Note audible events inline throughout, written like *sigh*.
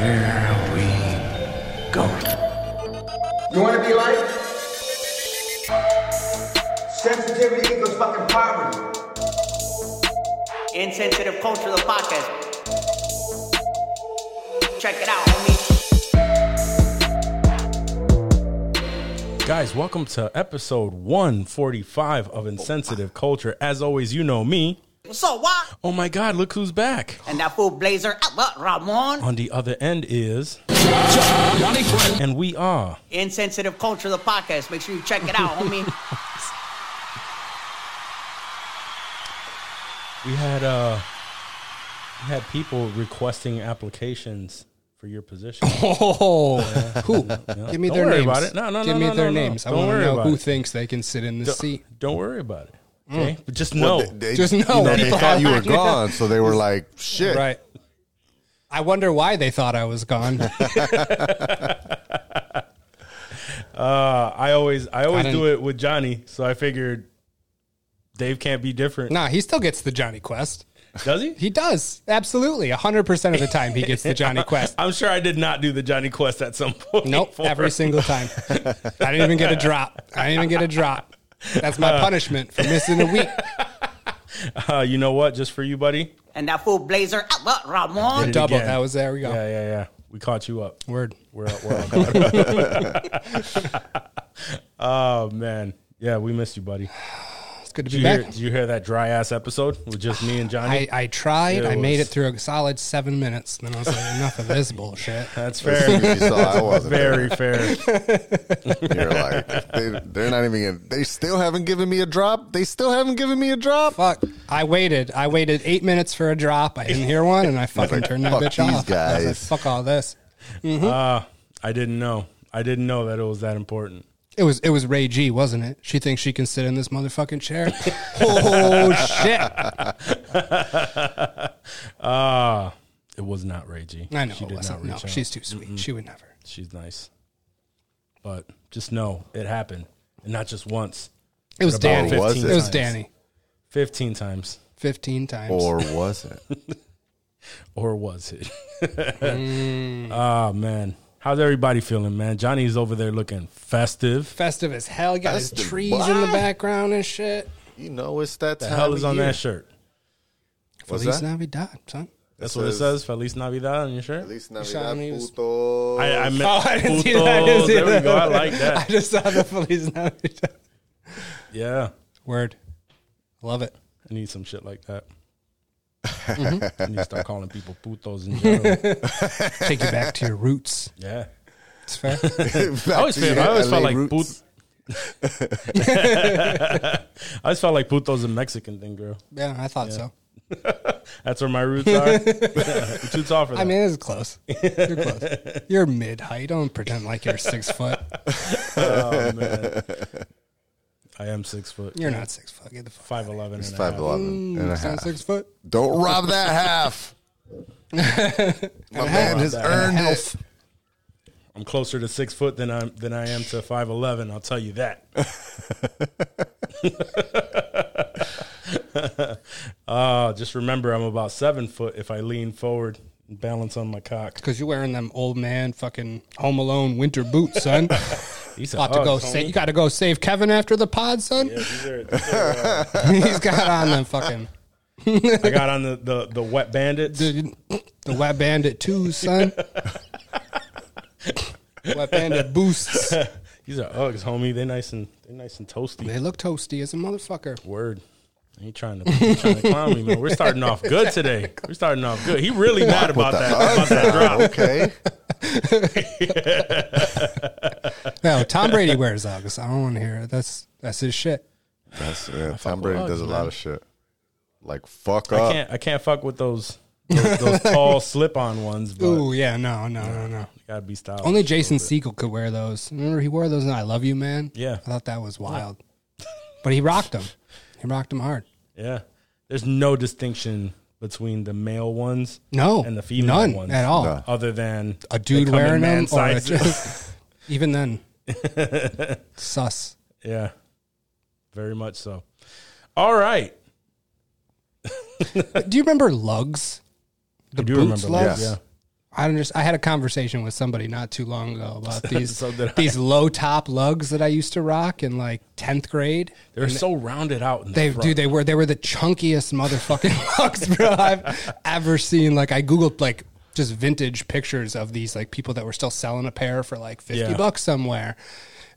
Here we go. You want to be like? Sensitivity equals fucking poverty. Insensitive Culture, the podcast. Check it out, homie. Guys, welcome to episode 145 of Insensitive Culture. As always, you know me. So what? Oh my God, look who's back. And that fool Blazer, Albert Ramon. On the other end is. Johnny. And we are. Insensitive Culture, the podcast. Make sure you check it out, homie. *laughs* We had uh we had people requesting applications for your position. *laughs* Oh, who? Give me Don't their worry names. about it. No, no, Give no, Give me no, their no, no. names. I Don't want to worry know about who it. thinks they can sit in the seat. Don't worry about it. Okay? But just know. Well, they, they- Just you know know, they thought you were gone, so they were like, "Shit." Right. I wonder why they thought I was gone. *laughs* *laughs* uh I always I always I do it with Johnny, so I figured Dave can't be different. nah, he still gets the Johnny Quest. Does he? He does. Absolutely. 100% of the time he gets the Johnny Quest. *laughs* I'm sure I did not do the Johnny Quest at some point. Nope, every him. single time. I didn't even get a drop. I didn't even get a drop. That's my *laughs* punishment for missing a week. *laughs* Uh, you know what? Just for you, buddy. and that full Blazer, Albert Ramon. Did it Double. again. That was there we go. Yeah, yeah, yeah. We caught you up. Word. We're we're all caught up. *laughs* oh man, yeah, we missed you, buddy. It's good to Did be you, hear, back. did you hear that dry ass episode with just me and *sighs* Johnny? I, I tried. It I made it through a solid seven minutes. Then I was like, enough of this bullshit. *laughs* That's fair. soon as you saw I wasn't *laughs* Very fair. there. *laughs* You're like, they, they're not even. Gonna, they still haven't given me a drop. They still haven't given me a drop. Fuck. I waited. I waited eight minutes for a drop. I didn't hear one, and I fucking like, turned that fuck bitch these off. I was like, fuck all this. Uh, I didn't know. I didn't know that it was that important. It was it was Ray G, wasn't it? She thinks she can sit in this motherfucking chair. *laughs* oh shit! Uh *laughs* it was not Ray G. I know She it did wasn't. not No, out. she's too sweet. She would never. She's nice. But just know it happened. And not just once. It was Danny. 15 was It it? was times. Danny. 15 times. Fifteen times. Or was it? *laughs* Or was it? Mm. oh man. How's everybody feeling, man? Johnny's over there looking festive. Festive as hell. Got his Festive. trees in the What? background and shit. You know, it's that The time. hell of is on year. that shirt? What's Feliz that? Navidad, son. That's It what it says- says. Feliz Navidad on your shirt. Feliz shot Navidad, me, was- puto. I, I meant Oh, I didn't see that. I didn't putos. see There we go. I like that. *laughs* I that. just saw the Feliz Navidad. Yeah. Word. Love it. I need some shit like that. Mm-hmm. Need to start calling people putos in general. *laughs* Take you back to your roots. Yeah. It's fair. *laughs* I always, feel, I always felt like put. *laughs* I always felt like puto's a Mexican thing, girl. yeah, I thought so. That's where my roots are. Too tall for that. I mean, it's close. You're close. You're mid height. Don't pretend like you're six foot. oh man, I am six foot. You're not six foot. Get the fuck. five eleven. It's and a half. eleven and a half. six foot. Don't rob that half. *laughs* My man has that earned it. I'm closer to six foot than I'm than I am to five eleven. I'll tell you that. *laughs* *laughs* uh, just remember, I'm about seven foot if I lean forward and balance on my cock. Because you're wearing them old man fucking Home Alone winter boots, son. *laughs* He's About to go save. You got to go save Kevin after the pod, son. Yeah, these are, these are, uh, *laughs* He's got on them fucking *laughs* I got on the, the, the wet bandits. the, the Wet Bandit two, son. Wet Bandit boosts. These are Uggs, homie. They're nice and they're nice and toasty. They look toasty as a motherfucker. Word. He trying to he trying to clown me, man. We're starting off good today. We're starting off good. He really mad about that about that drop. Okay. *laughs* No, Tom Brady wears Uggs. I don't want to hear it. That's that's his shit. That's yeah. Tom with Brady does a Uggs, lot of shit. Like fuck I up. can't I can't fuck with those those, those *laughs* tall slip on ones, but Ooh, yeah, no, no, no, no. gotta be stylish. Only Jason Segel could wear those. Remember he wore those in I Love You, Man? Yeah. I thought that was wild. But he rocked them. He rocked them hard. Yeah. There's no distinction between the male ones No, and the female none ones at all. No. other than A dude come in wearing man them, or a, sizes. *laughs* even then, *laughs* sus. yeah. Very much so. All right. *laughs* Do you remember Lugz? The I do boots remember Lugz. that. Yeah. I don't just I had a conversation with somebody not too long ago about *laughs* these So did I. these low top Lugz that I used to rock in like tenth grade. They're so rounded out. In They the front. dude, they were they were the chunkiest motherfucking *laughs* Lugz, bro. I've ever seen. Like I googled like just vintage pictures of these like people that were still selling a pair for like fifty Yeah. bucks somewhere.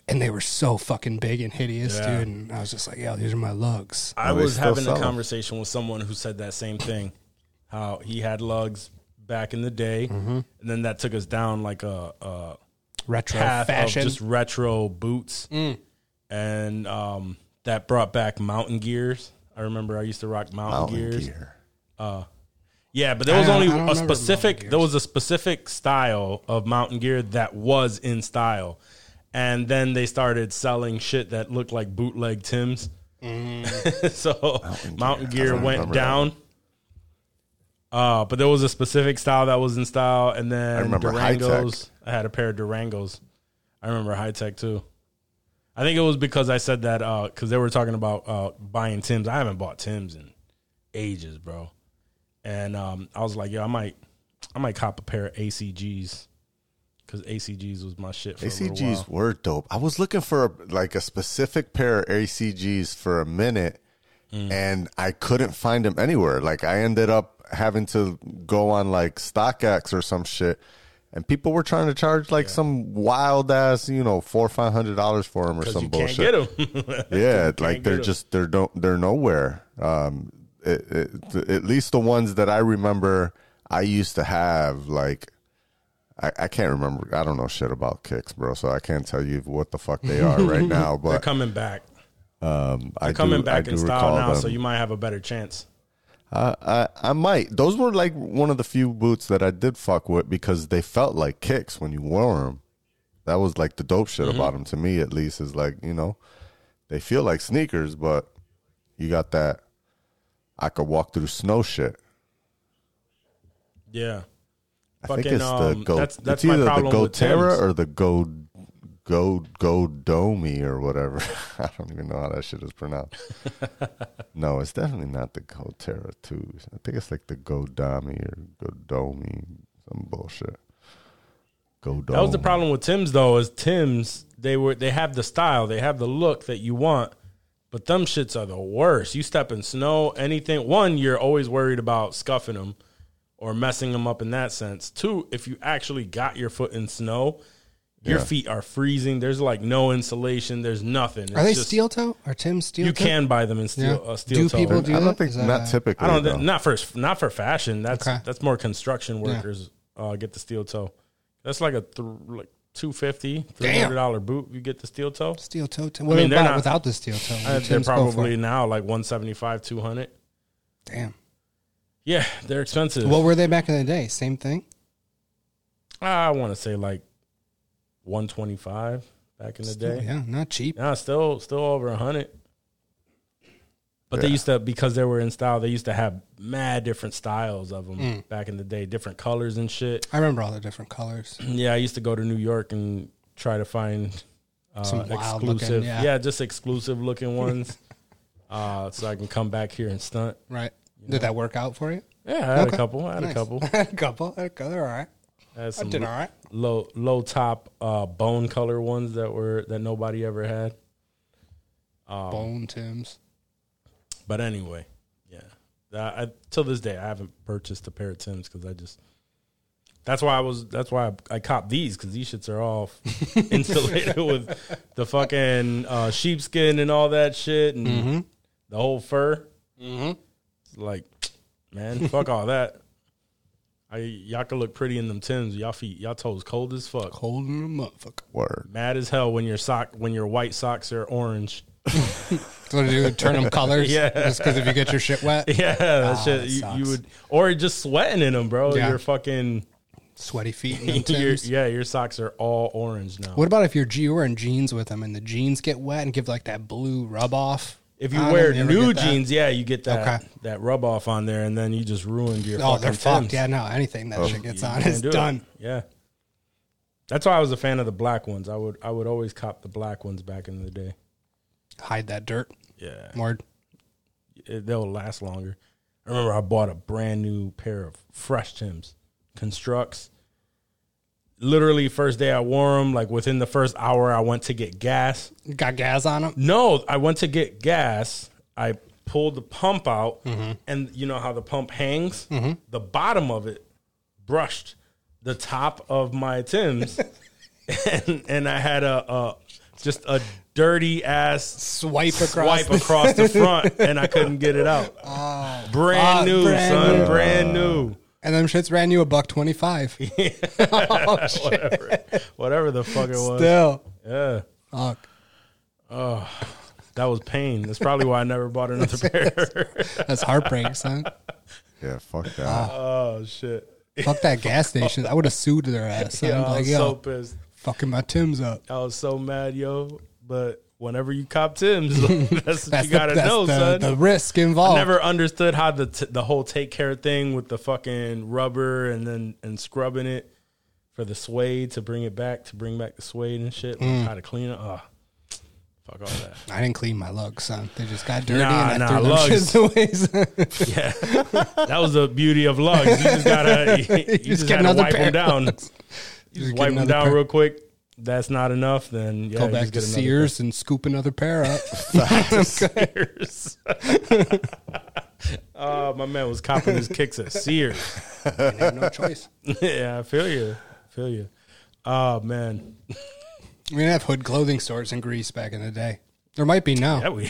And they were so fucking big and hideous, Yeah. dude. And I was just like, "Yo, these are my Lugz." I Well, they was having a conversation with someone who said that same thing. How he had Lugz back in the day, Mm-hmm. and then that took us down like a, a Retro fashion. Mm. just retro boots, and um, that brought back mountain gears. I remember I used to rock mountain, Mountain gears. gear. Yeah, but there was only a specific. There was a specific style of mountain gear that was in style, and then they started selling shit that looked like bootleg Tims. *laughs* so mountain gear, Mm. I went remember that down. Uh, but there was a specific style that was in style, and then remember Durangos. I had a pair of Durangos. I remember Hi-Tec too. I think it was because I said that because they were talking about uh, buying Tims. I haven't bought Tims in ages, bro. And um, I was like, yo, I might, I might cop a pair of ACGs because ACGs was my shit for a ACGs were dope. I was looking for a, like a specific pair of ACGs for a minute, Mm. and I couldn't find them anywhere. Like I ended up having to go on like StockX or some shit, and people were trying to charge like some wild ass, you know, four or five hundred dollars for them or some you bullshit. *laughs* can't get them. Yeah, like they're just they're don't they're nowhere. Um, it, it, at least the ones that I remember, I used to have like. I, I can't remember. I don't know shit about kicks, bro. So I can't tell you what the fuck they are right *laughs* now. They're But coming back. um, I They're coming do, back I in style now, them. so you might have a better chance. I, I I might. Those were like one of the few boots that I did fuck with because they felt like kicks when you wore them. That was like the dope Mm-hmm. shit about them to me, at least. Is like you know, they feel like sneakers, but you got that. I could walk through snow shit. Yeah. I Fucking, think it's the um, Go. that's- that's it's my either the Go Terra or the Go Go Go Domi or whatever. *laughs* I don't even know how that shit is pronounced. *laughs* no, it's definitely not the GoTerra too. I think it's like the Godami or Godomi, some bullshit. Godome. That was the problem with Tim's though, is Tim's they were they have the style, they have the look that you want, but them shits are the worst. You step in snow, anything. One, you're always worried about scuffing them or messing them up in that sense. Two, if you actually got your foot in snow, your Yeah. feet are freezing. There's like no insulation. There's nothing. It's Are they just- steel toe? Are Tim's steel You toe? can buy them in steel. Yeah. Uh, steel Do toe. people do I don't that? think Is that not a- typically. I don't though. not for not for fashion. That's Okay. that's more construction workers uh, get the steel toe. That's like a th- like 250 300 dollar boot. You get the steel toe. Steel toe. Tim- What mean, they're not- without the steel toe? Uh, they're Tim's go for? probably now like 175 200. damn. Yeah, they're expensive. What were they back in the day? Same thing. I want to say like 125 back in the Still, day. yeah, not cheap. Yeah, still still over 100. But they used to because they were in style. They used to have mad different styles of them Mm. back in the day, different colors and shit. I remember all the different colors. *clears throat* Yeah, I used to go to New York and try to find uh, Some wild looking, exclusive, yeah. just exclusive looking *laughs* ones, uh, so I can come back here and stunt. Right. Did that work out for you? Yeah, I had Okay. a couple. I had Nice. a couple. I had a couple. I *laughs* had a couple. All right. Had I did all right. low low top uh, bone color ones that were that nobody ever had. Um, Bone Tim's. But anyway, yeah. That, I, till this day, I haven't purchased a pair of Tims because I just. That's why I was. That's why I, I copped these because these shits are all *laughs* insulated with the fucking uh, sheepskin and all that shit and Mm-hmm. the whole fur. It's like, man, fuck all that. I y'all can look pretty in them Tims. Y'all feet, y'all toes cold as fuck. Cold in a motherfucker. Word. Mad as hell when your sock when your white socks are orange. *laughs* So do you? Turn them colors? *laughs* Yeah. Just because if you get your shit wet, *laughs* Yeah, that Ah, shit. that You, sucks. you would, or just sweating in them, bro. Yeah. You're fucking. sweaty feet in them your, yeah, your socks are all orange now. What about if you're you're wearing jeans with them and the jeans get wet and give like that blue rub off? If you I don't wear ever new get that? jeans, yeah, you get that Okay. that rub off on there, and then you just ruined your. Oh, fucking they're fucked. Timbs. Yeah, no, anything that oh, shit gets You on can't is do it. done. Yeah, that's why I was a fan of the black ones. I would I would always cop the black ones back in the day. Hide that dirt. Yeah, Word. it, they'll last longer. I remember I bought a brand new pair of fresh Tims, Constructs. Literally first day I wore them, like within the first hour, I went to get gas. Got gas on them. No, I went to get gas. I pulled the pump out, mm-hmm. and you know how the pump hangs? Mm-hmm. The bottom of it brushed the top of my Tim's, *laughs* and, and I had a, a just a dirty ass Swipe across. swipe the- across the front, and I *laughs* couldn't get it out. Oh, brand fuck, new, brand son, new. brand new. And them shits ran you a buck twenty five. *laughs* *laughs* Oh, whatever, whatever the fuck it was. Still, Yeah, fuck. Oh, that was pain. That's probably why I never bought another *laughs* pair. That's heartbreak, son. Yeah, fuck that. Ah. oh shit. Fuck that gas station. I would have sued their ass. Son. Yeah, I like, was yo, so pissed. fucking my Tim's up. I was so mad, yo. But whenever you cop Tim's, *laughs* that's what *laughs* That's you gotta the, know, the, son. the risk I involved. never understood how the t- the whole take care thing with the fucking rubber and then and scrubbing it for the suede to bring it back to bring back the suede and shit. Like Mm. How to clean it? Oh, fuck all that. I didn't clean my Lugz, son. They just got dirty Nah, and I nah, threw them Lugz. shits away. *laughs* Yeah, that was the beauty of Lugz. You just gotta you, you just just, gotta wipe them down. You Just just wipe them down pair. real quick. That's not enough. Then yeah, Go you back just to Sears and scoop another pair up. *laughs* *laughs* Sears. *laughs* oh, my man was copping his kicks at Sears. No choice. yeah, I feel you. I feel you. Oh man. We didn't have hood clothing stores in Greece back in the day. There might be now. Yeah, we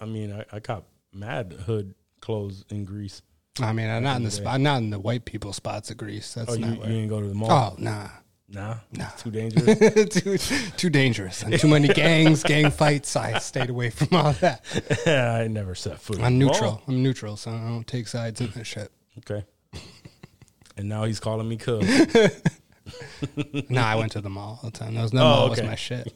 I mean I, I cop mad hood clothes in Greece. I mean, I'm not in the spot, not in the white people spots of Greece. That's Oh, not you where. didn't go to the mall? Oh nah, Nah. Nah. Too dangerous. *laughs* too too dangerous and too many gangs, gang fights. I stayed away from all that. *laughs* I never set foot. I'm neutral. I'm neutral, so I don't take sides in this shit. Okay. And now he's calling me cub. *laughs* Nah, I went to the mall all the time. That was no Oh, mall was my shit.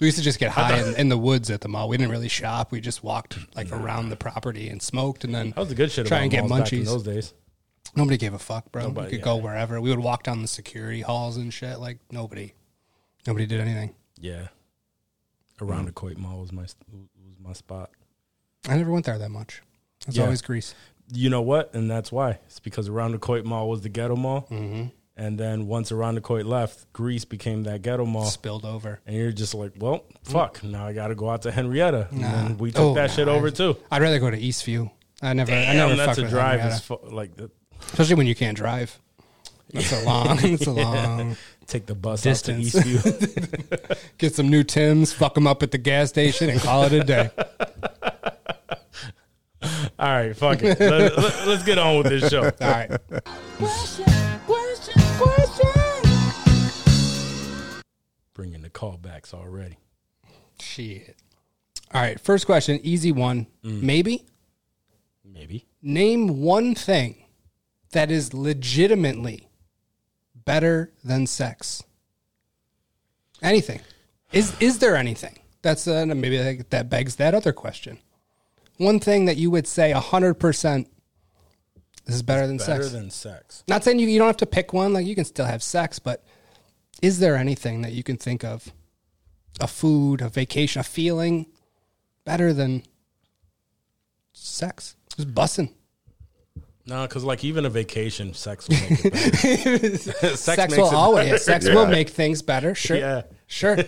we used to just get high in, in the woods at the mall. We didn't really shop. We just walked like around the property and smoked, and then That was the good shit Try and get back in munchies. those days. Nobody gave a fuck, bro. Nobody, we could yeah. go wherever. We would walk down the security halls and shit. Like nobody, nobody did anything. Yeah. Irondequoit Mall was my was my spot. I never went there that much. It's Yeah. always Greece. You know what? And that's why. It's because Irondequoit Mall was the ghetto mall. Mm-hmm. And then once Irondequoit left, Greece became that ghetto mall. Spilled over. And you're just like, well, fuck. Now I got to go out to Henrietta. Nah. And we took Oh, that nah, shit over I- too. I'd rather go to Eastview. I never. I never that's a drive. Is fu- like the, especially when you can't drive. That's a long. *laughs* It's a long. take the bus Distance. out to Eastview. *laughs* Get some new Tims, fuck them up at the gas station, and call it a day. *laughs* All right, fuck it. Let, let, let's get on with this show. All right. Question, question, question. Bringing the callbacks already. Shit. All right. First question, easy one. Mm. Maybe Maybe. name one thing that is legitimately better than sex. Anything. Is is there anything? That's uh, maybe that- that begs that other question. One thing that you would say hundred percent this is better than Better sex. Better than sex. Not saying you, you don't have to pick one, like you can still have sex, but is there anything that you can think of? A food, a vacation, a feeling better than sex? Just bussing. No, because like even a vacation, sex will make it better. *laughs* *laughs* sex Sex, will always better. sex Yeah. will make things better. Sure. Yeah. Sure. *laughs*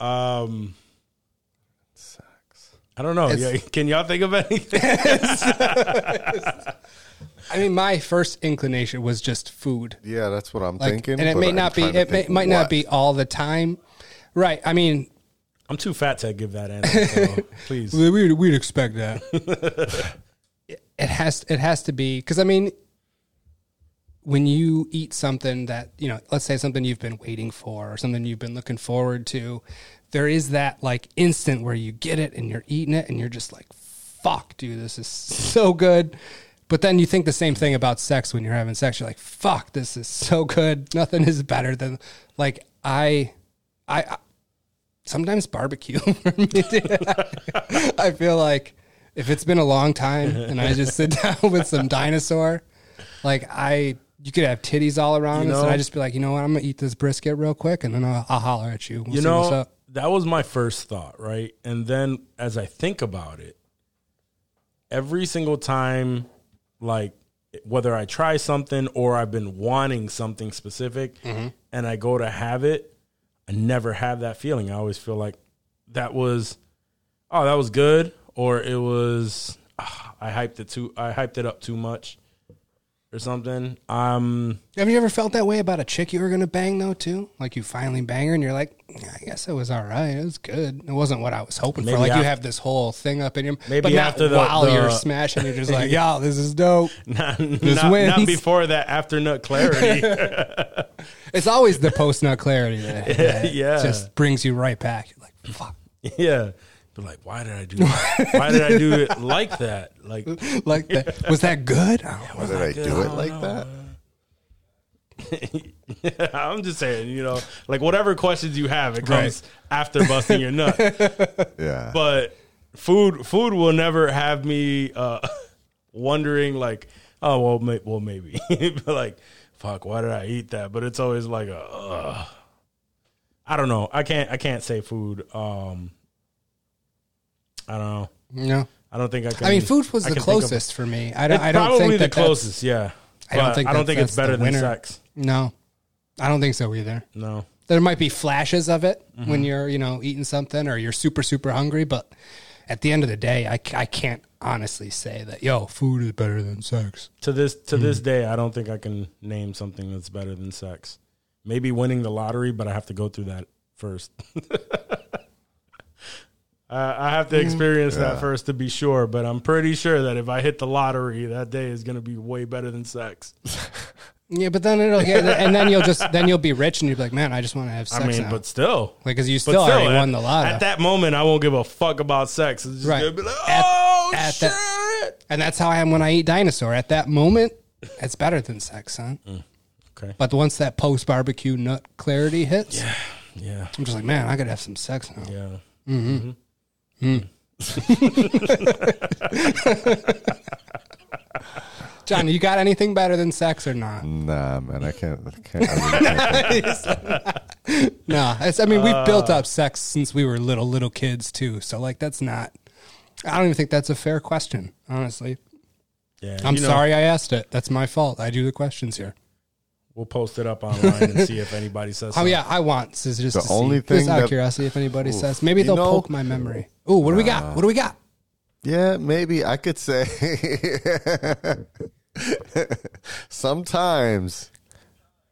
Um, sex. I don't know. Yeah, can y'all think of anything? I mean, my first inclination was just food. Yeah, that's what I'm Like, thinking. and it may I'm not be it may, think might not be all the time. Right. I mean, I'm too fat to give that answer. So please. we'd, we'd expect that. It has it has to be because I mean, when you eat something that you know, let's say something you've been waiting for or something you've been looking forward to, there is that like instant where you get it and you're eating it and you're just like, "Fuck, dude, this is so good." But then you think the same thing about sex when you're having sex. You're like, "Fuck, this is so good. *laughs* Nothing is better than like I, I." I sometimes barbecue. *laughs* *laughs* I feel like if it's been a long time *laughs* and I just sit down *laughs* with some dinosaur, like I, you could have titties all around You us, and I just be like, you know what, I'm gonna eat this brisket real quick, and then I'll, I'll holler at you. We'll you know, up. that was my first thought, right? And then as I think about it, every single time, like whether I try something or I've been wanting something specific mm-hmm. and I go to have it, I never have that feeling. I always feel like that was oh, that was good or it was ah, I hyped it too I hyped it up too much or something. Um Have you ever felt that way about a chick you were gonna bang though too? Like you finally bang her and you're like, "Yeah, I guess it was all right. It was good. It wasn't what I was hoping Maybe for. Like you have this whole thing up in your Maybe but not after the- while the- you're smashing, you're just like, *laughs* yo, this is dope. *laughs* not, This not, wins. not before that after nut clarity. *laughs* It's always the post nut clarity that, that Yeah. just brings you right back. You're like, fuck. yeah. But like, why did I do that? Why did I do it *laughs* like that? Like Like that. Was that good? I don't. Why did I do it like that? *laughs* I'm just saying, you know, like whatever questions you have, it Right. comes after busting your nut. *laughs* Yeah. But food, food will never have me uh, wondering, like, oh well, may, well maybe, but like, fuck, why did I eat that? But it's always like, a, ugh. I don't know. I can't, I can't say food. Um, I don't know. No. I don't think I can. I mean, food was I the can think of- closest for me. I don't. It's I don't probably think the that that's- closest. Yeah, I don't But think I don't that think it's that's the better than winner. sex. No, I don't think so either. No. There might be flashes of it Mm-hmm. when you're, you know, eating something or you're super, super hungry, but at the end of the day, I, c- I can't honestly say that, yo, food is better than sex. To this to this Hmm. day, I don't think I can name something that's better than sex. Maybe winning the lottery, but I have to go through that first. *laughs* I I have to experience that first to be sure, but I'm pretty sure that if I hit the lottery, that day is going to be way better than sex. *laughs* Yeah, but then it'll get, and then you'll just, then you'll be rich and you'll be like, man, I just want to have sex I mean, now. but still, like, cause you but still, already at, won the lotto. At that moment, I won't give a fuck about sex. It's just Right. gonna be like, oh at shit. that- and that's how I am when I eat dinosaur. At that moment, it's better than sex, son. Mm, okay. But once that post barbecue nut clarity hits, Yeah. yeah, I'm just like, man, I gotta have some sex now. Yeah. Mm-hmm. Mm-hmm. *laughs* John, you got anything better than sex or not? Nah, man, I can't. I can't. I really can't. *laughs* No, it's, I mean we've Uh. built up sex since we were little little kids too. So like that's not. I don't even think that's a fair question. Honestly, Yeah. I'm you know, sorry I asked it. That's my fault. I do the questions here. We'll post it up online and see if anybody says. *laughs* Oh something. yeah, I want is just The to only see, just thing out of curiosity if anybody Oof. says maybe they'll know- poke my memory. Ooh, what do we got? What do we got? Yeah, maybe I could say *laughs* sometimes,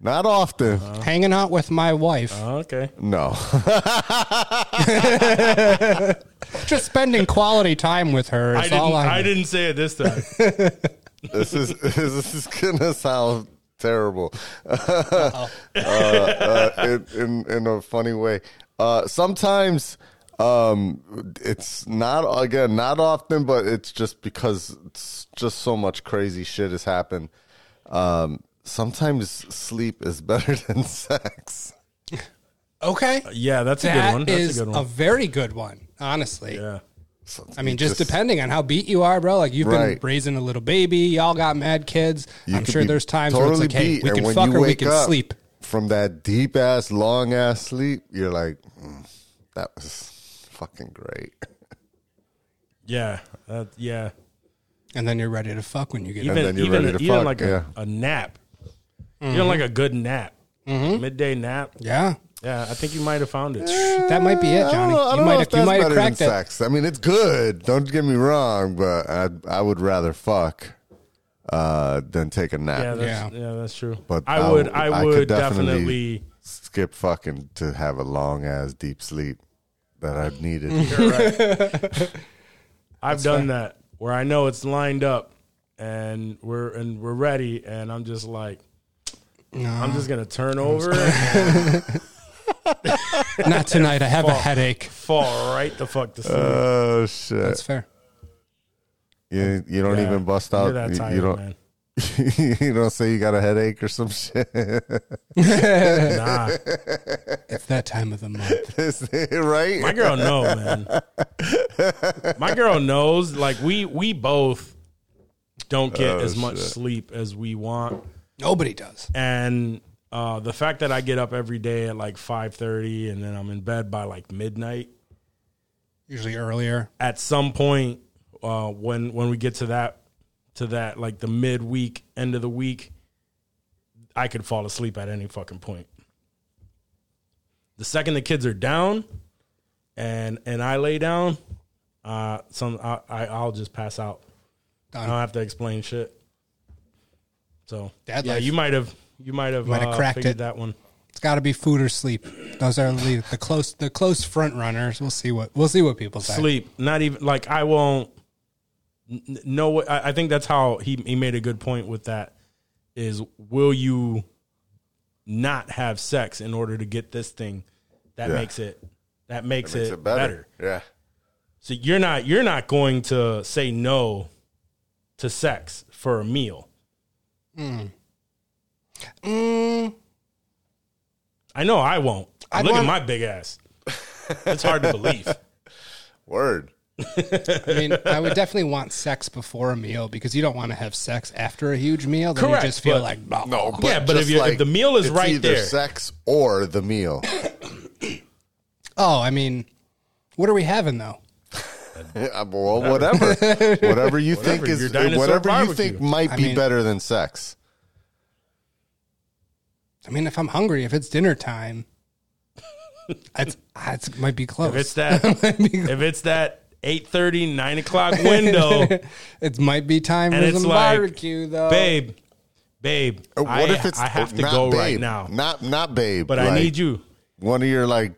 not often. Uh-huh. Hanging out with my wife, Oh, okay. No, *laughs* just spending quality time with her I didn't. all I. I, didn't say it this time. this is this is gonna sound terrible *laughs* uh, uh, in, in in a funny way. Uh, sometimes um, it's not again not often, but it's just because it's just so much crazy shit has happened. Um, sometimes sleep is better *laughs* than sex. Okay, yeah, that's a good one. That's is a good a very good one. Honestly, yeah. I mean, just, depending on how beat you are, bro. Like you've been raising a little baby, y'all got mad kids. You I'm sure there's times where it's like, hey, we can fuck or we can up sleep. from that deep ass, long ass sleep. You're like, "Mm, that was fucking great. *laughs* Yeah. That, yeah. And then you're ready to fuck when you get Even then you're even, ready to even fuck, like a, yeah. a nap. Mm-hmm. Even like a good nap. Midday nap. Yeah, Yeah, I think you might have found it. that might be it, I Johnny. don't know, I You don't might have you might have better than cracked it. sex. I mean, it's good. Don't get me wrong, but I I would rather fuck uh, than take a nap. Yeah, that's, Yeah. yeah. that's true. But I I would, w- I I could would definitely- definitely. Skip fucking to have a long ass deep sleep that I've needed. *laughs* You're right. *laughs* I've done that where I know it's lined up and we're and we're ready, and I'm just like, I'm just gonna turn over and *laughs* *laughs* Not tonight. I have a headache. fall right the fuck to sleep. Oh shit! That's fair. you you don't Yeah, even bust you're out. that You, tired, you don't man. *laughs* you don't say you got a headache or some shit. *laughs* Nah, It's that time of the month. Is it right? my girl know, man. My girl knows. Like we we both don't get Oh, as much shit. sleep as we want. Nobody does. and uh, the fact that I get up every day at like five thirty and then I'm in bed by like midnight. Usually earlier. At some point, uh, when when we get to that to that like the midweek end of the week, I could fall asleep at any fucking point. The second the kids are down, and and I lay down, uh, some I, I I'll just pass out. I don't have to explain shit. So Dad yeah, life. you might have you might have Might have uh, cracked figured it. that one. It's got to be food or sleep. Those are the, the close the close front runners. We'll see what we'll see what people say. Sleep, not even like I won't. n- n- No, I, I think that's how he he made a good point with that. Is will you not have sex in order to get this thing? That Yeah. makes it that makes, Makes it, it better. better. Yeah. So you're not you're not going to say no to sex for a meal. Mm, Mm. I know I won't. I'd Look want- at my big ass. It's hard to believe. *laughs* Word. I mean, I would definitely want sex before a meal because you don't want to have sex after a huge meal. Then Correct, you just feel but- like blah. No, but Yeah, but if just you- if the meal is it's right either there. sex or the meal. *coughs* Oh, I mean, what are we having though? Yeah, *laughs* uh, well, whatever, whatever you think is your dinosaur whatever you think might I be better than sex. I mean, if I'm hungry, if it's dinner time, *laughs* it's, *laughs* it might be close. If it's that if it's that 8:30, 9 o'clock window, *laughs* it might be time and for some like, barbecue, though. babe, babe, Uh, What I, if it's I have to go babe, right now, Not not babe, but I need you. One of your like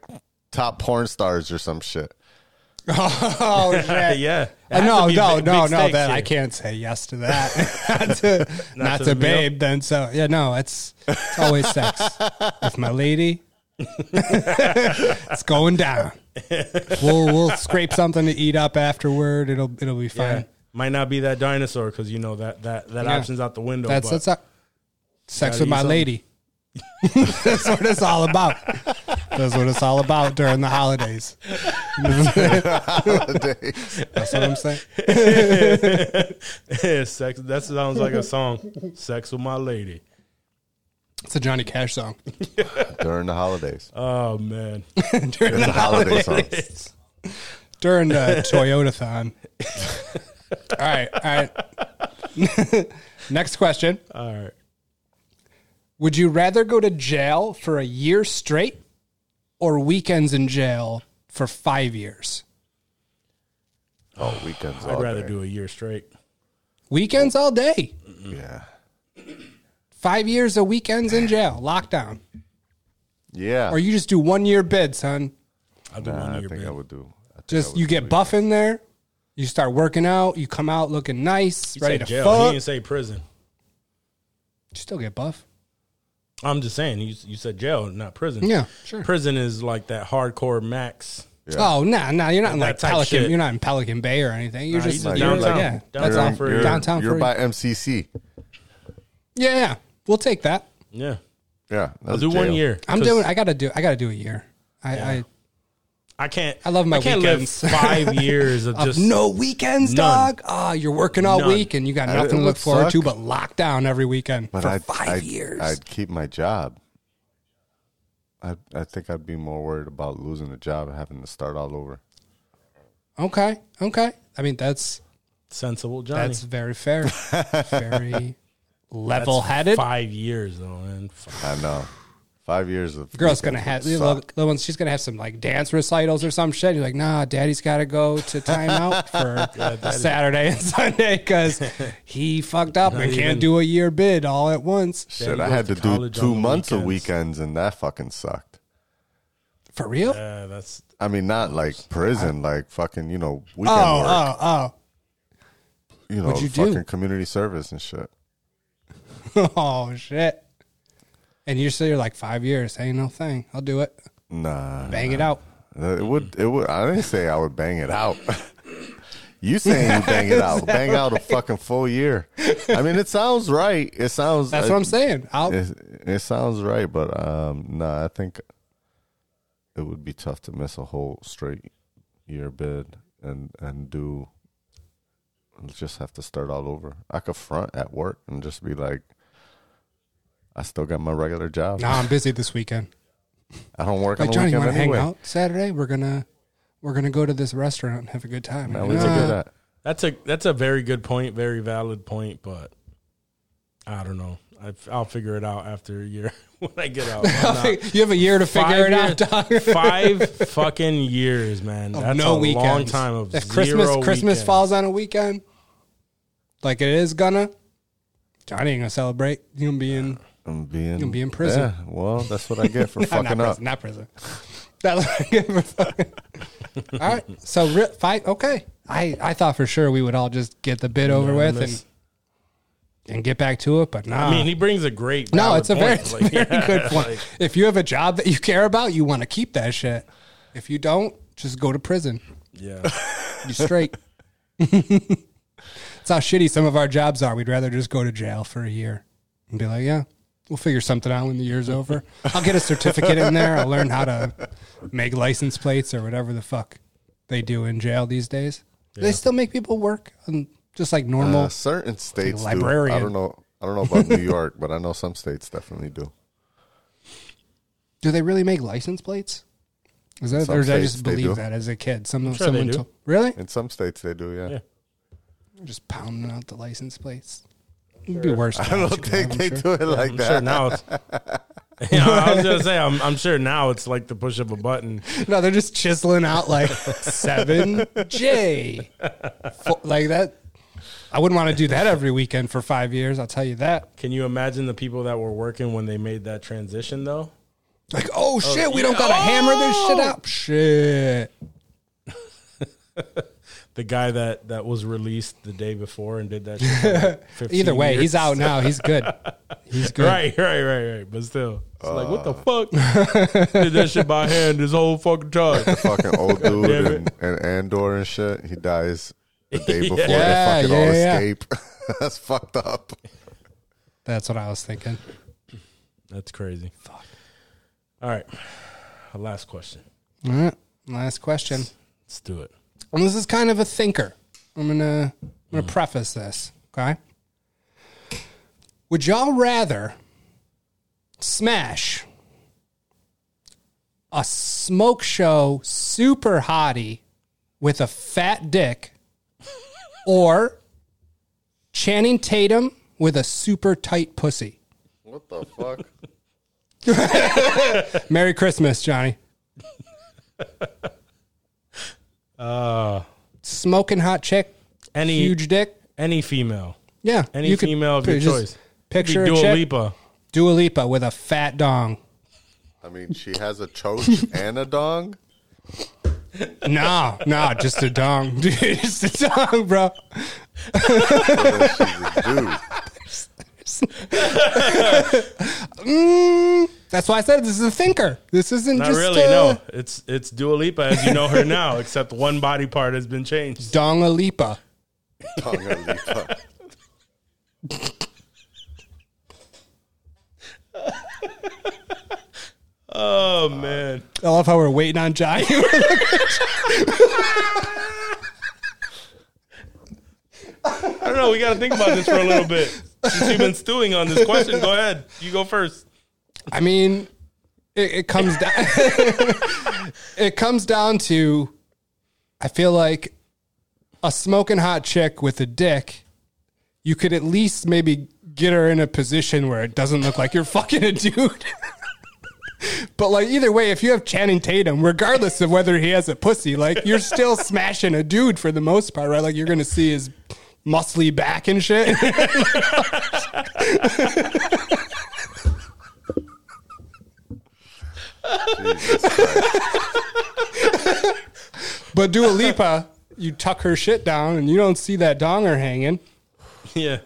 top porn stars or some shit. *laughs* Oh *laughs* shit! yeah, It Uh, has no, to be no, big- no, big no. stakes Then here. I can't say yes to that. *laughs* not to, not to to the meal? babe. Then so yeah, no. It's it's always sex with my lady. it's going down. We'll we'll scrape something to eat up afterward. It'll it'll be Yeah. fine. Might not be that dinosaur because you know that that that Yeah. option's out the window. That's but that's sex Gotta with eat my something. lady. That's what it's all about. That's what it's all about during the holidays. Holidays. That's what I'm saying. *laughs* sex. That sounds like a song. Sex with my lady. It's a Johnny Cash song. during the holidays. Oh man, *laughs* during It's the a holiday song. during the Toyota thon. all right, all right. *laughs* Next question. all right. Would you rather go to jail for a year straight or weekends in jail for five years? Oh, weekends. I'd rather day. do a year straight. Weekends all day. Yeah, Five years of weekends in jail, lockdown. yeah. Or you just do one year bid, son. I'll do Nah, one I year. think bid. I would do. I Just would you get weekends. buff in there. You start working out. You come out looking nice, He ready said to jail. fuck. He didn't say prison. you still get buff. I'm just saying. You you said jail, not prison. Yeah, sure. Prison is like that hardcore max. Yeah. Oh no, no, you're not in like Pelican. shit. You're not in Pelican Bay or anything. You're Nah, just you just you're downtown. Like, yeah, that's Downtown all. for you're, downtown You're for by MCC. yeah, yeah. We'll take that. Yeah, Yeah, I'll that's do one year. I'm doing. I gotta do. I gotta do a year. I, I I can't. I love my I can't weekends. live *laughs* five *laughs* years of of just no weekends, None. dog. Oh, you're working all None. week and you got nothing it to look would forward to but lockdown every weekend But for I'd, 5 I'd, years. I'd keep my job. I I think I'd be more worried about losing the job and having to start all over. okay, okay. I mean that's sensible, Johnny. that's very fair, *laughs* very level-headed. Five years though, man. Fuck. I know. Five years of The girl's gonna have would the, suck. the ones she's gonna have some like dance recitals or some shit. You're like, nah, daddy's got to go to *laughs* timeout for Saturday and *laughs* Sunday because he fucked up and even- can't do a year bid all at once. Shit, I had to to do two on the months of weekends. weekends, and that fucking sucked. For real? Yeah, that's I mean, not like prison, like fucking, you know, oh, weekend oh, work. oh, oh. you know, what'd you do? fucking community service and shit. *laughs* Oh shit! And you're still you're like five years. Ain't no thing. I'll do it. Nah, Bang it out. It would. It would. I didn't say I would bang it out. *laughs* you saying you bang it out? Bang out a fucking full year. I mean, it sounds right. It sounds. That's what I'm saying. I'll. It, it sounds right, but um, nah, I think it would be tough to miss a whole straight year bid and and do. Just have to start all over. I could front at work and just be like, I still got my regular job. Nah, I'm busy this weekend. I don't work Like on the Johnny, you weekend want to anyway. hang out Saturday? We're gonna we're gonna go to this restaurant and have a good time. Now Like, we nah, look at. That's a that's a very good point, very valid point, but I don't know. I, I'll figure it out after a year *laughs* when I get out. *laughs* You have a year to figure Five it out, dog. years- *laughs* Five fucking years, man. Of That's no a weekends. long time of if Christmas zero Christmas weekends. falls on a weekend, like it is gonna, Johnny ain't gonna celebrate. You gonna be in I'm being gonna be in prison. Yeah, well, that's what I get for *laughs* not, fucking not up. prison, not prison. *laughs* That's what I get for fucking. All right, so ri- fight. Okay, I I thought for sure we would all just get the bit over with and and get back to it, but nah. I mean, he brings a great. no, it's a very, point. it's *laughs* a Like, very yeah, good point. like, if you have a job that you care about, you want to keep that shit. If you don't, just go to prison. yeah, You straight. That's how shitty some of our jobs are. We'd rather just go to jail for a year and be like, yeah, we'll figure something out when the year's over. I'll get a certificate in there. I'll learn how to make license plates or whatever the fuck they do in jail these days. They still make people work on just like normal. Uh, certain states do. librarian. I don't know. I don't know about New York, but I know some states definitely do. do they really make license plates? Is that, or did I just believe that as a kid? Some, sure they someone do. told, really? In some states, they do. Yeah. Yeah. Just pounding out the license plates. It'd be worse. I don't think they do it like I'm that. sure now it's. *laughs* You know, I was gonna say, I'm, I'm sure now it's like the push of a button. No, they're just chiseling out like seven J, like that. I wouldn't want to do that every weekend for five years. I'll tell you that. Can you imagine the people that were working when they made that transition, though? Like, oh shit, we yeah. don't gotta hammer this shit Oh! out. Shit. *laughs* The guy that that was released the day before and did that. Shit like *laughs* Either way, years. he's out now. He's good. He's good. Right, right, right, right. But still, it's like what Uh. the fuck? did that shit by hand this whole fucking time. The fucking old *laughs* dude and, in, in Andor and shit. He dies the day *laughs* before Yeah, they fucking yeah, all yeah. escape. That's fucked up. That's what I was thinking. That's crazy. Fuck. All right, last question. All right. Last question. Let's do it. And this is kind of a thinker. I'm gonna I'm gonna mm-hmm. preface this. Okay. Would y'all rather smash a smoke show super hottie with a fat dick *laughs* or Channing Tatum with a super tight pussy? What the fuck? *laughs* Merry Christmas, Johnny. *laughs* Uh, Smoking hot chick, any huge dick. any female, Yeah, any you could female of your just choice. Picture Be a Dua chick, Lipa. Dua Lipa with a fat dong. I mean, she has a choach *laughs* and a dong. No, no, just a dong, dude. *laughs* Just a dong, bro. So she's a dude. That's why I said this is a thinker. This isn't Not just really. uh, no, it's it's Dua Lipa as you know her now, *laughs* except one body part has been changed. Donga Lipa. Donga Lipa. *laughs* Oh man, I love how we're waiting on Johnny. *laughs* I don't know. We got to think about this for a little bit. Since you've been stewing on this question, go ahead. You go first. I mean, it, it comes down. *laughs* it comes down to, I feel like a smoking hot chick with a dick. You could at least maybe get her in a position where it doesn't look like you're fucking a dude. *laughs* but like either way, if you have Channing Tatum, regardless of whether he has a pussy, like you're still smashing a dude for the most part, right? Like you're gonna see his muscly back and shit. *laughs* But Dua Lipa, you tuck her shit down and you don't see that donger hanging. Yeah.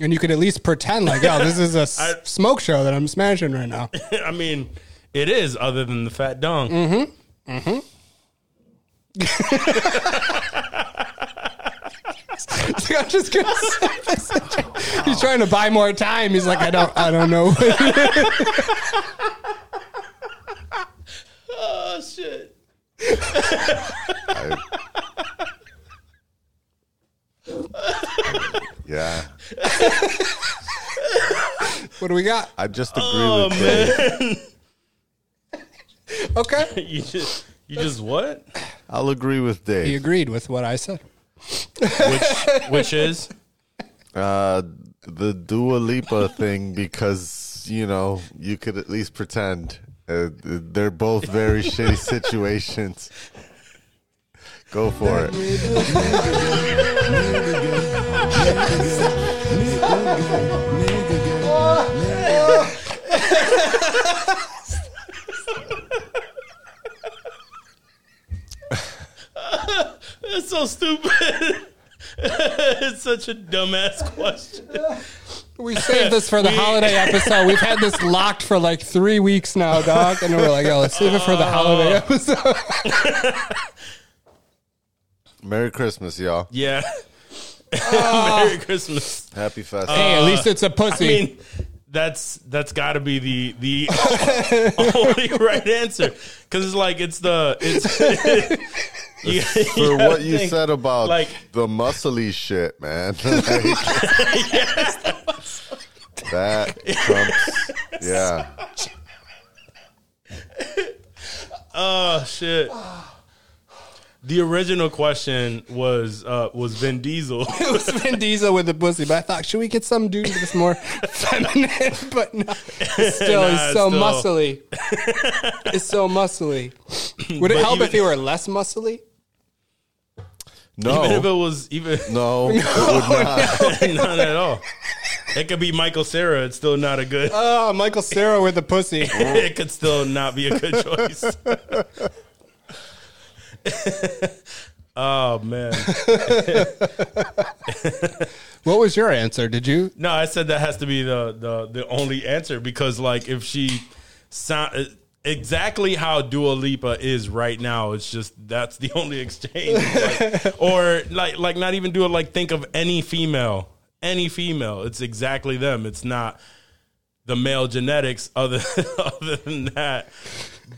And you could at least pretend like, oh, this is a *laughs* s- I- smoke show that I'm smashing right now. *laughs* I mean, it is other than the fat dong. Mm-hmm. *laughs* I'm just gonna *laughs* say this. He's trying to buy more time. He's like, I don't, I don't know. Oh shit. I- *laughs* yeah, what do we got? I just agree Oh with Dave. man. Okay. you just you just what? I'll agree with Dave. He Dave. agreed with what I said. Which which is Uh, the Dua Lipa thing because you know you could at least pretend uh, they're both very shitty *laughs* situations. Go for it. *laughs* it's so stupid. *laughs* it's such a dumbass question. We saved this for the *laughs* holiday episode. We've had this locked for like three weeks now, dog. And we're like, oh, let's save it for the holiday uh. episode. *laughs* Merry Christmas, y'all. Yeah. Merry Christmas. Happy festival. hey, at least uh, it's a pussy. I mean, that's that's got to be the the only right answer because it's like it's the it's you, *laughs* For you what you think, said about like- the muscly shit, man. *laughs* Like, that trumps. Yeah. *laughs* Oh shit. The original question was uh, was Vin Diesel. it was Vin Diesel with the pussy, but I thought, should we get some dude that's more feminine? But no, still, Nah, he's so still. muscly. It's so muscly. Would it But help even- if he were less muscly? No. Even if it was even *laughs* no, *laughs* it would not. none *laughs* at all. It could be Michael Cera. It's still not a good. Oh, Michael Cera with the pussy. it could still not be a good choice. oh man. What was your answer? Did you? No, I said that has to be the the the only answer because like if she sound exactly how Dua Lipa is right now, it's just that's the only exchange. Like, or like like not even do it like think of any female, any female. It's exactly them. It's not the male genetics other *laughs* other than that.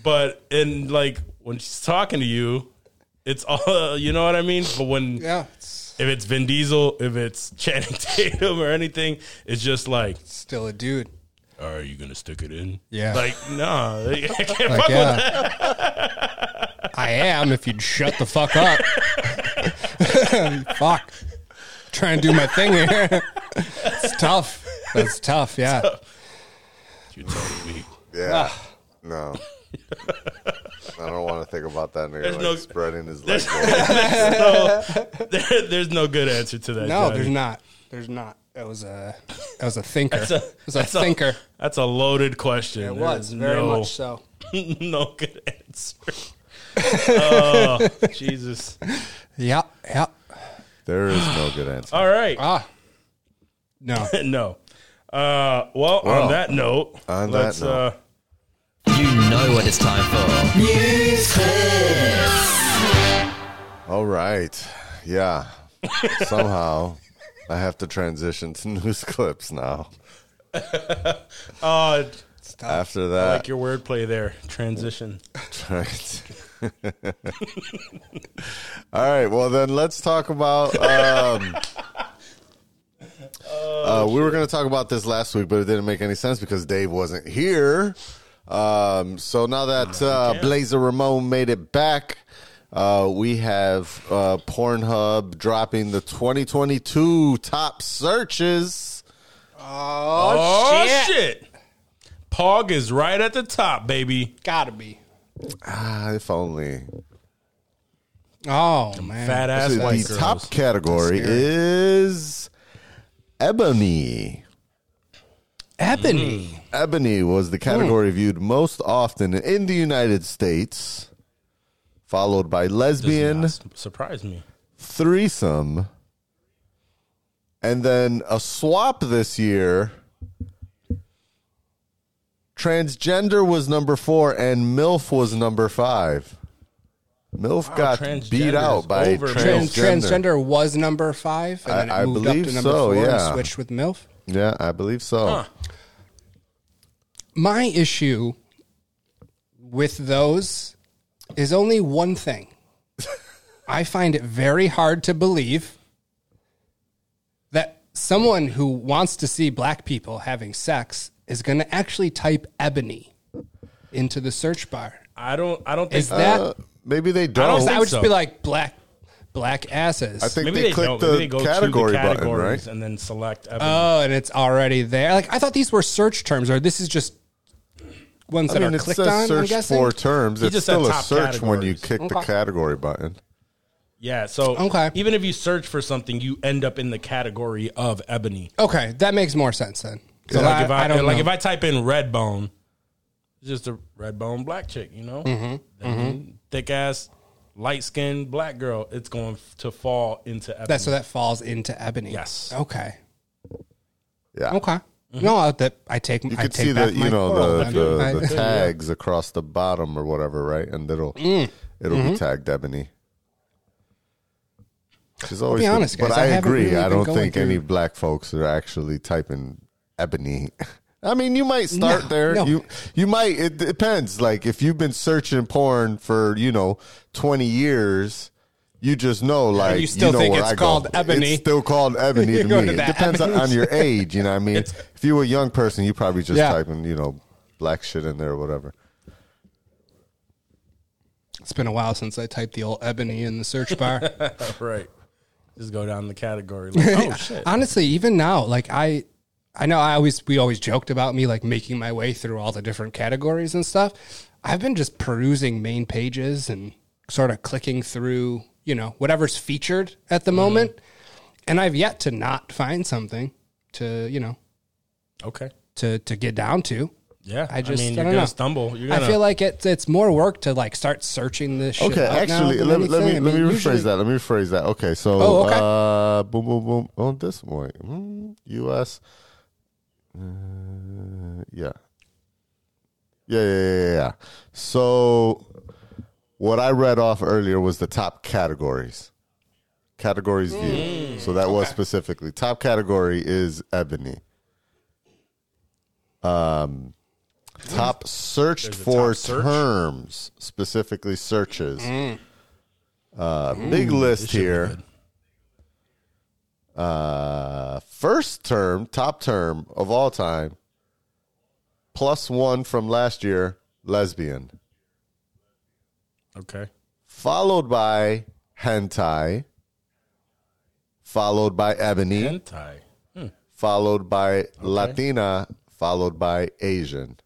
But in like when she's talking to you, it's all *laughs* you know what I mean. But when Yeah, if it's Vin Diesel, if it's Channing *laughs* Tatum or anything, it's just like, still a dude. Are you gonna stick it in? Yeah. Like, no, *laughs* I can't Like, fuck with that. I am if you'd shut the fuck up. *laughs* fuck. Trying to do my thing here. It's tough. That's tough, yeah. You told me. Yeah. Ah. No. I don't want to think about that nigga There's like no- spreading his legs. *laughs* There's no, there- there's no good answer to that. No, Johnny. there's not. There's not. It was a it was a thinker. That's a, it was a that's thinker. that's a loaded question. it was is very no, much *laughs* so. no good answer. *laughs* oh, Jesus. Yeah, yeah. There is no good answer. All right. Ah. No. *laughs* no. Uh, well, Well, on that note, on that let's note. uh, You know what it's time for. All right. Yeah. Somehow I have to transition to *laughs* news clips now. *laughs* uh, After I that, like your wordplay there. Transition. right. *laughs* All right. Well, then let's talk about. Um, uh, we were going to talk about this last week, but it didn't make any sense because Dave wasn't here. Um, so now that uh, Blazer Ramon made it back, uh, we have uh, Pornhub dropping the 2022 top searches. Oh, shit. Pog is right at the top, baby. Gotta be. Ah, if only. Oh man. Fat ass So white the girls. top category is ebony. Ebony. Ebony was the category viewed most often in the United States, followed by Does lesbian, not surprise me. threesome, and then a swap this year. Transgender was number four, and MILF was number five. MILF got beat out by over, man. Trans- transgender. transgender was number five, and then it I- I moved up believe to number so, four yeah. and switched with MILF. Yeah, I believe so. Huh. My issue with those is only one thing. I find it very hard to believe that someone who wants to see black people having sex is going to actually type ebony into the search bar. I don't. I don't think Is that Uh, Maybe they don't don't. I would so. just be like black black asses. I think Maybe they, they, click don't. the Maybe they go category through the button, categories right? and then select. Ebony. oh, and it's already there. Like I thought these were search terms, or this is just ones I that mean, are it clicked says on. I'm search guessing. for terms. He It's just said still a top search when you categories. kick the Okay. category button. Yeah. So Okay. even if you search for something, you end up in the category of ebony. Okay, that makes more sense then. So 'Cause like if I, don't like know. if I type in red bone, it's just a red bone black chick, you know, Mm-hmm. thick ass, light skinned black girl. It's going to fall into ebony. that so that falls into ebony. Yes. Okay. Yeah. Okay. No, I- that I take. You I could take see the you know the, the, the tags across the bottom or whatever, right? And it'll Mm. it'll Mm-hmm. be tagged ebony. She's always be honest, guys, but I I, agree. really I don't think any black folks are actually typing ebony. *laughs* I mean, you might start No, there. no. You you might. It depends. Like if you've been searching porn for you know twenty years. You just know, like you still know think where it's I go. ebony. It's still called ebony *laughs* to me. to It depends on, ebony on your age. You know what I mean? *laughs* if you were a young person, you probably just Yeah. typing, you know, black shit in there or whatever. It's been a while since I typed the old ebony in the search bar. *laughs* right. Just go down the category. Like, oh shit. Honestly, even now, like I, I know I always we always joked about me like making my way through all the different categories and stuff. I've been just perusing main pages and sort of clicking through, you know, whatever's featured at Mm-hmm. the moment, and I've yet to not find something to, you know, Okay. to to get down to. Yeah. I just- mean, I you're don't gonna know. stumble. You're I gonna, feel like it's it's more work to like start searching this shit. Okay, actually, than let, me- let me anything. I let me rephrase usually- that. Let me rephrase that. Okay, so Oh, okay. uh, boom, boom, boom. On this point, mm, U.S. Uh, yeah. yeah, yeah, yeah, yeah, yeah. So, what I read off earlier was the top categories, categories view. So that was specifically top category is ebony. Um, top searched for top search? terms, specifically searches. Uh, big list here. Uh, first term, top term of all time, plus one from last year, lesbian. Okay. Followed by hentai. Followed by ebony. Hentai. followed by Latina. Followed by Asian.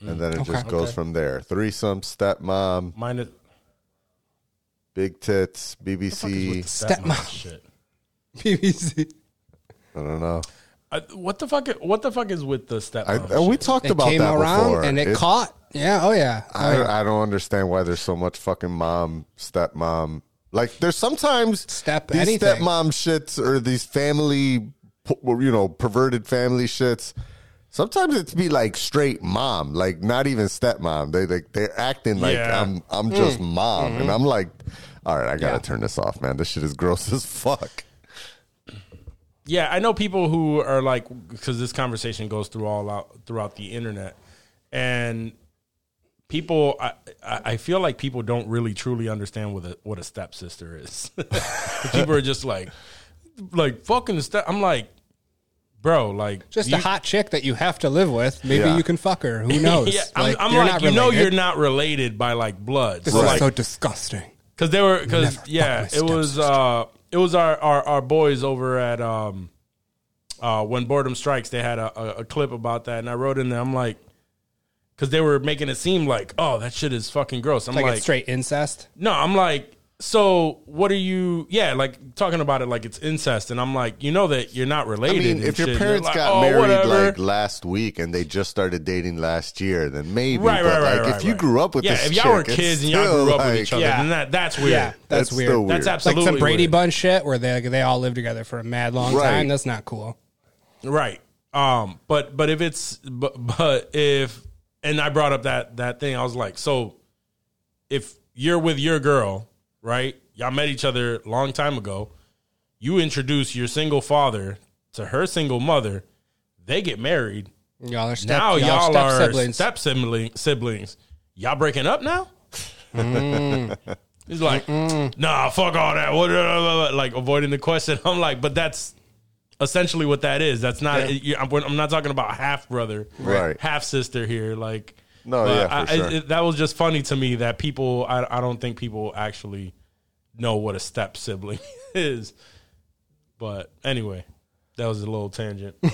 And then it just goes Okay. from there. Threesome, stepmom, Mine is big tits, BBC. Stepmom. stepmom shit. *laughs* BBC. I don't know. Uh, what the fuck? What the fuck is with the I, stepmom? and we shit? talked It about came that around before. and it, caught. Yeah. Oh yeah. Oh, I, yeah. I don't understand why there's so much fucking mom, stepmom. Like there's sometimes Step these anything. stepmom shits or these family, you know, perverted family shits. Sometimes it's be like straight mom, like not even stepmom. They like they're acting like Yeah. I'm I'm just mm. mom, and mm-hmm. I'm like, all right, I gotta Yeah. turn this off, man. This shit is gross *laughs* as fuck. Yeah, I know people who are like because this conversation goes through all out throughout the internet, and people, I, I I feel like people don't really truly understand what a what a stepsister is. *laughs* people are just like, like fucking the step. I'm like, bro, like Just you- a hot chick that you have to live with. Maybe Yeah. you can fuck her. Who *laughs* knows? Yeah, I'm, I'm you're like, not you know, related. you're not related by like blood. This So, is like, so disgusting. Because they were, because yeah, it was, uh, it was our, our our boys over at um, uh, when boredom strikes. They had a, a, a clip about that, and I wrote in there. I'm like, because they were making it seem like, oh, that shit is fucking gross. I'm Like, like, it's straight incest. no, I'm like, so what are you? Yeah, like talking about it like it's incest, and I'm like, you know that you're not I related. mean, and if your shit. parents like, got "Oh, married whatever." like last week and they just started dating last year, then maybe. Right, but right, right, like right, if you grew up with this, yeah, this if y'all were chick, it's kids and y'all grew up with each other, Yeah. then that that's weird. Yeah, that's, That's weird. weird. That's Like some Brady weird. Bunch shit where they they all live together for a mad long Right. time. That's not cool. Right. Um, but but if it's but but if and I brought up that that thing, I was like, so if you're with your girl, right? Y'all met each other a long time ago. You introduce your single father to her single mother. They get married. Y'all are step, now y'all, y'all, step are siblings. step sibling, siblings. Y'all breaking up now? Mm. *laughs* He's like, nah, fuck all that. What, *laughs* like avoiding the question. *laughs* I'm like, but that's essentially what that is. That's not. you- I'm, I'm not talking about half brother, Right. Half sister here. Like, No, But yeah, for I, I- sure. it- that was just funny to me that people. I, I don't think people actually know what a step sibling *laughs* is. But anyway, that was a little tangent. *laughs*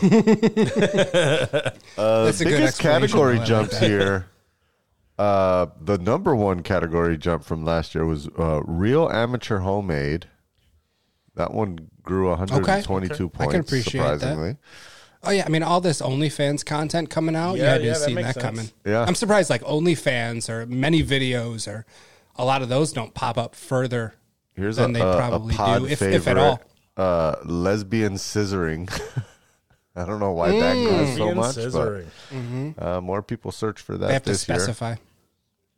Uh, That's a biggest explanation, category I like jumps here. Uh, the number one category jump from last year was uh, real amateur homemade. That one grew 122 I points. can appreciate that. Oh yeah, I mean all this OnlyFans content coming out. Yeah, you had to yeah, have that makes that sense. coming. Yeah. I'm surprised like OnlyFans or many videos or a lot of those don't pop up further Here's than a, they a- a probably do, if, favorite, if at all. Uh, lesbian scissoring. *laughs* I don't know why that grew so Being much, scissoring. but uh, more people search for that They have to this year.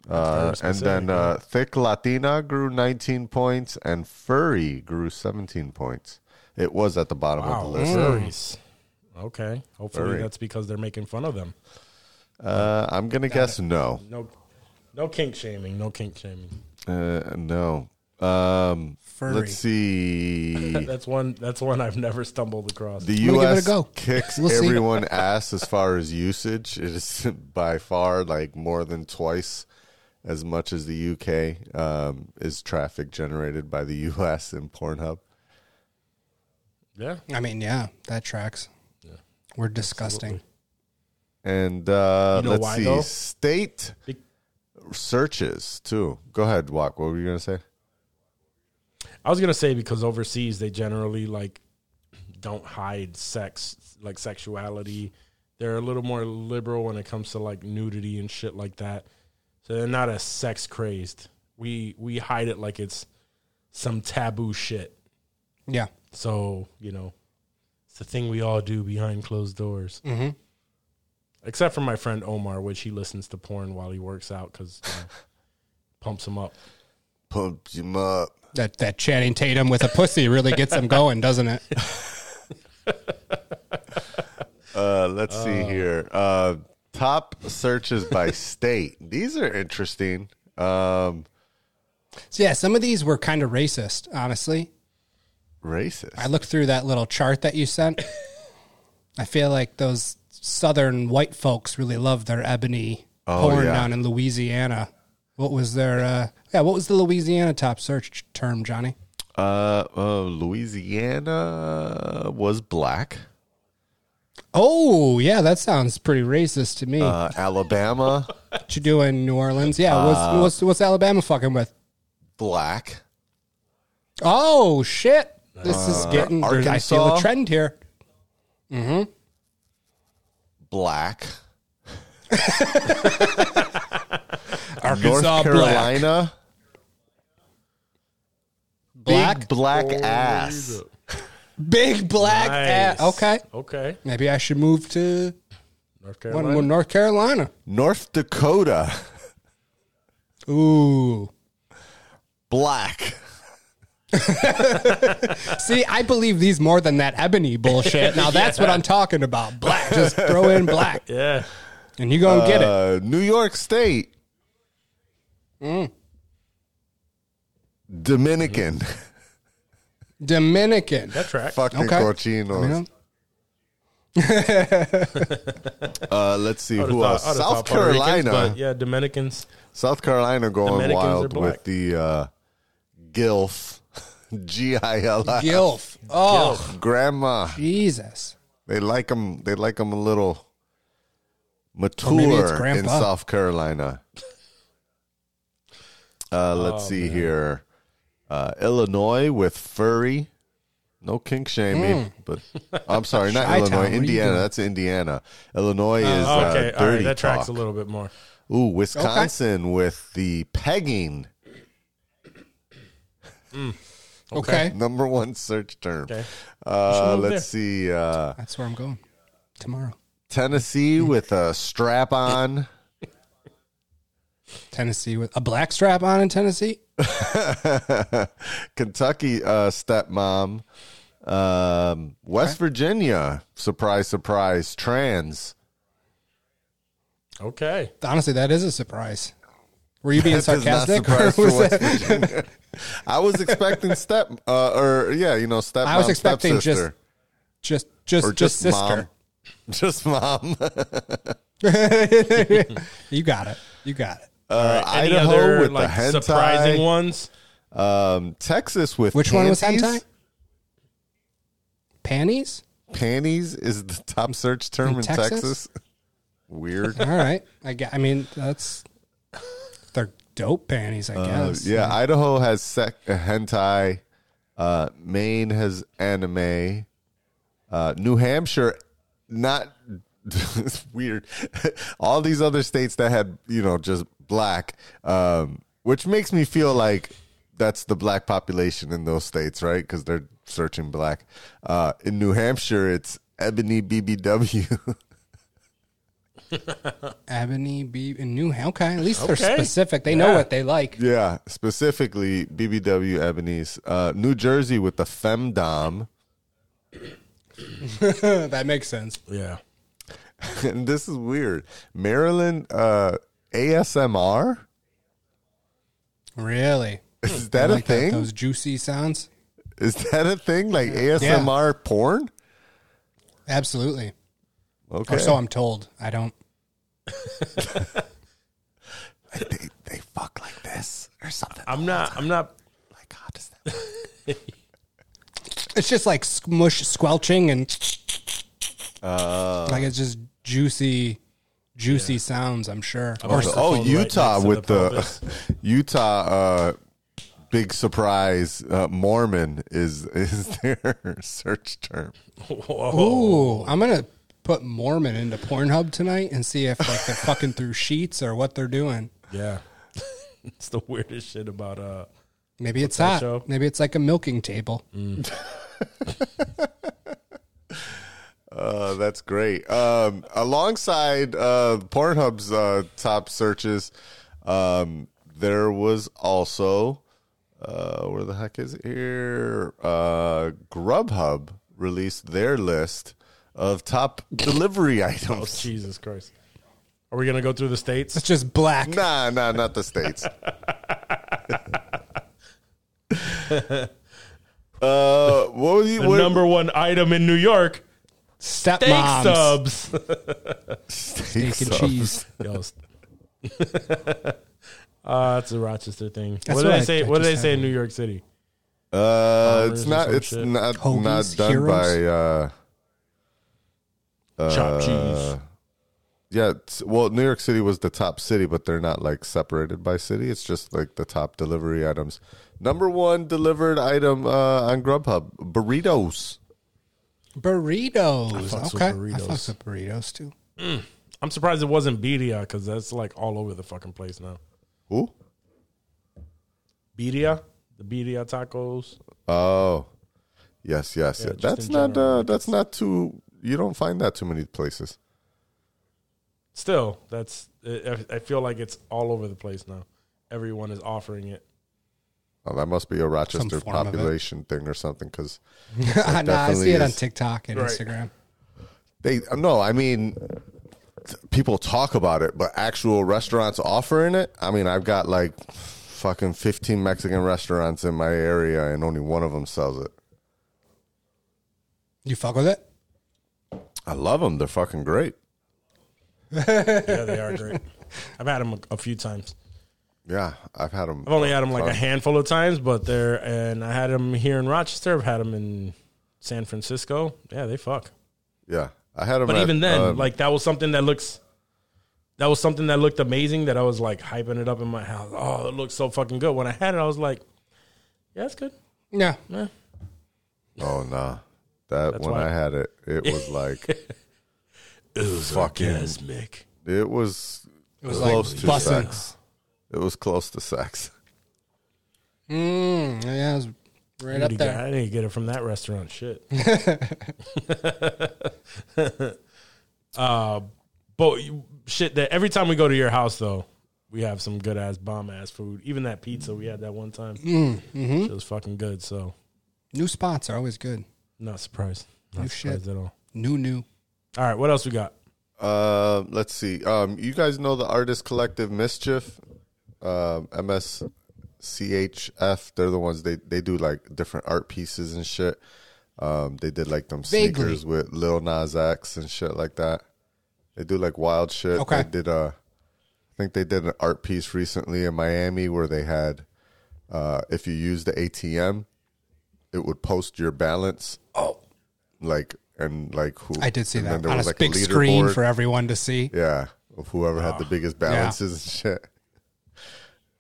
Specify. Uh, and then uh, thick Latina grew 19 points, and furry grew 17 points. It was at the bottom Wow, of the list. furries. Okay, hopefully Furry. that's because they're making fun of them. Uh, I'm gonna guess no, No, no kink shaming. No kink shaming. uh, no. Um, Furry. let's see. *laughs* That's one. That's one I've never stumbled across. The I'm gonna give it a U.S. go. kicks We'll everyone ass as far as usage. It is *laughs* by far like more than twice as much as the U.K. Um, is traffic generated by the *laughs* U.S. and Pornhub. yeah, I mean, yeah, that tracks. We're disgusting. And uh, You know let's why, see, though? state Be- searches too. Go ahead, Walk. What were you gonna say? I was gonna say because overseas they generally like don't hide sex, like sexuality. They're a little more liberal when it comes to like nudity and shit like that. So they're not as sex crazed. We we hide it like it's some taboo shit. Yeah. So you know, it's the thing we all do behind closed doors. Mm-hmm. Except for my friend Omar, which he listens to porn while he works out because you know, *laughs* pumps him up. Pump him up. That that Channing Tatum with a pussy really gets him going, doesn't it? *laughs* Uh, let's see here. Uh, top searches by *laughs* state. These are interesting. Um, So yeah, some of these were kind of racist, honestly. racist. I looked through that little chart that you sent. I feel like those southern white folks really love their ebony Oh, porn yeah. down in Louisiana. What was their uh yeah, what was the Louisiana top search term, Johnny? Uh, uh, Louisiana was black. Oh, yeah, that sounds pretty racist to me. Uh, Alabama, what you doing New Orleans? Yeah, what's, Uh, what's what's Alabama fucking with? black. Oh shit. This is getting I feel Uh, Arkansas? a trend here. Black. *laughs* Arkansas North Carolina. black. Big black ass. Big black Nice. ass. Okay. Okay. Maybe I should move to North Carolina. one North Carolina. North Dakota. Ooh. Black. *laughs* See, I believe these more than that ebony bullshit. Now that's what I'm talking about. Black. Just throw in black. *laughs* Yeah. And you gonna get it. Uh, New York State. Mm. Dominican. Dominican. That track. Fucking Okay. cochinos. *laughs* uh, let's see who thought- else. South thought Ricans, Carolina. but yeah, Dominicans. South Carolina going Dominicans wild with the uh, GILF. *laughs* G I L F. Gilf. Oh, Grandma. Jesus. They like them. They like them a little mature in. South Carolina. Uh, let's Oh, see here. Uh, Illinois with furry. No kink shaming, but I'm sorry, not. *laughs* Illinois. what are you Indiana. That's Indiana. Illinois is uh, okay. dirty All right. That tracks talk. a little bit more. Ooh, Wisconsin with the pegging. *laughs* Okay. Number one search term. Okay. Uh, let's see. Uh, That's where I'm going tomorrow. Tennessee with a strap on. Tennessee with a black strap on in Tennessee. *laughs* Kentucky uh, stepmom. Um, West Virginia, surprise, surprise, trans. Okay. Honestly, that is a surprise. Were you being *laughs* That sarcastic? or *laughs* was that- I was expecting step, uh, or yeah, you know, step. I was expecting just just just Or just just sister. mom. Just mom. You got it. You got it. Uh, Any Idaho other with like the hentai. surprising ones? Um, Texas with Which one was panties. hentai? Panties? Panties is the top search term In in, Texas? Texas. Weird. All right. I, gue- I mean, that's they're dope panties, I Uh, guess. yeah, Idaho has sec- uh, hentai. Uh, Maine has anime. Uh, New Hampshire, not it's *laughs* weird. *laughs* All these other states that had you know just black, um, which makes me feel like that's the black population in those states, right? Because they're searching black. Uh, in New Hampshire, it's ebony BBW. *laughs* Ebony B in New Hampshire. Okay, at least they're Okay. specific. They know what they like. yeah, specifically BBW Ebony's. Uh, New Jersey with the femdom. *laughs* that makes sense. Yeah. *laughs* and this is weird. Maryland uh, ASMR Really? is that I a like that, thing? those juicy sounds. Is that a thing? Like ASMR porn? Absolutely. Okay. Or so I'm told. I don't. *laughs* they, they fuck like this or something. I'm not. I'm not. like, how does that? *laughs* It's just like smush, squelching, and Uh. like it's just juicy, juicy sounds. I'm sure. Or oh, phone right Utah next with the the. *laughs* Utah uh, big surprise. Uh, Mormon is is *laughs* their search term. Ooh, I'm gonna put Mormon into Pornhub tonight and see if like they're fucking through sheets or what they're doing. Yeah. *laughs* it's the weirdest shit about uh. Maybe it's that hot. show? Maybe it's like a milking table. Uh, that's great. Um, alongside uh, Pornhub's uh, top searches, um, there was also uh, where the heck is it here? Uh, Grubhub released their list of top *laughs* delivery Oh items. Jesus Christ. Are we gonna go through the states? It's just black. Nah, nah, not the states. *laughs* uh, what was? The what, number one item in New York: Step steak moms. subs. steak Steak and subs. cheese. *laughs* Yo, st- uh, *laughs* that's a Rochester thing. That's what did what I I- say? I what did they say in New York City? Uh, it's not. It's shit. not. Hoagies, not done Heroes? by. Uh, Chopped uh, cheese. yeah. It's, well, New York City was the top city, but they're not like separated by city. It's just like the top delivery items. Number one delivered item uh, on Grubhub: burritos. Burritos. fucks with okay. I burritos. fucks with burritos too. I'm surprised it wasn't Birria because that's like all over the fucking place now. Who? Birria, the Birria tacos. Oh, yes, yes. Yeah, yeah. That's not. general, Uh, that's not too. You don't find that too many places. Still, that's. I I feel like it's all over the place now. Everyone is offering it. Oh, that must be a Rochester form of it. population thing or something. Because *laughs* nah, I see definitely it on. TikTok and Right. Instagram. They no, I mean, people talk about it, but actual restaurants offering it. I mean, I've got like fucking fifteen Mexican restaurants in my area, and only one of them sells it. You fuck with it? I love them; they're fucking great. Yeah, they are great. I've had them a, a few times. Yeah, I've had them. I've only had them like a handful of times, but they're and I had them here in Rochester. I've had them in San Francisco. Yeah, they fuck. Yeah, I had them. But at, even then, um, like that was something that looks that was something that looked amazing that I was like hyping it up in my house. Oh, it looks so fucking good. When I had it, I was like, Yeah, it's good. Yeah. Yeah. oh nah, that when why- I had it, it was *laughs* like It was Fucking- orgasmic. it was, It was like close to bussin'. sex. It was close to sex. Mm, yeah, it was right I up need, to get, there. I need to get it from that restaurant. Shit. *laughs* *laughs* uh, but you- shit, that every time we go to your house, though, we have some good ass bomb ass food. Even that pizza we had that one time, Mm-hmm. it was fucking good. So New spots are always good. not surprised. Not New surprised shit. at all. New, new. All right, what else we got? Uh, let's see. Um, you guys know the artist collective Mischief, um, MSCHF. They're the ones they they do like different art pieces and shit. Um, they did like them Vaguely. sneakers with Lil Nas X and shit like that. They do like wild shit. Okay. They did a, I think they did an art piece recently in Miami where they had, uh, if you use the ATM, it would post your balance. Oh. Like and like who I did see that there on a like, big screen for everyone to see. yeah of whoever had the biggest balances and shit.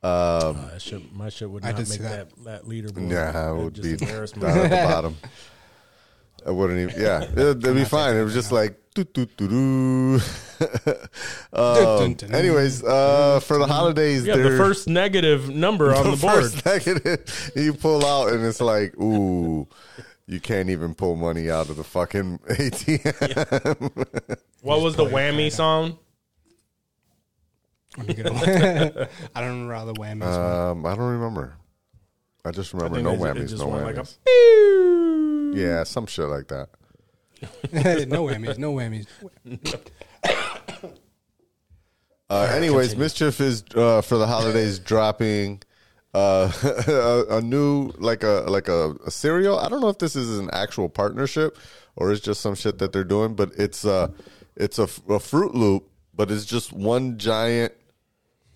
Uh, that shit, my shit would not make that. that. that leaderboard. Yeah, it That'd be embarrass down at the bottom. I wouldn't even. Yeah, it'd, *laughs* it'd be fine. It was just like doo. Um, anyways, uh, for the holidays, Yeah, the first negative number *laughs* on the, board. first negative you pull out, and it's like, ooh, you can't even pull money out of the fucking *laughs* ATM. What was the whammy song? Let me get a- *laughs* I don't remember how the whammies. Um, I don't remember. I just remember no it- it whammies, just no went like a whammies. yeah, some shit like that. *laughs* no whammies, no whammies. Uh, anyways, mischief is uh, for the holidays *laughs* dropping uh, a, a new like a like a, a cereal. I don't know if this is an actual partnership or it's just some shit that they're doing, but it's uh it's a, a Fruit Loop, but it's just one giant.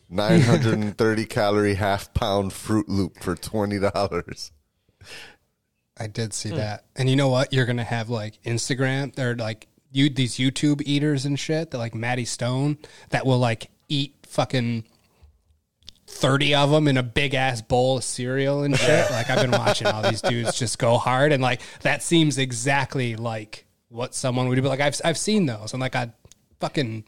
930 calorie half pound Fruit Loop for twenty dollars. I did see hmm. that. And you know what? You're gonna have like Instagram. They're like you these YouTube eaters and shit. They're like Matt Stonie that will like eat fucking thirty of them in a big ass bowl of cereal and shit. *laughs* like I've been watching all these dudes just go hard, and like that seems exactly like what someone would do. But like I've I've seen those. I'm like I fucking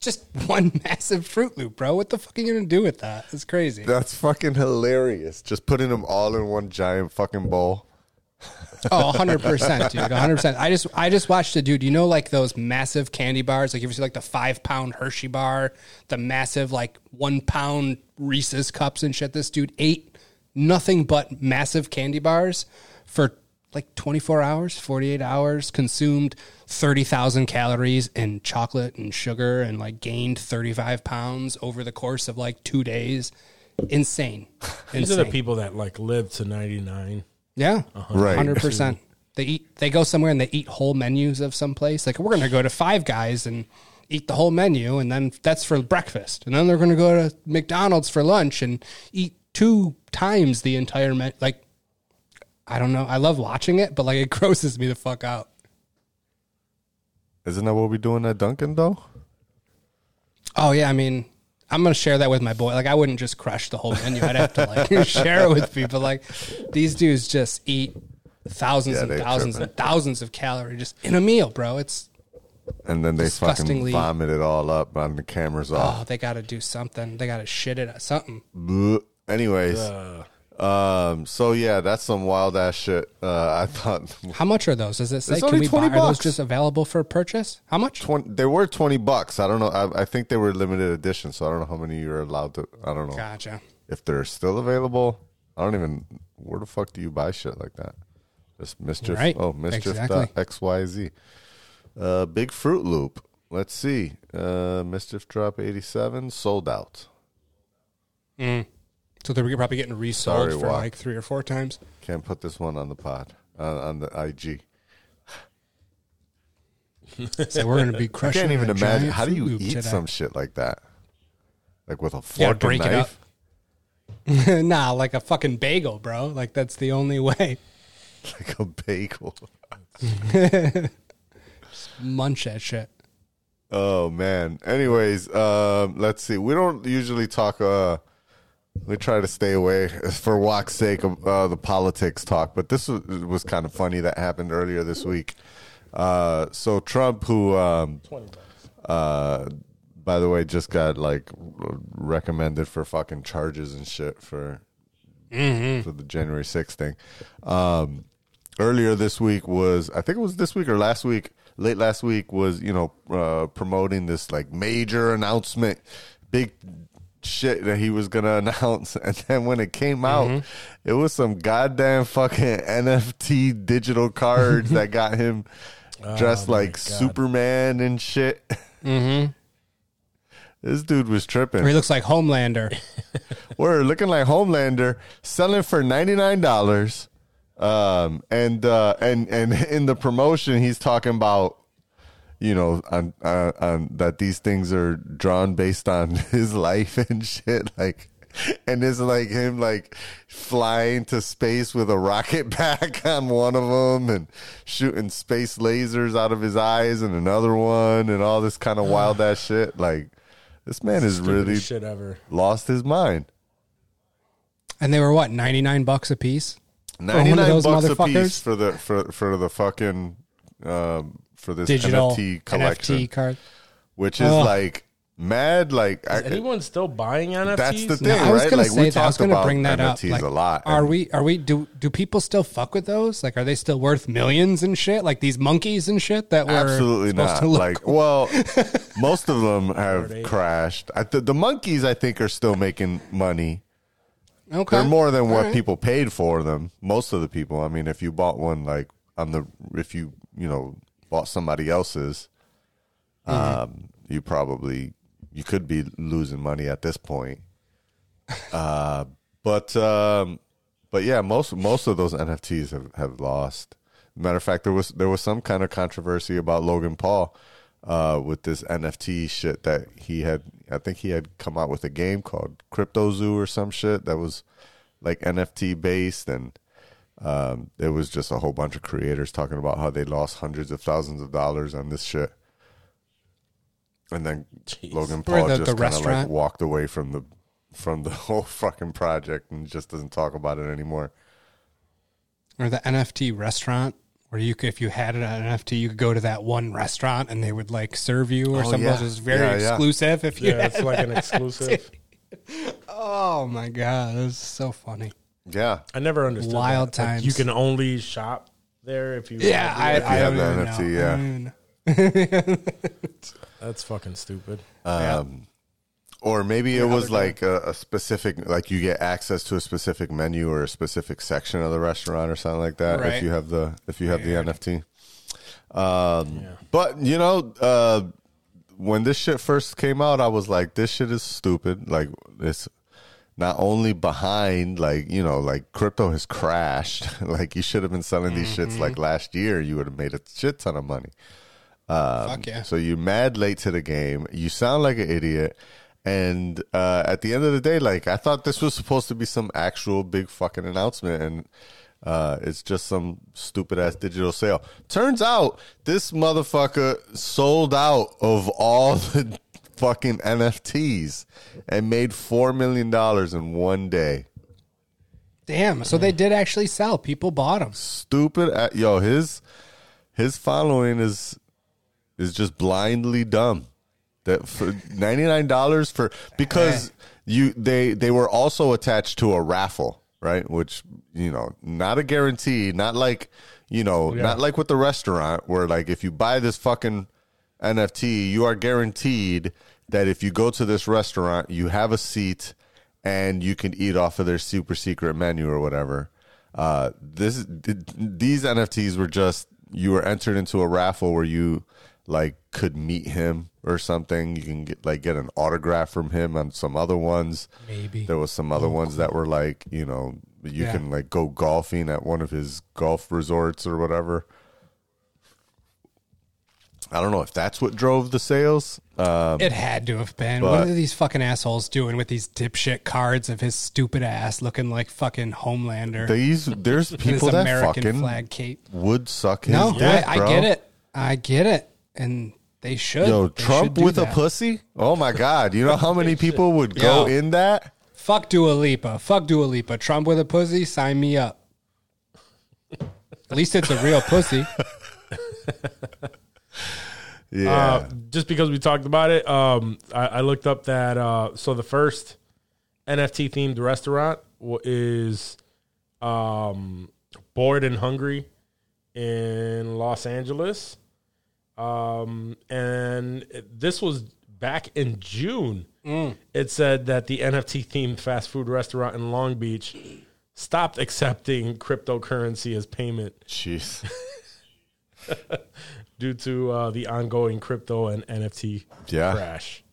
just *laughs* one massive Fruit Loop, bro. What the fuck are you gonna do with that? It's crazy. That's fucking hilarious. Just putting them all in one giant fucking bowl. Oh, 100%, dude. 100%. I just I just watched a dude, you know like those massive candy bars, like you ever see like the 5 pound Hershey bar, the massive like 1 pound Reese's cups and shit. This dude ate nothing but massive candy bars for like 24 hours, 48 hours, consumed 30,000 calories in chocolate and sugar and like gained 35 pounds over the course of like 2 days. Insane. *laughs* These are the people that like live to ninety nine. Yeah, uh-huh. Right. hundred percent. They eat. They go somewhere and they eat whole menus of some place. Like we're gonna go to Five Guys and eat the whole menu, and then that's for breakfast, and then they're gonna go to McDonald's for lunch and eat two times the entire menu. Like I don't know. I love watching it, but like it *laughs* grosses me the fuck out. Isn't that what we're doing at Dunkin' though? Oh yeah, I mean. I'm gonna share that with my boy. Like I wouldn't just crush the whole menu. I'd have to like *laughs* share it with people. Like these dudes just eat thousands Yeah, and thousands tripping. and thousands of calories just in a meal, bro. It's And then they fucking vomit it all up on the cameras Oh, they got to do something. They got to shit it at something. Bleh. Anyways, um, so yeah, that's some wild ass shit. Uh, I thought How much are those? Does it say? It's Can we buy 20 are those just available for purchase? How much? 20, they were twenty bucks. I don't know. I, I think they were limited edition, so I don't know how many you're allowed to. I don't know Gotcha. if they're still available. I don't even. Where the fuck do you buy shit like that? Just mischief. Right. Oh, mischief. Exactly. X Y Z. Uh, big Fruit Loop. Let's see. Uh, mischief drop eighty seven sold out. So they're probably getting resold Sorry, for like three or four times. Can't put this one on the pod uh, on the IG. *laughs* So we're going to be *laughs* crushing I crushing. can't even a imagine. How do you Loop eat today. some shit like that? Like with a fork break and it knife, up. *laughs* nah, like a fucking bagel, bro. Like that's the only way. like a bagel. Munch that shit. Oh man. Anyways, um, let's see. We don't usually talk. Uh, we try to stay away for walk's sake of uh, the politics talk, but this was, was kind of funny that happened earlier this week. Uh, so Trump, who, um, uh, by the way, just got like recommended for fucking charges and shit for for the January 6th thing. Um, earlier this week was, I think it was this week or last week, late last week was, you know, uh, promoting this like major announcement, big shit that he was going *laughs* to announce. And then when it came out, it was some goddamn fucking NFT digital cards that got *laughs* him dressed like Superman and shit. Mm-hmm. *laughs* This dude was tripping. Or he looks like Homelander. We're looking like Homelander, selling for ninety nine dollars, Um, and uh, and and in the promotion, he's talking about you know on, on, on that these things are drawn based on *laughs* his life and shit like and it's like him like flying to space with a rocket *laughs* pack on one of them and shooting space lasers out of his eyes and another one and all this kind of wild ass *sighs* shit like this man is Stupidest really shit ever. lost his mind And they were what, 99 bucks a piece? 99 bucks a piece for the for for the fucking um for this Digital NFT collection NFT card. which is Ugh. like mad like I, Is anyone still buying NFTs? that's the thing No, I was right gonna like say we that. I was talked gonna about bring that up. NFTs Like, a lot are and we? Are we? Do do people still fuck with those? Like, are they still worth millions and shit? Like these monkeys and shit that were absolutely supposed not to look like well *laughs* most of them have crashed I, the, the monkeys i think are still making money okay. they're more than All what right. people paid for them most of the people i mean if you bought one like on the if you you know bought somebody else's Mm-hmm. um you probably you could be losing money at this point *laughs* uh but um but yeah most most of those nfts have, have lost matter of fact there was there was some kind of controversy about logan paul uh with this nft shit that he had i think he had come out with a game called crypto zoo or some shit that was like nft based and um there was just a whole bunch of creators talking about how they lost hundreds of thousands of dollars on this shit and then Logan Paul the- just kind of like walked away from the from the *laughs* whole fucking project and just doesn't talk about it anymore. or the NFT restaurant where you could, if you had an NFT, you could go to that one restaurant and they would like serve you or Oh, something. yeah. It was very Yeah, yeah. exclusive. If you, Yeah, it's like an exclusive. *laughs* Oh my god, it was so funny. Yeah, I never understood. Wild that. Like, times. you can only shop there if you. Yeah, I, If you I have the NFT, know. yeah. I don't even know. That's fucking stupid. um, or maybe it was like a, a specific, like you get access to a specific menu or a specific section of the restaurant or something like that. If you have the if you have the NFT. Um, but you know, uh, when this shit first came out, I was like, this shit is stupid. Like it's not only behind, like you know, like crypto has crashed. *laughs* like you should have been selling these shits like last year. You would have made a shit ton of money. Fuck yeah. So you're mad late to the game. You sound like an idiot. And uh, at the end of the day, like I thought this was supposed to be some actual big fucking announcement, and uh, it's just some stupid ass digital sale. Turns out this motherfucker sold out of all *laughs* the fucking NFTs and made four million dollars in one day. Damn. So they did actually sell. People bought them. Stupid, yo. His his following is is just blindly dumb. That for ninety nine dollars for because eh. you they they were also attached to a raffle, right? Which you know, not a guarantee, not like you know, not like with the restaurant where like if you buy this fucking NFT, you are guaranteed that if you go to this restaurant, you have a seat and you can eat off of their super secret menu or whatever. Uh, this these NFTs were just you were entered into a raffle where you like could meet him or something. You can get like get an autograph from him on some other ones. Maybe. There was some other ones that were like you know you Yeah. can like go golfing at one of his golf resorts or whatever. I don't know if that's what drove the sales. Um, It had to have been. But- what are these fucking assholes doing with these dipshit cards of his stupid ass looking like fucking Homelander? these there's people that American fucking flag cape. would suck his No, dick, I, I get it. I get it. And they should. Yo, They Trump should with a pussy? Oh my god! You know how many people would go Yo. in that? Fuck Dua Lipa. Fuck Dua Lipa. Trump with a pussy. Sign me up. At least it's a real pussy. *laughs* Yeah, Uh, just because we talked about it, um, I, I looked up that. Uh, so the first NFT themed restaurant is um, Bored and Hungry in Los Angeles, um, and this was back in June. It said that the NFT themed fast food restaurant in Long Beach stopped accepting cryptocurrency as payment jeez. *laughs* due to uh, the ongoing crypto and NFT Yeah. crash.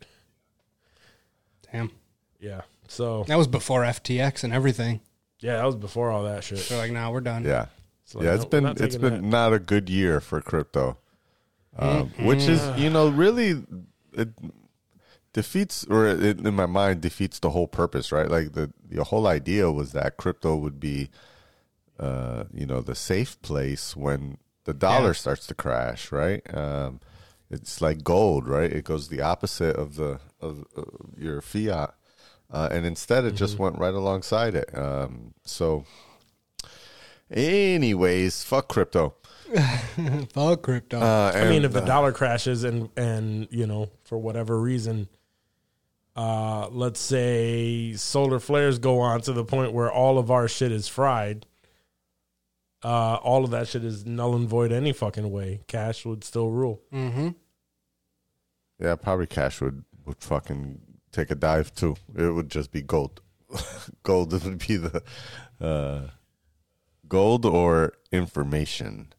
Damn. Yeah. So That was before FTX and everything. Yeah, that was before all that shit. They're like, nah, we're done. Yeah, like, yeah. It's no, been it's been that. not a good year for crypto, um, Mm-hmm. which is you know really it defeats or it, in my mind defeats the whole purpose, right? Like the the whole idea was that crypto would be, uh, you know, the safe place when the dollar Yeah. starts to crash, right? Um, it's like gold, right? It goes the opposite of the of, uh your fiat, uh, and instead it just went right alongside it. Um, so, anyways, fuck crypto. *laughs* Fuck crypto. Uh, I mean, if the uh, dollar crashes and and you know for whatever reason, uh, let's say solar flares go on to the point where all of our shit is fried. Uh, all of that shit is null and void any fucking way. Cash would still rule. mm-hmm. yeah, probably cash would would fucking take a dive too. It would just be gold. *laughs* gold *laughs* would be the uh, gold or information.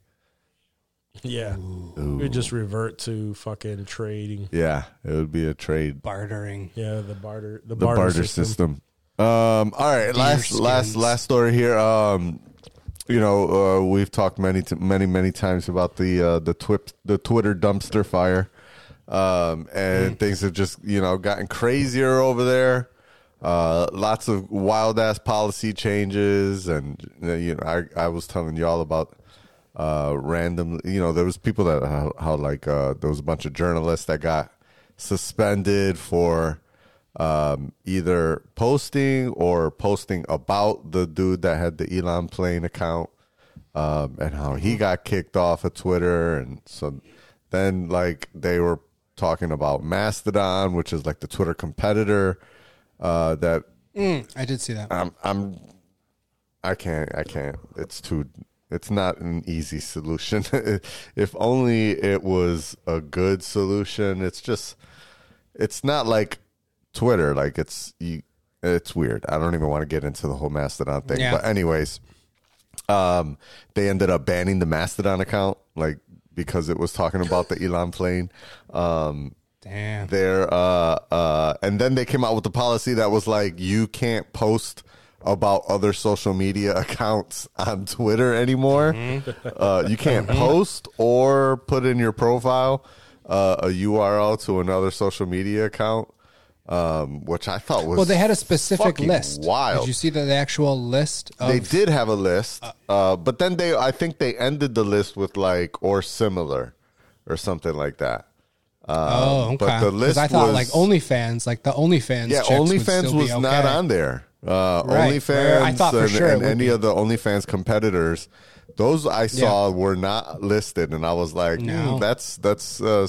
Yeah, we just revert to fucking trading. Yeah, it would be a trade. Bartering. Yeah, the barter, the, the barter, barter, system. system. Um, all right, last skins. last last story here. Um, you know, uh, we've talked many t- many many times about the uh, the twip the Twitter dumpster fire, um, and things have just you know gotten crazier over there. Uh, lots of wild ass policy changes, and you know, I I was telling y'all about uh random you know there was people that how, how like uh there was a bunch of journalists that got suspended for um either posting or posting about the dude that had the Elon plane account um and how he got kicked off of Twitter and so then like they were talking about Mastodon which is like the Twitter competitor uh that Mm, I did see that. I'm I'm I can't I can't. It's too it's not an easy solution. *laughs* if only it was a good solution. It's just it's not like Twitter like it's you it's weird. I don't even want to get into the whole Mastodon thing. Yeah. But anyways, um they ended up banning the Mastodon account like because it was talking about the Elon plane. Um Damn. there uh uh and then they came out with the policy that was like you can't post about other social media *laughs* accounts on Twitter anymore. Uh you can't post or put in your profile uh, a URL to another social media account. Um, which I thought was Well, they had a specific list. Wild. Did you see the, the actual list? Of, they did have a list, uh, but then they I think they ended the list with like or similar or something like that. Oh, okay. but the list I thought was- like OnlyFans, like the OnlyFans. Yeah, OnlyFans was be not on there. Uh, Right. OnlyFans I thought for and, sure and any be. of the OnlyFans competitors, those I saw were not listed, and I was like, No. "Hmm, that's that's uh,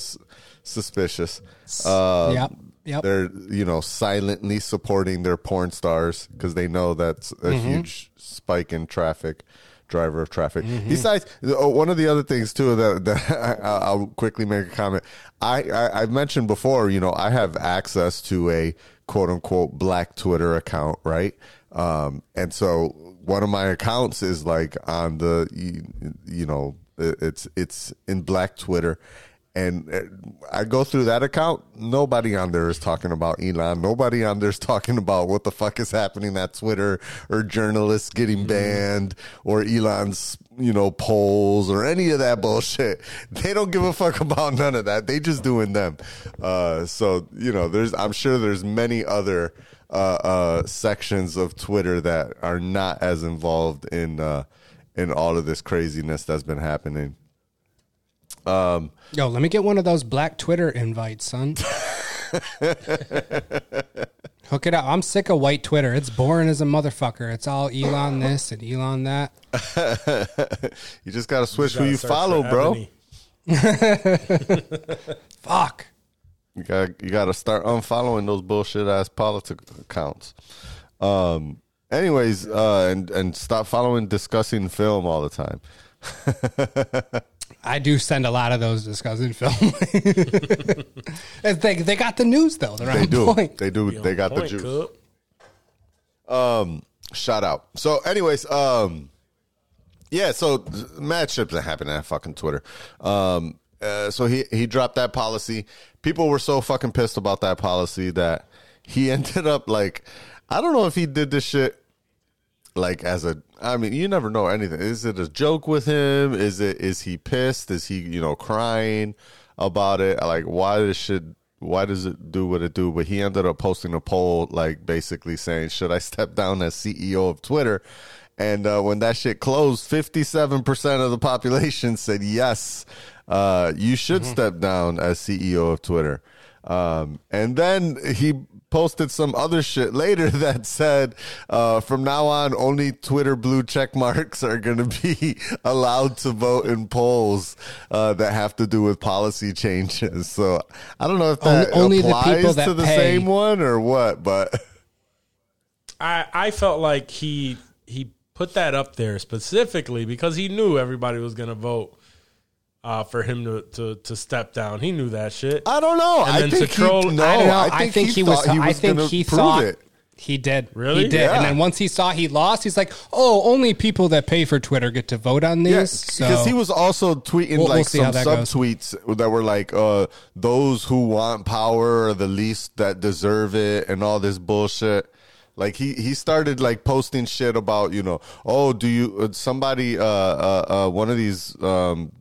suspicious. Uh, Yep. Yep. They're you know silently supporting their porn stars because they know that's a Mm-hmm. huge spike in traffic. Driver of traffic. Besides, oh, one of the other things too that, that *laughs* I, I'll quickly make a comment. I, I I've mentioned before. You know, I have access to a quote unquote black Twitter account, right? Um, and so one of my accounts is like on the you, you know it's it's in black Twitter, and uh, I go through that account. Nobody on there is talking about Elon. Nobody on there is talking about what the fuck is happening at Twitter or journalists getting banned or Elon's, you know, polls or any of that bullshit. *laughs* They don't give a fuck about none of that. They just doing them. Uh, so, you know, there's, I'm sure there's many other, uh, uh, sections of Twitter that are not as involved in, uh, in all of this craziness that's been happening. Yo, let me get one of those black Twitter invites, son. Hook it up. I'm sick of white Twitter. It's boring as a motherfucker. It's all Elon this and Elon that. *laughs* You just got to switch who Gotta you search follow, for bro. Ebony. *laughs* Fuck. You got you got to start unfollowing those bullshit ass politics accounts. Um. Anyways, uh, and and stop following discussing film all the time. *laughs* I do send a lot of those discussing film. *laughs* they, they got the news though. They're They on do. point. They do. Be They got the point, juice. Cub. Shout out. So, anyways, um, yeah. So matchups that happened at fucking Twitter. Um, uh, so he he dropped that policy. People were so fucking pissed about that policy that he *laughs* ended up like, I don't know if he did this shit like as a I mean, you never know anything. Is it a joke with him? Is it is he pissed? Is he, you know, crying about it? Like why does shit why does it do what it do? But he ended up posting a poll like basically saying, Should I step down as CEO of Twitter? And uh, when that shit closed, 57% of the population said yes, uh, you should step down as CEO of Twitter. Um, and then he posted some other shit later *laughs* that said, uh, from now on, only Twitter blue check marks are going *laughs* to be allowed to vote in polls uh, that have to do with policy changes. So I don't know if that Only- only applies people that to the pay. same one or what, but *laughs* I I felt like he he put that up there specifically because he knew everybody was gonna vote uh, for him to, to to step down. He knew that shit. I don't know. And I then think to troll- he, no, I don't know. I think, he, was. thought he was I think he thought it. he did. Really? He did. Yeah. And then once he saw he lost, he's like, "Oh, only people that pay for Twitter get to vote on these." Yeah, so because he was also tweeting We'll- we'll like some that goes. that were like, uh, "Those who want power are the least that deserve it," and all this bullshit. Like he he started like posting shit about you know, oh, do you uh, somebody uh uh, uh one of these um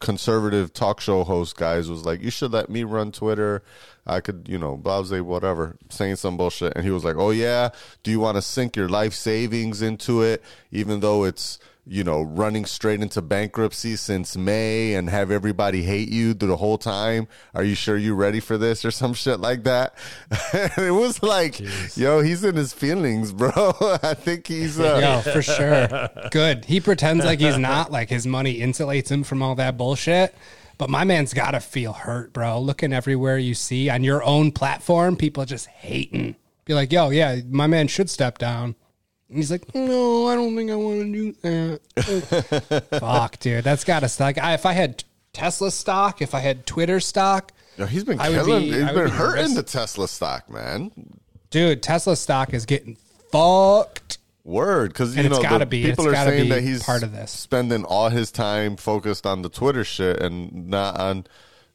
conservative talk show host guys was like, "You should let me run Twitter. I could, you know, blah whatever." Saying some bullshit, and he was like, "Oh yeah, do you want to sink your life savings into it, even though it's." You know, running straight into bankruptcy since May and have everybody hate you the whole time. Are you sure you're ready for this or *laughs* some shit like that? *laughs* it was like, yo, he's in his feelings, bro. *laughs* I think he's, uh, Yo, for sure. Good. He pretends like he's not, like his money insulates him from all that bullshit. But my man's got to feel hurt, bro. Looking everywhere you see on your own platform, people just hating. Be like, yo, yeah, my man should step down. And he's like, no, I don't think I want to do that. *laughs* Fuck, dude. That's got to like. I, if I had Tesla stock, if I had Twitter stock, Yo, he's been I would killing. be- he's I would been be hurting nervous. the Tesla stock, man. dude, Tesla stock is getting fucked. Word, because you And it's know gotta the be- people it's are gotta saying be that he's part of this. spending all his time focused on the Twitter shit and not on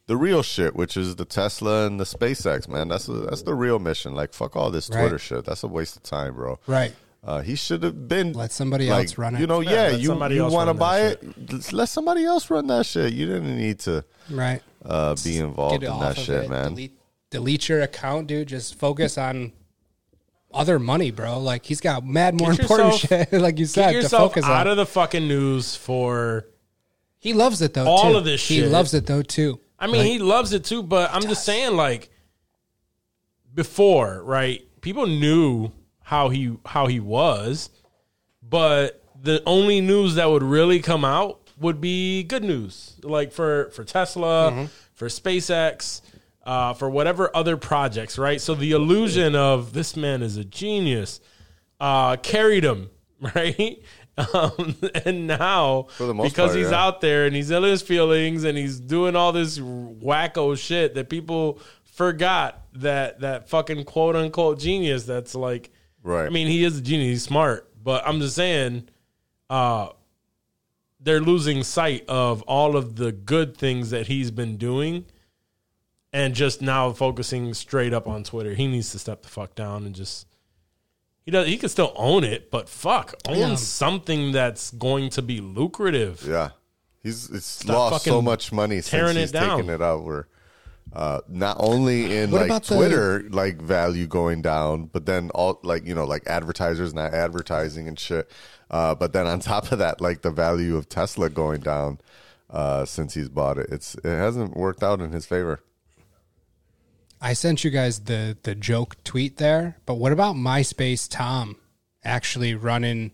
the real shit, which is the Tesla and the SpaceX. Man, that's that's the real mission. Like fuck all this Right. Twitter shit. That's a waste of time, bro. Right. Uh, he should have been Let somebody like, else run it. You know, Yeah, yeah, you you want to buy it? Let's Let somebody else run that shit. You didn't need to Right. uh, be involved in that shit, it. man. Delete, delete your account, dude. Just focus on other money, bro. Like he's got mad more Get important yourself- *laughs* shit, like you Get said, to yourself focus out on. of the fucking news for. he loves it though. all too. of this He loves it though too. I mean, he loves it too, but I'm just saying, like, before, right? People knew how he how he was, but the only news that would really come out would be good news, like for for Tesla, for SpaceX, uh, for whatever other projects, right? So the illusion of this man is a genius uh, carried him, *laughs* right? Um, and now, For the most because part, he's yeah. out there and he's in his feelings and he's doing all this wacko shit that people forgot that that fucking quote unquote genius that's like Right. I mean he is a genius, he's smart, but I'm just saying uh they're losing sight of all of the good things that he's been doing and just now focusing straight up on Twitter. He needs to step the fuck down and just he does he can still own it, but fuck, own Yeah. something that's going to be lucrative. Yeah, he's it's Stop lost so much money since tearing he's it down. taken it over. Uh, not only in What like about the- Twitter, like value going down, but then all like you know like advertisers not advertising and shit. Uh, but then on *laughs* top of that, like the value of Tesla going down uh, since he's bought it. It's it hasn't worked out in his favor. I sent you guys the the joke tweet there, but what about MySpace Tom actually running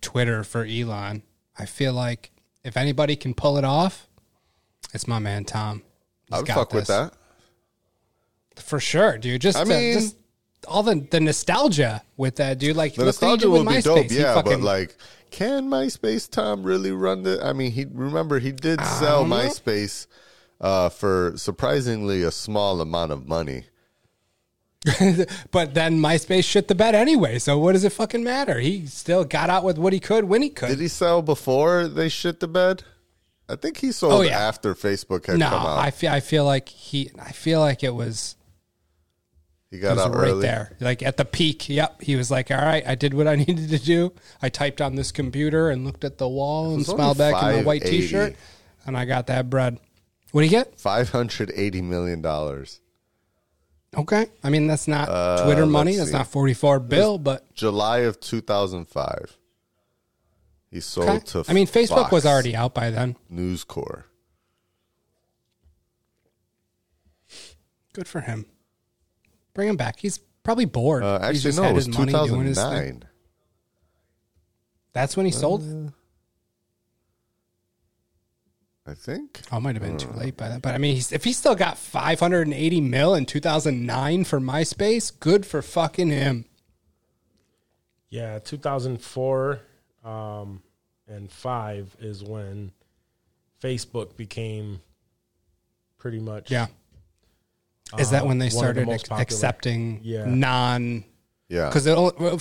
Twitter for Elon? I feel like if anybody can pull it off, it's my man Tom. He's I would fuck with that. For sure, dude. Just I to- mean- just all the the nostalgia with that, dude. Like The look what he nostalgia with be MySpace. dope, yeah. fucking- But like, can MySpace Tom really run the? I mean, he remember he did sell don't. MySpace uh, for surprisingly a small amount of money. *laughs* but then MySpace shit the bed anyway. So what does it fucking matter? He still got out with what he could when he could. Did he sell before they shit the bed? I think he sold Oh, yeah. after Facebook had no, come out. I feel I feel like he. I feel like it was. He He got out right early. there, like at the peak. Yep, he was like, "All right, I did what I *laughs* needed to do. I typed on this computer and looked at the wall and only smiled back in my white 580. T-shirt, and I got that bread." What do you get? Five hundred eighty million dollars. Okay, I mean that's not Twitter Uh, let's money. That's see. not forty-four bill, but July of two thousand five. He sold okay. to. I mean, Facebook was already out by then. News Corps. Good for him. Bring him back. He's probably bored. Uh, He's actually, just no, had it was his two money doing his thing. nine. That's when he sold. Uh, I think. Oh, it might have been too late by then. But I mean, he's, if he still got 580 mil in 2009 for MySpace, good for fucking him. Yeah, 2004 um, and 5 is when Facebook became pretty much. Yeah. Is that Uh, when they one of the started ex- popular. accepting Yeah. non? Yeah. Because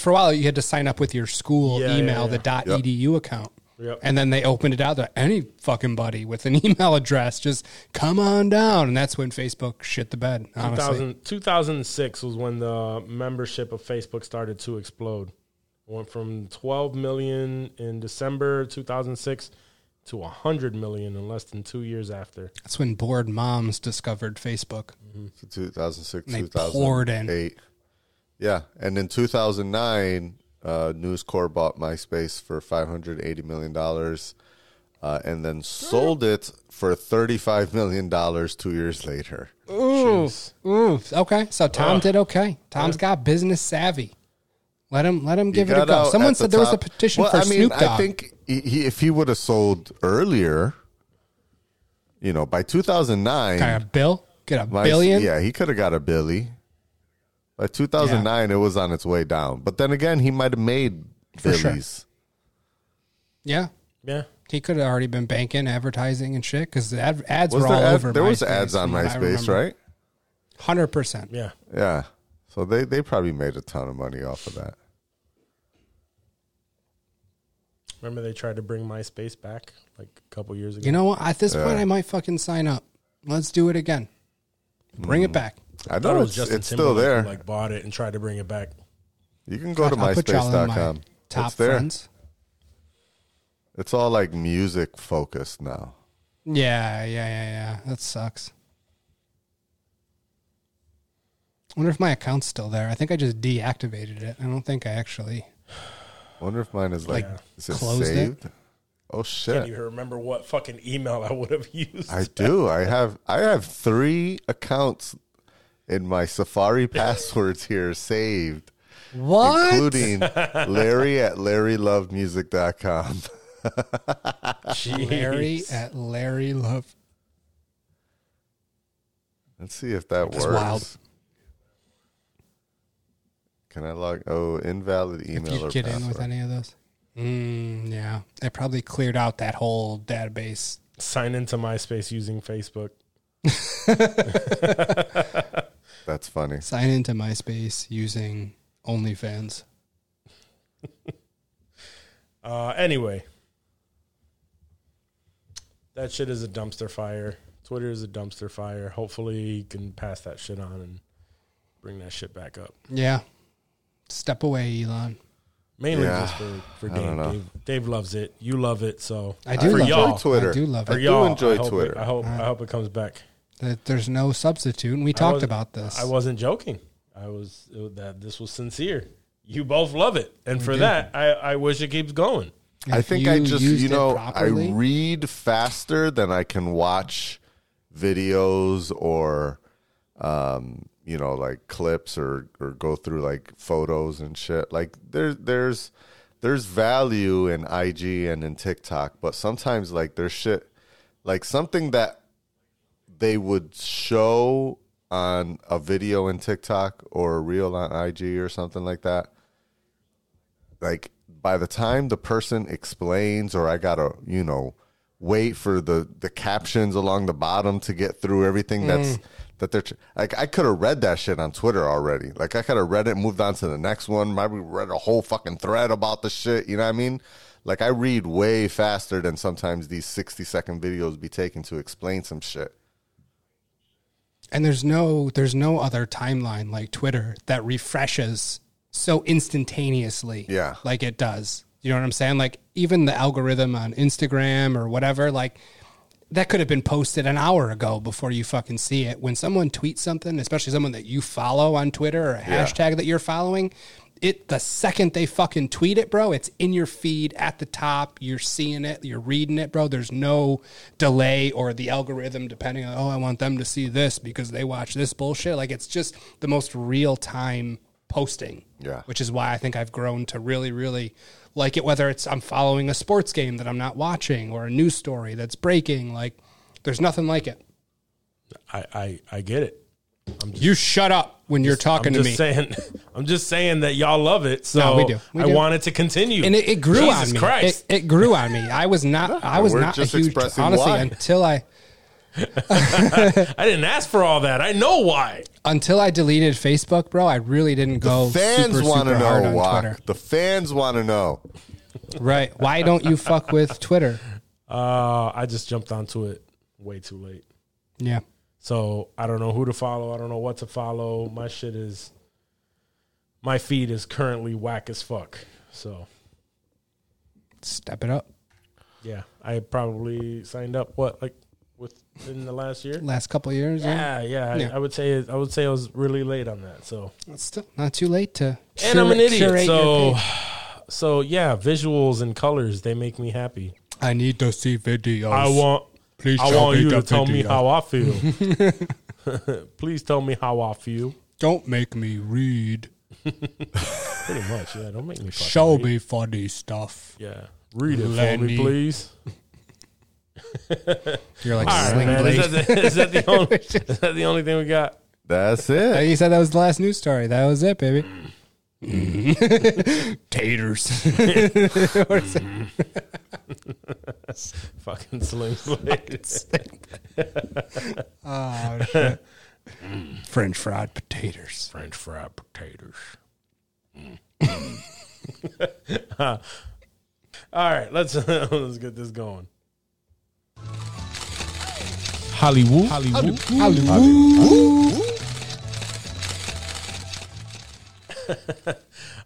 for a while you had to sign up with your school Yeah, email, yeah, the dot Yep. .edu account. Yep. And then they opened it out to any fucking buddy with an *laughs* email address. Just come on down. And that's when Facebook shit the bed, honestly. 2000, 2006 was when the membership of Facebook started to explode. It went from 12 million in December 2006 to 100 million in less than two years after. That's when bored moms discovered Facebook. So 2006, And they poured in. 2008. Yeah, and in 2009, uh, News Corp bought MySpace for 580 million dollars, uh, and then sold it for 35 million dollars two years later. Ooh, ooh. Okay, so Tom did okay. Tom's got business savvy. Let him let him give it a go. Someone at the said there was a petition Well, for I mean, Snoop Dogg. I think he, he, if he would have sold earlier, you know, by 2009, Got a bill, get a My- billion. Yeah, he could have got a Billy. By 2009, it was on its way down. But then again, he might have made For sure. Yeah. Yeah. He could have already been banking, advertising, and shit because the ad, ads Was were all ad- over. there was ads on from what I MySpace, right? Hundred percent. Yeah. Yeah. So they, they probably made a ton of money off of that. Remember they tried to bring MySpace back like a couple years ago? You know what? At this point, I might fucking sign up. Let's do it again. Bring Mm. it back. I I thought know it was it's, Justin it's still Timberlake there. who, like bought it and tried to bring it back. you can go to I'll put y'all in my myspace.com. top it's there. friends. It's all like music focused now. Yeah, yeah, yeah, yeah. That sucks. I wonder if my account's still there. I think I just deactivated it. I don't think I actually. Wonder if mine is like, Like, is it closed it? saved? Oh Can't shit. even remember what fucking email I would have *laughs* used. I do. I have I have three accounts in my Safari *laughs* passwords here saved. What? including *laughs* Larry at LarryLoveMusic.com. Larry at Larry Love. Let's see if that That's works. wild. Can I log? Oh, invalid email. If email you or get in with any of those. Mm, yeah. I probably cleared out that whole database. Sign into MySpace using Facebook. *laughs* That's funny. Sign into MySpace using OnlyFans. *laughs* Uh, anyway, that shit is a dumpster fire. Twitter is a dumpster fire. Hopefully, you can pass that shit on and bring that shit back up. Yeah. Step away, Elon. Mainly Yeah. just for, for I don't Dave. know. Dave. Dave loves it. You love it. So I do I love y'all. it. Twitter. I do love for it. do y'all, enjoy I hope Twitter. It, I hope. I hope it comes back. That there's no substitute, and we I talked wasn't- about this. I wasn't joking. I was it- that this was sincere. You both love it, and for do. that, I, I wish it keeps going. I think I just, used you it know, properly- I read faster than I can watch videos or, um, you know, like clips or, or go through like photos and shit. Like there, there's, there's value in IG and in TikTok, but sometimes like there's shit, like something that they would show on a video in TikTok or a reel on IG or something like that like by the time the person explains or I gotta, you know, wait for the the captions along the bottom to get through everything that's mm. That they're like I could have read that shit on Twitter already. Like I could have read it, moved on to the next one, maybe read a whole fucking thread about the shit. You know what I mean? Like I read way faster than sometimes these sixty second videos be taken to explain some shit. And there's no there's no other timeline like Twitter that refreshes so instantaneously. Yeah. Like it does. You know what I'm saying? Like even the algorithm on Instagram or whatever, like that could have been posted an hour ago before you fucking see it. When someone tweets something, especially someone that you follow on Twitter or a Yeah. hashtag that you're following, it the second they fucking tweet it, bro, it's in your feed at the top. You're seeing it, you're reading it, bro. There's no delay or the algorithm depending on oh, I want them to see this because they watch this bullshit. Like it's just the most real time posting. Yeah. Which is why I think I've grown to really, really like it, whether it's I'm following a sports game that I'm not watching or a news story that's breaking. Like there's nothing like it. I, I, I get it. You shut up when you're talking I'm to me. saying. *laughs* I'm just saying that y'all love it. So No, we do. We I do. want it to continue. and it, it grew Jesus on me. Christ. It, it grew on me. I was not. I was we're not a huge. expressing Honestly, why. until I *laughs* I didn't ask for all that. I know why. until I deleted Facebook, bro. I really didn't go. Fans super, want to super hard know on why. Twitter. The fans want to know. Right? Why don't you fuck with Twitter? Uh, I just jumped onto it way too late. Yeah. So I don't know who to follow. I don't know what to follow. My shit is, my feed is currently whack as fuck. So Step it up. yeah, I probably signed up what like within the last year. Last couple of years. Yeah. Yeah, yeah. I, I would say I would say I was really late on that. So It's still not too late to. and I'm an idiot. So so yeah, visuals and colors they make me happy. I need to see videos. I want Please I want you to tell me how I feel. *laughs* *laughs* Please tell me how I feel. Don't make me read. *laughs* Pretty much, yeah. Don't make me Show read. me funny stuff. Yeah, read it for Lenny. me, please. You're like All right, Sling man. Blade. Is that, the, is, that the *laughs* only, is that the only thing we got? That's it. You said that was the last news story. That was it, baby. Mm-hmm. *laughs* Taters. *laughs* What is it? Fucking Sling Blade. Oh, shit. Mm. French fried potatoes. French fried potatoes. Mm. All right, let's let's get this going. Hollywood. Hollywood. Hollywood. *laughs*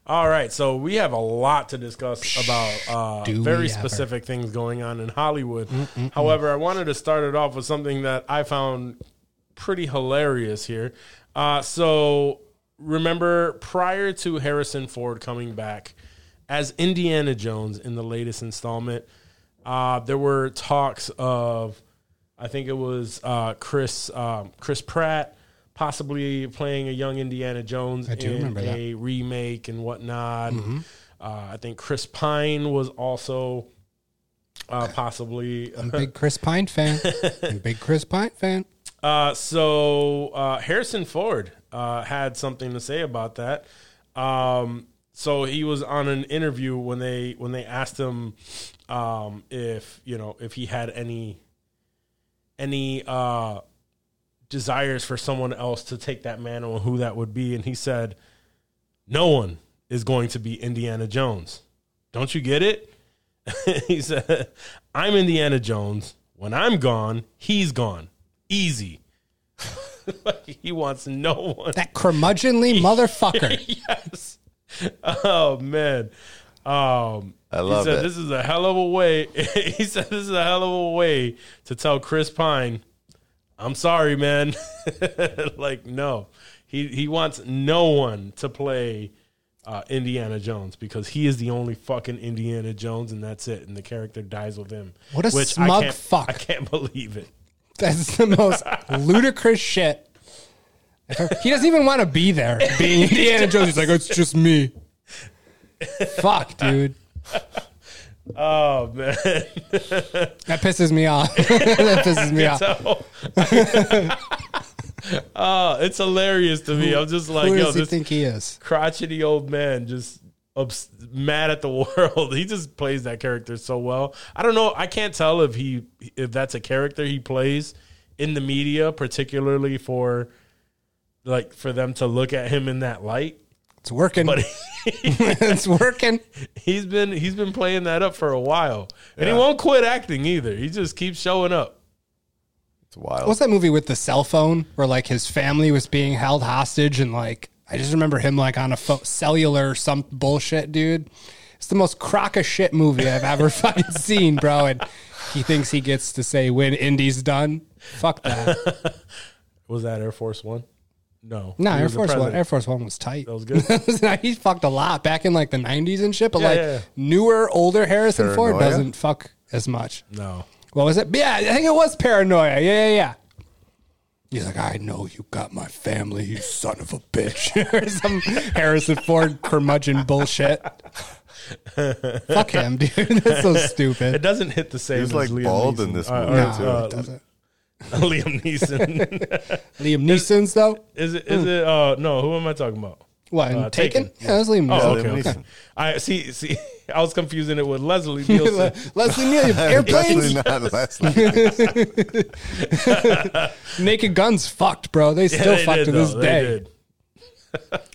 All right, so we have a lot to discuss about uh, Do we very ever. specific things going on in Hollywood. However, I wanted to start it off with something that I found pretty hilarious here. Uh, so, remember, prior to Harrison Ford coming back as Indiana Jones in the latest installment, uh, there were talks of, I think it was uh, Chris um, Chris Pratt possibly playing a young Indiana Jones I do in remember that. Mm-hmm. a remake and whatnot. Uh, I think Chris Pine was also uh, possibly *laughs* I'm a big Chris Pine fan. I'm a big Chris Pine fan. *laughs* Uh, so uh, Harrison Ford uh, had something to say about that. Um, so he was on an interview when they when they asked him um, if you know if he had any any uh, desires for someone else to take that mantle and who that would be, and he said, "No one is going to be Indiana Jones. Don't you get it?" *laughs* he said, "I'm Indiana Jones. When I'm gone, he's gone. Easy." *laughs* he wants no one. That curmudgeonly *laughs* motherfucker. yes. Oh man. Um, I love he said it. this is a hell of a way. *laughs* he said this is a hell of a way to tell Chris Pine, "I'm sorry, man." *laughs* like no, he he wants no one to play uh, Indiana Jones because he is the only fucking Indiana Jones, and that's it. And the character dies with him. What a I smug can't- fuck. I can't believe it. That's the most *laughs* ludicrous shit. He doesn't even want to be there. Being Indiana Jones, he's like, it's just me. Fuck, dude. *laughs* Oh man. *laughs* That pisses me off. *laughs* that pisses me off. Oh, it's hilarious to me. I'm just like, Who yo, does he this think he is? crotchety old man just ups- mad at the world. He just plays that character so well. I don't know. I can't tell if he if that's a character he plays in the media, particularly for like for them to look at him in that light. It's working. But *laughs* it's working. he's been he's been playing that up for a while, and he won't quit acting either. He just keeps showing up. It's wild. What's that movie with the cell phone where like his family was being held hostage and like I just remember him like on a pho- cellular some bullshit, dude. It's the most crock of shit movie I've ever *laughs* fucking seen, bro. And he thinks he gets to say when Indy's done. Fuck that. *laughs* Was that Air Force One? No. No, He Air Force One. Air Force One was tight. That was *laughs* good. he fucked a lot back in like the '90s and shit, but Yeah, like yeah, yeah. newer, older Harrison Ford Paranoia? doesn't fuck as much. No. What was it? Yeah, I think it was paranoia. Yeah, yeah, yeah. He's like, I know you got my family, you son of a bitch. *laughs* or some Harrison Ford curmudgeon bullshit. Fuck him, dude. *laughs* That's so stupid. It stupid. doesn't hit the same. He was, as like, Liam bald Neeson. in this Uh, movie, or, too. uh, it doesn't. *laughs* Liam Neeson. *laughs* Liam Neeson's though. is it? Is it? Uh, no. Who am I talking about? What? in Uh, Taken? Taken. Yeah, that's Liam Oh, Neeson. Liam okay. Neeson. okay. I see. See, *laughs* I was confusing it with Leslie Nielsen. Leslie Nielsen. Airplanes. Definitely not Leslie. Naked Guns fucked, bro. They Yeah, still they fuck did, to this though. They day. did.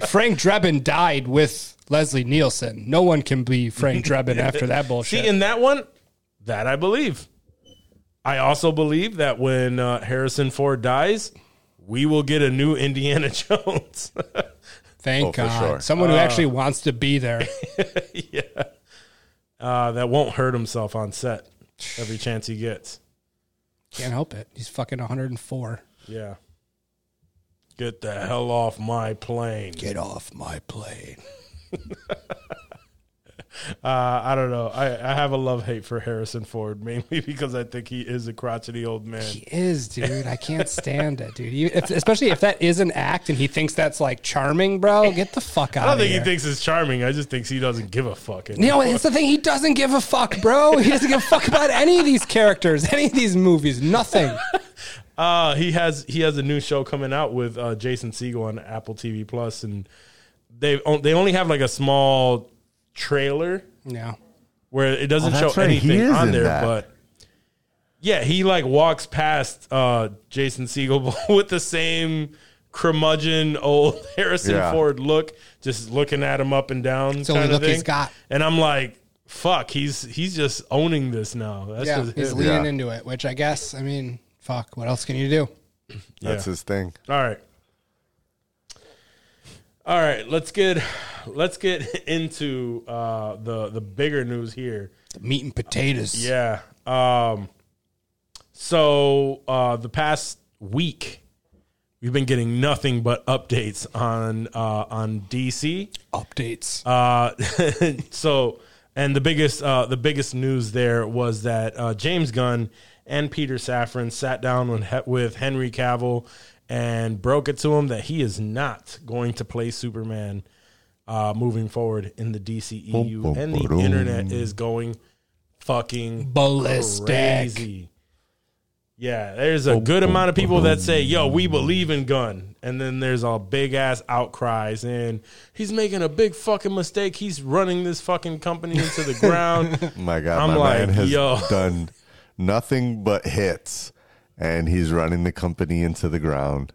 Frank Drebin died with Leslie Nielsen. No one can be Frank Drebin after that bullshit. See, in that one, that I believe. I also believe that when uh, Harrison Ford dies, we will get a new Indiana *laughs* Jones. *laughs* Thank Oh, God. sure. Someone who actually wants to be there. *laughs* yeah. Uh, that won't hurt himself on set every chance he gets. Can't help it. He's fucking 104. Yeah. Get the hell off my plane. Get off my plane. Uh, I don't know. I, I have a love hate for Harrison Ford mainly *laughs* because I think he is a crotchety old man. He is, dude. I can't stand it, dude. Even if, especially if that is an act and he thinks that's like charming, bro. Get the fuck out I don't think here. he thinks it's charming. I just think he doesn't give a fuck. You know, it's the thing. He doesn't give a fuck, bro. He doesn't give a fuck about any of these characters, any of these movies. Nothing. *laughs* Uh, he has he has a new show coming out with uh, Jason Segel on Apple TV Plus, and they they only have like a small trailer Yeah. where it doesn't Oh, show that's right. He anything is on there, that. but yeah, he like walks past uh, Jason Segel *laughs* with the same curmudgeon old *laughs* Harrison Yeah. Ford look, just looking at him up and down. the only kind of look he's thing. got. and I'm like, fuck, he's he's just owning this now. That's Yeah. just He's leaning Yeah. into it, which I guess, I mean, fuck. What else can you do? That's Yeah. his thing. All right. All right, let's get let's get into uh, the the bigger news here. The meat and potatoes. Yeah. Um, so uh, the past week, we've been getting nothing but updates on uh, on DC. Updates. Uh, *laughs* so, and the biggest uh, the biggest news there was that uh, James Gunn and Peter Safran sat down with, with Henry Cavill and broke it to him that he is not going to play Superman uh, moving forward in the DCEU, Boom, boom, and the ba-dum. internet is going fucking Ballistic. crazy. Yeah, there's a good amount of people that say, "Yo, we believe in Gunn," and then there's all big ass outcries and he's making a big fucking mistake. He's running this fucking company into the ground. *laughs* My God, I'm my like, man has yo. done nothing but hits, and he's running the company into the ground.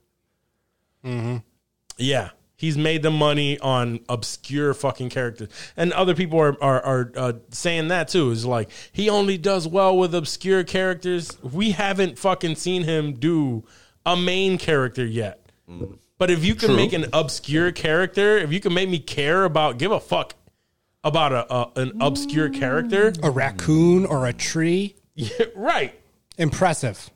Yeah, he's made the money on obscure fucking characters, and other people are are, are uh, saying that too. Is like he only does well with obscure characters. We haven't fucking seen him do a main character yet. But if you can make an obscure character, if you can make me care about, give a fuck about a, a an obscure character, a raccoon or a tree. *laughs* yeah, right? Impressive.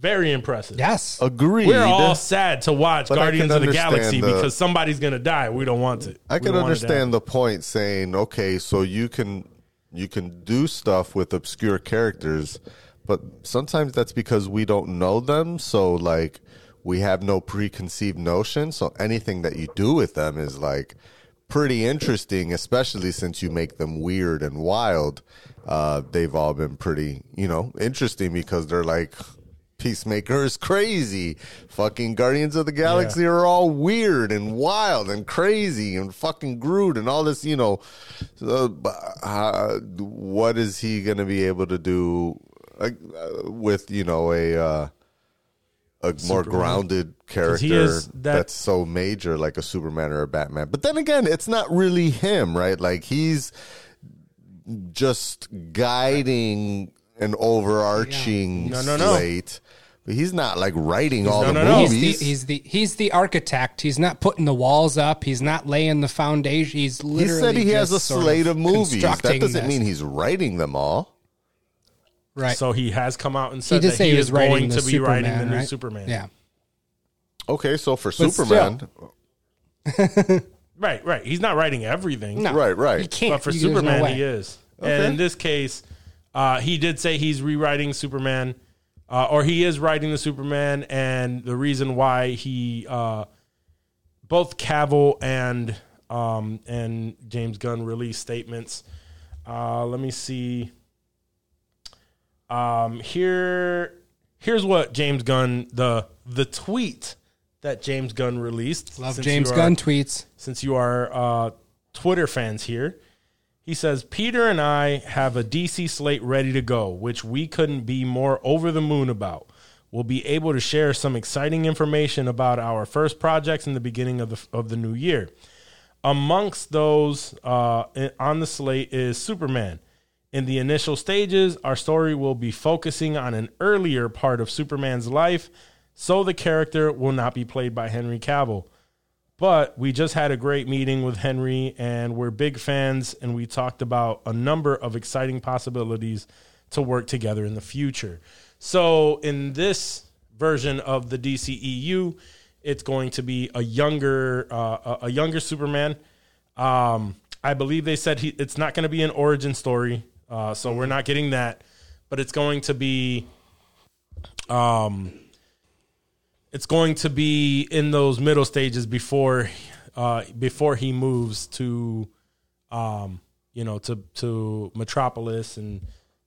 Very impressive. Yes. Agreed. We're all sad to watch But I Guardians can of the understand Galaxy the- because somebody's gonna die. We don't want it. I We can don't want it to understand the point saying, okay, so you can you can do stuff with obscure characters, but sometimes that's because we don't know them, so like we have no preconceived notion, so anything that you do with them is like pretty interesting, especially since you make them weird and wild. Uh, they've all been pretty, you know, interesting because they're like Peacemaker is crazy. Fucking Guardians of the Galaxy are all weird and wild and crazy and fucking Groot and all this, you know. So, uh, what is he going to be able to do uh, with, you know, a uh, a more grounded character that- that's so major like a Superman or a Batman? But then again, it's not really him, right? Like he's just guiding an overarching No, no, no. slate. But he's not like writing all no, the no, no. He's movies. the, he's the he's the architect. He's not putting the walls up. He's not laying the foundation. He's he literally. said he has a slate of, movies. That doesn't this. mean he's writing them all. right. So he has come out and said did that say he, he is writing going to be writing the new right? Superman. Yeah. Okay, so for But Superman, *laughs* Right, right. He's not writing everything. No, Right, right. He can't. But for You- there's no Superman, way. he is. Okay. And in this case, uh, he did say he's rewriting Superman, uh, or he is writing the Superman, and the reason why he, uh, both Cavill and um, and James Gunn released statements. Uh, let me see. Um, here, here's what James Gunn the the tweet that James Gunn released. Love James are- Gunn tweets. since you are uh, Twitter fans here. He says, Peter and I have a DC slate ready to go, which we couldn't be more over the moon about. We'll be able to share some exciting information about our first projects in the beginning of the, of the new year. Amongst those uh, on the slate is Superman. In the initial stages, our story will be focusing on an earlier part of Superman's life, so the character will not be played by Henry Cavill. But we just had a great meeting with Henry, and we're big fans, and we talked about a number of exciting possibilities to work together in the future. So, in this version of the DCEU, it's going to be a younger, uh, a- younger Superman. Um, I believe they said he, it's not going to be an origin story, uh, so we're not getting that. But it's going to be um, it's going to be in those middle stages before uh before he moves to um you know to to metropolis and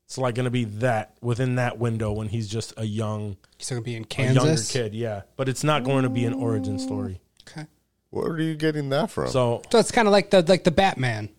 it's like going to be that within that window when he's just a young He's going to be in a younger Kansas. kid yeah but it's not going to be an origin story Okay. where are you getting that from? so So it's kind of like the like the Batman,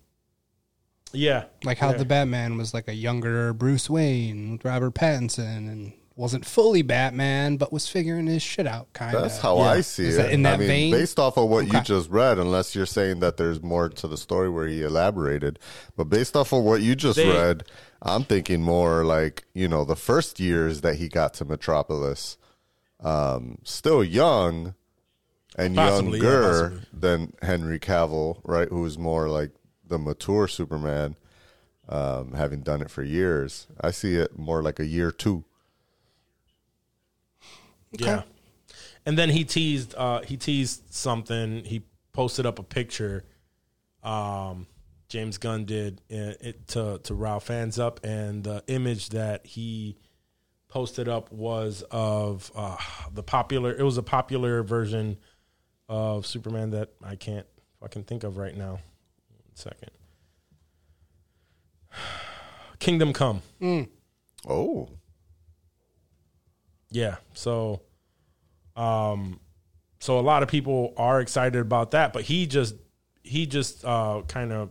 yeah like how Yeah. the Batman was like a younger Bruce Wayne with Robert Pattinson and wasn't fully Batman, but was figuring his shit out. Kind of. That's how Yeah. I see Is it. that in that I mean, vein? based off of what you just read, unless you're saying that there's more to the story where he elaborated, but based off of what you just They- read, I'm thinking more like you know the first years that he got to Metropolis, um, still young and Possibly, younger possibly. than Henry Cavill, right? Who's more like the mature Superman, um, having done it for years. I see it more like a year two. Yeah. And then he teased uh he teased something. He posted up a picture um James Gunn did uh, it to to rile fans up and the image that he posted up was of uh the popular it was a popular version of Superman that I can't fucking think of right now. One second. *sighs* Kingdom Come. Oh, Yeah. So, um, so a lot of people are excited about that, but he just he just uh, kind of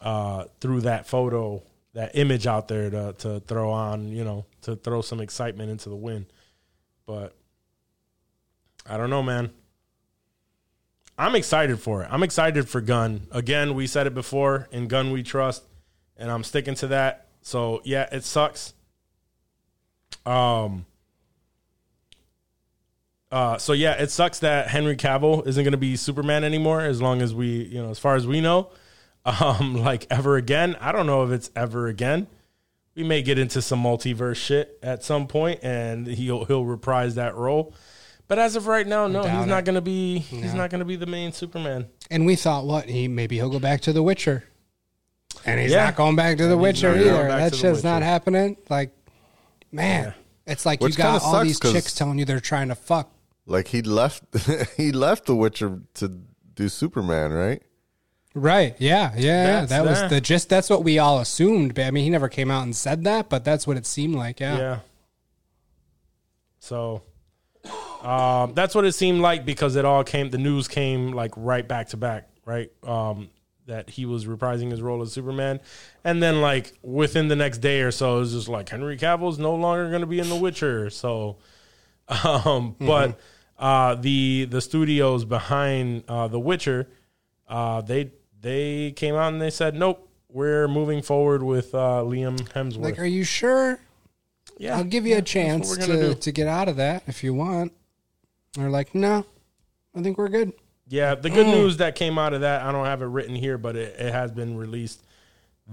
uh, threw that photo, that image out there to to throw on, you know, to throw some excitement into the wind. But I don't know, man. I'm excited for it. I'm excited for Gunn. Again, we said it before. In Gunn, we trust, and I'm sticking to that. So yeah, it sucks. Um. Uh, so yeah, it sucks that Henry Cavill isn't going to be Superman anymore. As long as we, you know, as far as we know, um, *laughs* like ever again. I don't know if it's ever again. We may get into some multiverse shit at some point, and he'll he'll reprise that role. But as of right now, no, Doubt he's it. not going to be. He's not going to be the main Superman. And we thought, what? He maybe he'll go back to The Witcher. And he's Yeah. not going back to The Witcher either. back That to The not happening. Like, man, it's like Which you got kinda all sucks these 'cause- chicks telling you they're trying to fuck. like he left *laughs* he left The Witcher to do Superman, right? Right? Yeah, yeah. yeah. That's That was that. the just. That's what we all assumed. But I mean, he never came out and said that, but that's what it seemed like. Yeah. Yeah. So um, that's what it seemed like because it all came. The news came like right back to back, right? Um, that he was reprising his role as Superman, and then like within the next day or so, it was just like Henry Cavill's no longer going to be in The Witcher. So, *laughs* um, but uh, the the studios behind uh, The Witcher, uh, they they came out and they said, nope, we're moving forward with uh, Liam Hemsworth. Like, are you sure? Yeah, I'll give you a chance gonna to, do. to get out of that if you want. They're like, no, I think we're good. Yeah, the Mm. good news that came out of that, I don't have it written here, but it, it has been released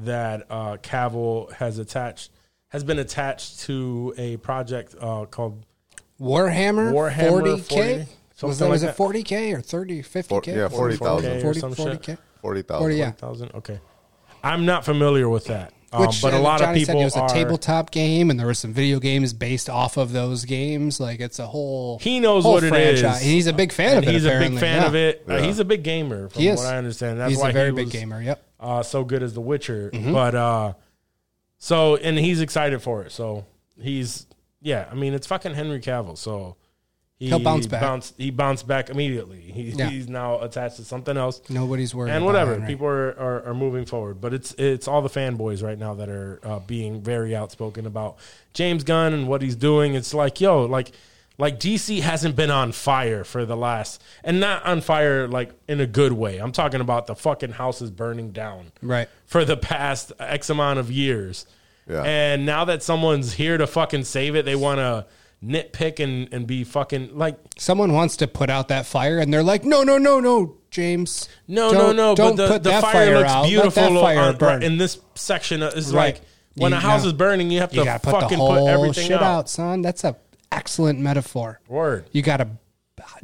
that uh, Cavill has attached has been attached to a project uh, called Warhammer, Warhammer 40K? 40, was something that, was like it 40K or 30, 50K? For- yeah, 40,000. 40K. 40, or some 40K? Forty thousand. 40, yeah. thousand. Okay, I'm not familiar with that, um, Which, but a uh, lot Johnny of said people it was a tabletop game, and there were some video games based off of those games. Like it's a whole He knows whole what it is. franchise. He's a big fan and of it. he's a big fan yeah. of it. Uh, he's a big gamer, from He is. what I understand. That's why he's why a very he big was, gamer. Yep. uh, so good as The Witcher. Mm-hmm. But uh, so and he's excited for it. So he's yeah. I mean, it's fucking Henry Cavill. So he He'll bounce back. Bounced, he bounced back immediately. He, Yeah. He's now attached to something else. Nobody's worried. And about whatever, Henry. people are, are, are moving forward, but it's it's all the fanboys right now that are uh, being very outspoken about James Gunn and what he's doing. It's like, yo, like like DC hasn't been on fire for the last, and not on fire like in a good way. I'm talking about the fucking house is burning down, Right. for the past X amount of years. Yeah. And now that someone's here to fucking save it, they want to nitpick and, and be fucking like, Someone wants to put out that fire, and they're like, "No, no, no, no, James. no, no, no. Don't but the, put the that fire, looks out. Let that fire on- burn." in this section. Is Right. like when You- a house no. is burning, you have you to gotta put the fucking whole put everything shit out. out, son. That's a excellent metaphor. Word. You got to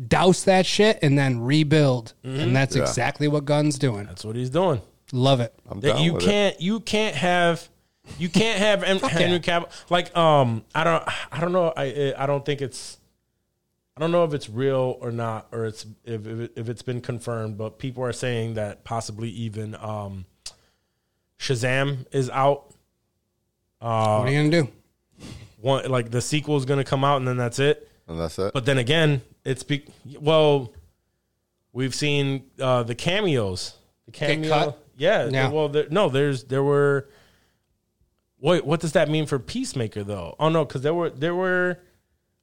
douse that shit and then rebuild, Mm-hmm. and that's Yeah. exactly what Gunn's doing. That's what he's doing. Love it. I'm that down you with can't you can't have you can't have Hen- Henry Cavill like um I don't I don't know I I don't think it's I don't know if it's real or not or it's if if, it, if it's been confirmed but people are saying that possibly even um Shazam is out Uh, what are you gonna do? one like the sequel is going to come out and then that's it it. And that's it. but then again it's be, well we've seen uh the cameos the cameo cut? yeah, Yeah. well there, no there's there were wait what does that mean for peacemaker though oh no because there were there were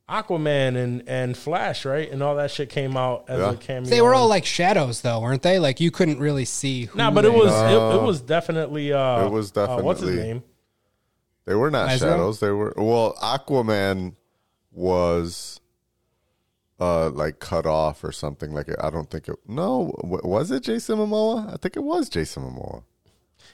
aquaman and and flash right and all that shit came out as Yeah. a cameo They were all like shadows, though, weren't they? Like you couldn't really see. Who no but it they- was it, it was definitely uh It was uh, what's his definitely- name They were not Ezra? shadows. They were well. Aquaman was uh like cut off or something. Like I don't think it. No, was it Jason Momoa? I think it was Jason Momoa.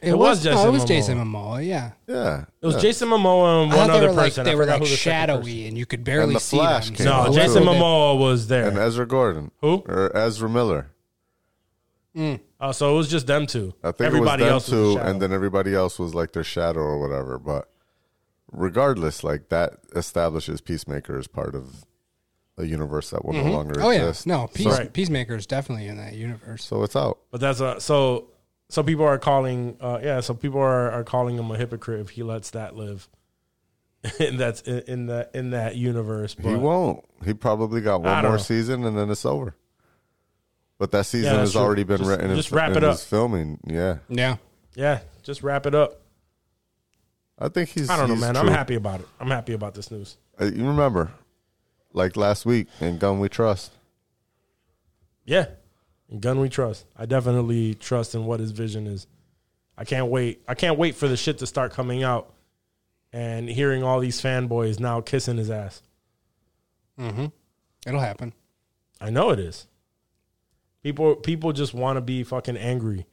It, It was, was no, it was Momoa. Jason Momoa. Yeah, Yeah, it was yeah. jason momoa and I one thought they other were like person they were like the shadowy, and you could barely the see Flash them. came no out, So- jason momoa was there and Ezra Gordon. Who? Or Ezra Miller. Oh, so it was just them two. I think Everybody it was else them was two, shadow. and then everybody else was like their shadow or whatever. But regardless, like that establishes Peacemaker as part of a universe that will no longer Oh yeah, exist. no, Peace, Mm-hmm. Right. Peacemaker is definitely in that universe. So it's out. But that's a so so people are calling uh yeah so people are, are calling him a hypocrite if he lets that live. *laughs* and that's in, in that in that universe. But He won't. He probably got one more know. season and then it's over. But that season Yeah, has true. already been Just- written. just in, wrap in it up. his filming. Yeah, Yeah, yeah, just wrap it up. I think he's. I don't know, he's man. I'm happy about it. I'm happy about this news. Uh, You remember, like last week in Gunn We Trust. Yeah. Gunn we trust. I definitely trust in what his vision is. I can't wait. I can't wait for the shit to start coming out and hearing all these fanboys now kissing his ass. Mm-hmm. it'll happen. I know it is. People people just want to be fucking angry.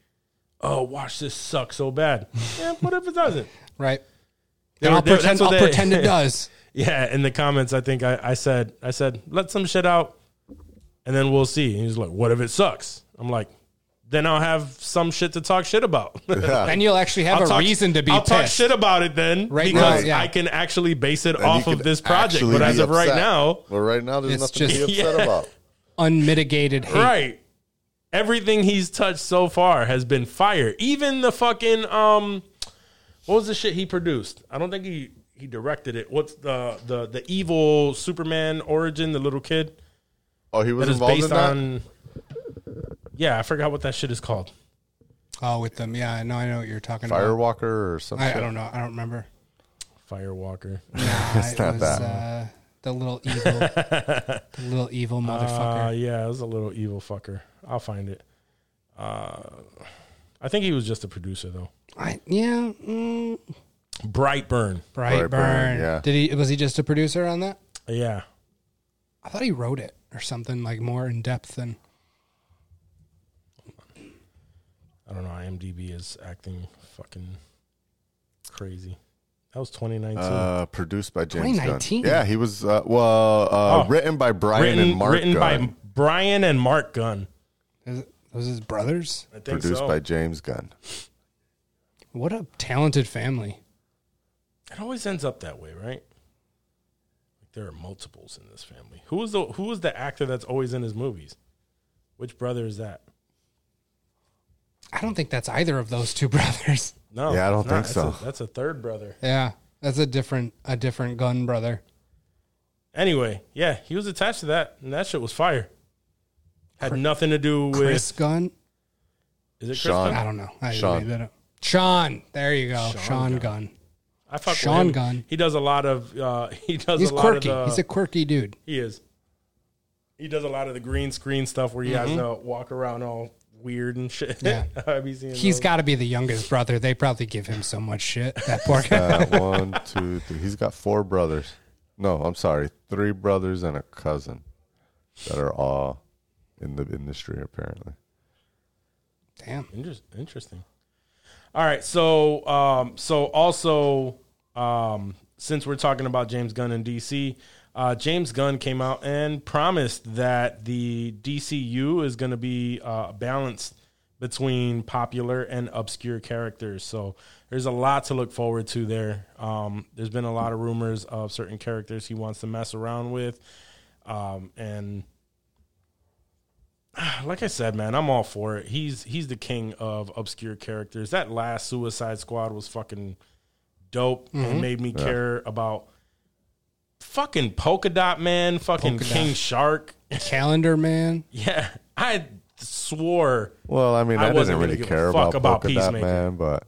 Oh, watch this suck so bad. *laughs* yeah, what if it doesn't? Right. Were- I'll pretend. I'll they- pretend it *laughs* does. Yeah, in the comments, I think I, I said I said let some shit out, and then we'll see. And he's like, "What if it sucks?" I'm like, "Then I'll have some shit to talk shit about." *laughs* And you'll actually have I'll a talk- reason to be I'll talk shit about it then, Right now, because yeah. I can actually base it And off of this project. But as be of right now, well, right now there's It's nothing to be just- upset *laughs* Yeah. about. Unmitigated hate. right, everything he's touched so far has been fire. Even the fucking um, what was the shit he produced? I don't think he he directed it. What's the the the evil Superman origin? The little kid. Oh, he was that is involved in based that. on. Yeah, I forgot what that shit is called. Oh, with them. Yeah, no, I know what you're talking about. Firewalker or something. I, I don't know. I don't remember. Firewalker. *laughs* Nah, *laughs* it not was, that. Uh, the little evil, the little evil *laughs* Uh, motherfucker. yeah, it was a little evil fucker. I'll find it. Uh, I think he was just a producer though. I, yeah, mm, Brightburn. Brightburn. Brightburn, yeah. Did he? Was he just a producer on that? Yeah. I thought he wrote it or something like more in depth than. I don't know. IMDb is acting fucking crazy. That was 2019. Uh, produced by James 2019? Gunn. Yeah, he was. Uh, well, uh, Oh. written by Brian written and Mark. written by Brian and Mark Gunn. Is it, those his brothers? I think produced so. by James Gunn. What a talented family. It always ends up that way, right? Like there are multiples in this family. Who is the who is the actor that's always in his movies? Which brother is that? I don't think that's either of those two *laughs* brothers. No, Yeah, I don't it's not. think so. That's a, that's a third brother. Yeah, that's a different a different Gunn brother. Anyway, yeah, he was attached to that, and that shit was fire. Had nothing to do with. Chris Gunn. is it Chris Sean. I don't know. I Sean. made that up. Sean. There you go. Sean Sean, Gunn. Gunn. I fuck Sean with him. Gunn. He does a lot of. Uh, *laughs* he does He's a lot quirky. of the. He's a quirky dude. he is. He does a lot of the green screen stuff where he has to walk around all weird and shit. Yeah. I be seeing He's those. got to be the youngest brother. They probably give him so much shit. That poor guy. Uh, *laughs* one, two, three. He's got four brothers. No, I'm sorry, three brothers and a cousin that are all in the industry apparently. Damn. Interest, interesting. All right, so um, so also um, since we're talking about James Gunn and DC, uh, James Gunn came out and promised that the DCU is going to be uh, balanced between popular and obscure characters. So there's a lot to look forward to there. Um, there's been a lot of rumors of certain characters he wants to mess around with, um, and like I said, man, I'm all for it. He's he's the king of obscure characters. That last Suicide Squad was fucking dope and mm-hmm. made me care about fucking Polka Dot Man, fucking Polka King Dot. Shark. Calendar man. *laughs* yeah, I swore. Well, I mean, I I, wasn't didn't really give a care fuck about, about Polka Dot Man, but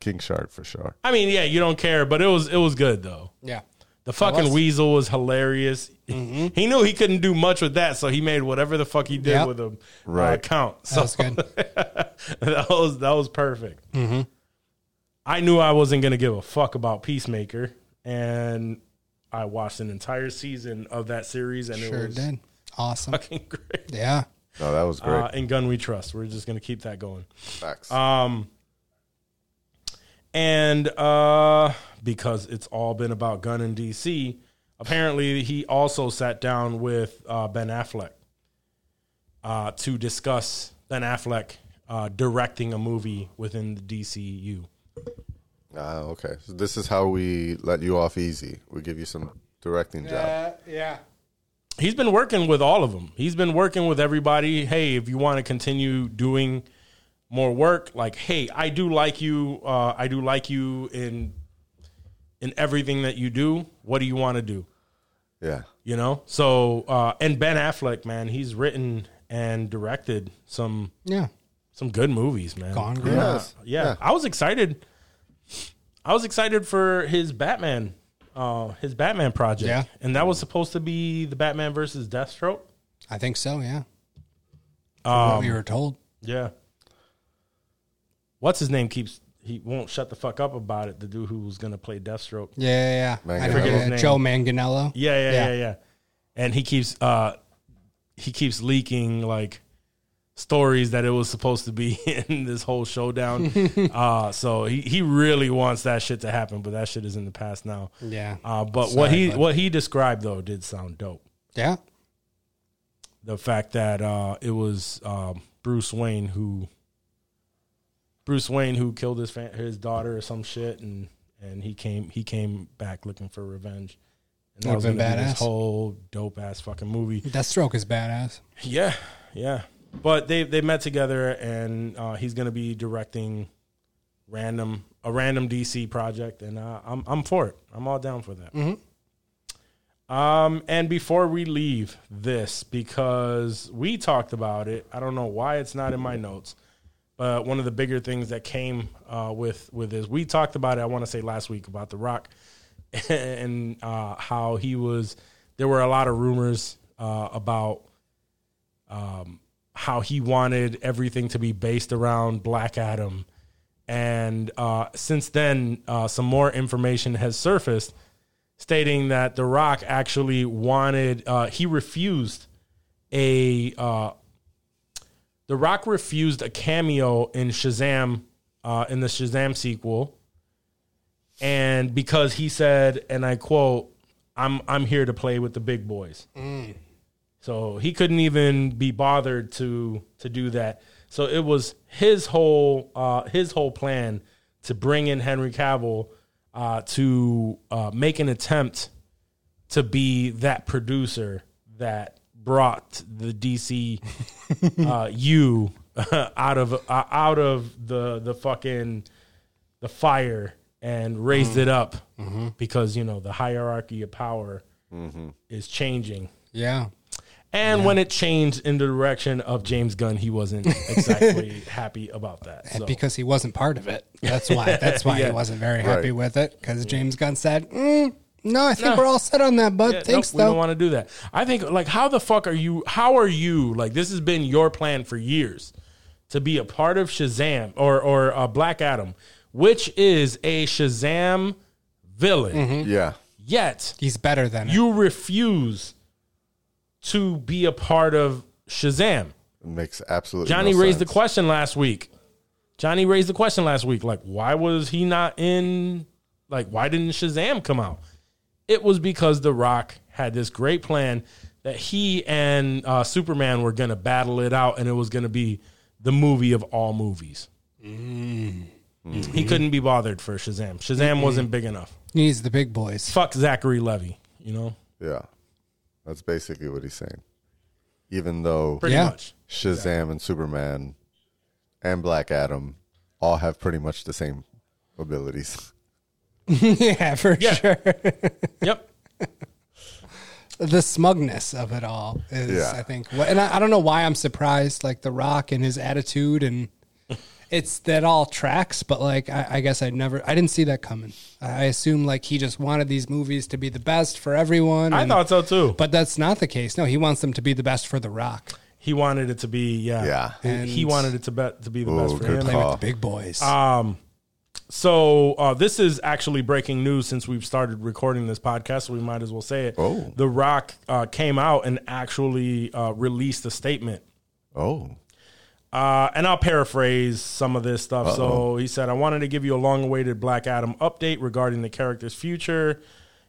King Shark for sure. I mean, yeah, you don't care, but it was it was good though. Yeah. The fucking was. Mm-hmm. weasel was hilarious. He knew he couldn't do much with that, so he made whatever the fuck he did Yep. with him uh, Right. count. That was good. *laughs* that was that was perfect. Mm-hmm. I knew I wasn't gonna give a fuck about Peacemaker, and I watched an entire season of that series, and Sure it was did. Awesome. fucking great. Yeah. No, that was great. Uh, in Gunn We Trust, we're just gonna keep that going. Facts. Um, and uh, because it's all been about Gunn and DC, apparently he also sat down with uh, Ben Affleck uh, to discuss Ben Affleck uh, directing a movie within the DCU. Ah, okay. So this is how we let you off easy. We give you some directing job. yeah. He's been working with all of them. He's been working with everybody. Hey, if you want to continue doing more work, like, hey, I do like you. Uh, I do like you in in everything that you do. What do you want to do? Yeah. You know. So, uh, and Ben Affleck, man, he's written and directed some Yeah. some good movies, man. Gone Girl. Yes. Yeah, Yeah. I was excited. I was excited for his Batman, uh, his Batman project. Yeah. and that was supposed to be the Batman versus Deathstroke. I think so. Yeah. Um, what we were told. Yeah. What's his name keeps he won't shut the fuck up about it. The dude who was gonna play Deathstroke. Yeah. Yeah. yeah. I forget his his name. Joe Manganiello. Yeah, yeah, Yeah. yeah, yeah. And he keeps uh he keeps leaking like stories that it was supposed to be *laughs* in this whole showdown. *laughs* uh so he, he really wants that shit to happen, but that shit is in the past now. Yeah. Uh but what he bud. what he described though did sound dope. Yeah. The fact that uh it was um Bruce Wayne who Bruce Wayne who killed his fa- his daughter or some shit and and he came he came back looking for revenge. And that was been gonna be this badass. whole dope ass fucking movie. Deathstroke is badass. Yeah, yeah. But they they met together, and uh, he's going to be directing random a random DC project, and uh, I'm I'm for it. I'm all down for that. Um, and before we leave this, because we talked about it, I don't know why it's not in my notes, but one of the bigger things that came uh, with with this, we talked about it. I want to say last week about The Rock *laughs* and uh, how he was. There were a lot of rumors uh, about um, how he wanted everything to be based around Black Adam And uh, since then, uh, some more information has surfaced stating that The Rock actually wanted, uh, he refused a, The Rock refused a cameo in Shazam, uh, in the Shazam sequel. And because he said, and I quote, I'm, I'm here to play with the big boys. So he couldn't even be bothered to to do that. So it was his whole uh, his whole plan to bring in Henry Cavill uh, to uh, make an attempt to be that producer that brought the DC uh, *laughs* U out of uh, out of the the fucking the fire and raised it up because you know the hierarchy of power is changing. Yeah. And when it changed in the direction of James Gunn, he wasn't exactly *laughs* happy about that. So. Because he wasn't part of it. That's why. *laughs* That's why Yeah. he wasn't very happy Right. with it. Because James Gunn said, mm, "No, I think Nah. we're all set on that, bud. Yeah, Thanks, nope, we don't want to do that. I think like how the fuck are you? How are you like? This has been your plan for years to be a part of Shazam or or uh, Black Adam, which is a Shazam villain. Mm-hmm. Yeah. Yet He's better than it. you refuse to be a part of Shazam. It makes absolutely Johnny no raised the question last week. Johnny raised the question last week. Like, why was he not in? Like, why didn't Shazam come out? It was because The Rock had this great plan that he and uh, Superman were going to battle it out, and it was going to be the movie of all movies. He couldn't be bothered for Shazam. Shazam wasn't big enough. He needs the big boys. Fuck Zachary Levi. You know, Yeah. That's basically what he's saying. Even though pretty Yeah. much. Shazam and Superman and Black Adam all have pretty much the same abilities. *laughs* yeah, for Yeah. sure. Yep. *laughs* the smugness of it all is, Yeah. I think, what, and I, I don't know why I'm surprised, like The Rock and his attitude, and *laughs* it's that all tracks, but like, I, I guess I never, I didn't see that coming. I assume like he just wanted these movies to be the best for everyone. I and- thought so too. but that's not the case. No, he wants them to be the best for The Rock. He wanted it to be, yeah. Yeah. He- he wanted it to be, to be the Ooh, best for him. Play call. with the big boys. Um, So uh, this is actually breaking news since we've started recording this podcast. So we might as well say it. Oh. The Rock uh, came out and actually uh, released a statement. Oh. Uh, and I'll paraphrase some of this stuff. So he said, I wanted to give you a long awaited Black Adam update regarding the character's future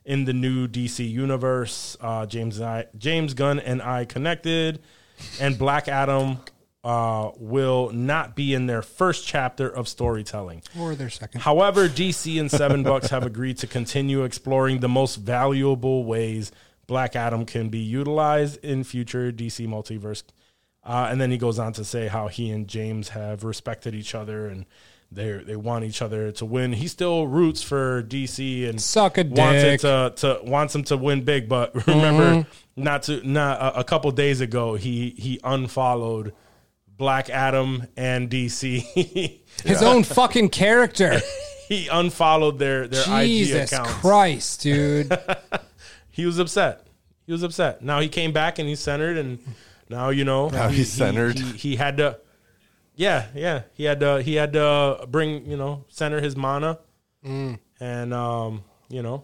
in the new DC universe. Uh, James, and I, James Gunn and I connected, and Black Adam uh, will not be in their first chapter of storytelling. or their second. However, DC and Seven Bucks have agreed to continue exploring the most valuable ways Black Adam can be utilized in future DC multiverse. Uh, and then he goes on to say how he and James have respected each other and they they want each other to win. He still roots for DC and Suck a wants it dick. to, to wants him to win big. But *laughs* remember, not to not a, a couple days ago he he unfollowed Black Adam and DC. *laughs* His own fucking character. *laughs* he unfollowed their their IG Jesus accounts. Christ, dude. *laughs* He was upset. He was upset. Now he came back and he's centered, and now you know Now he- he's centered. He, he had to, yeah, yeah. He had to he had to bring you know center his mana, Mm. and um you know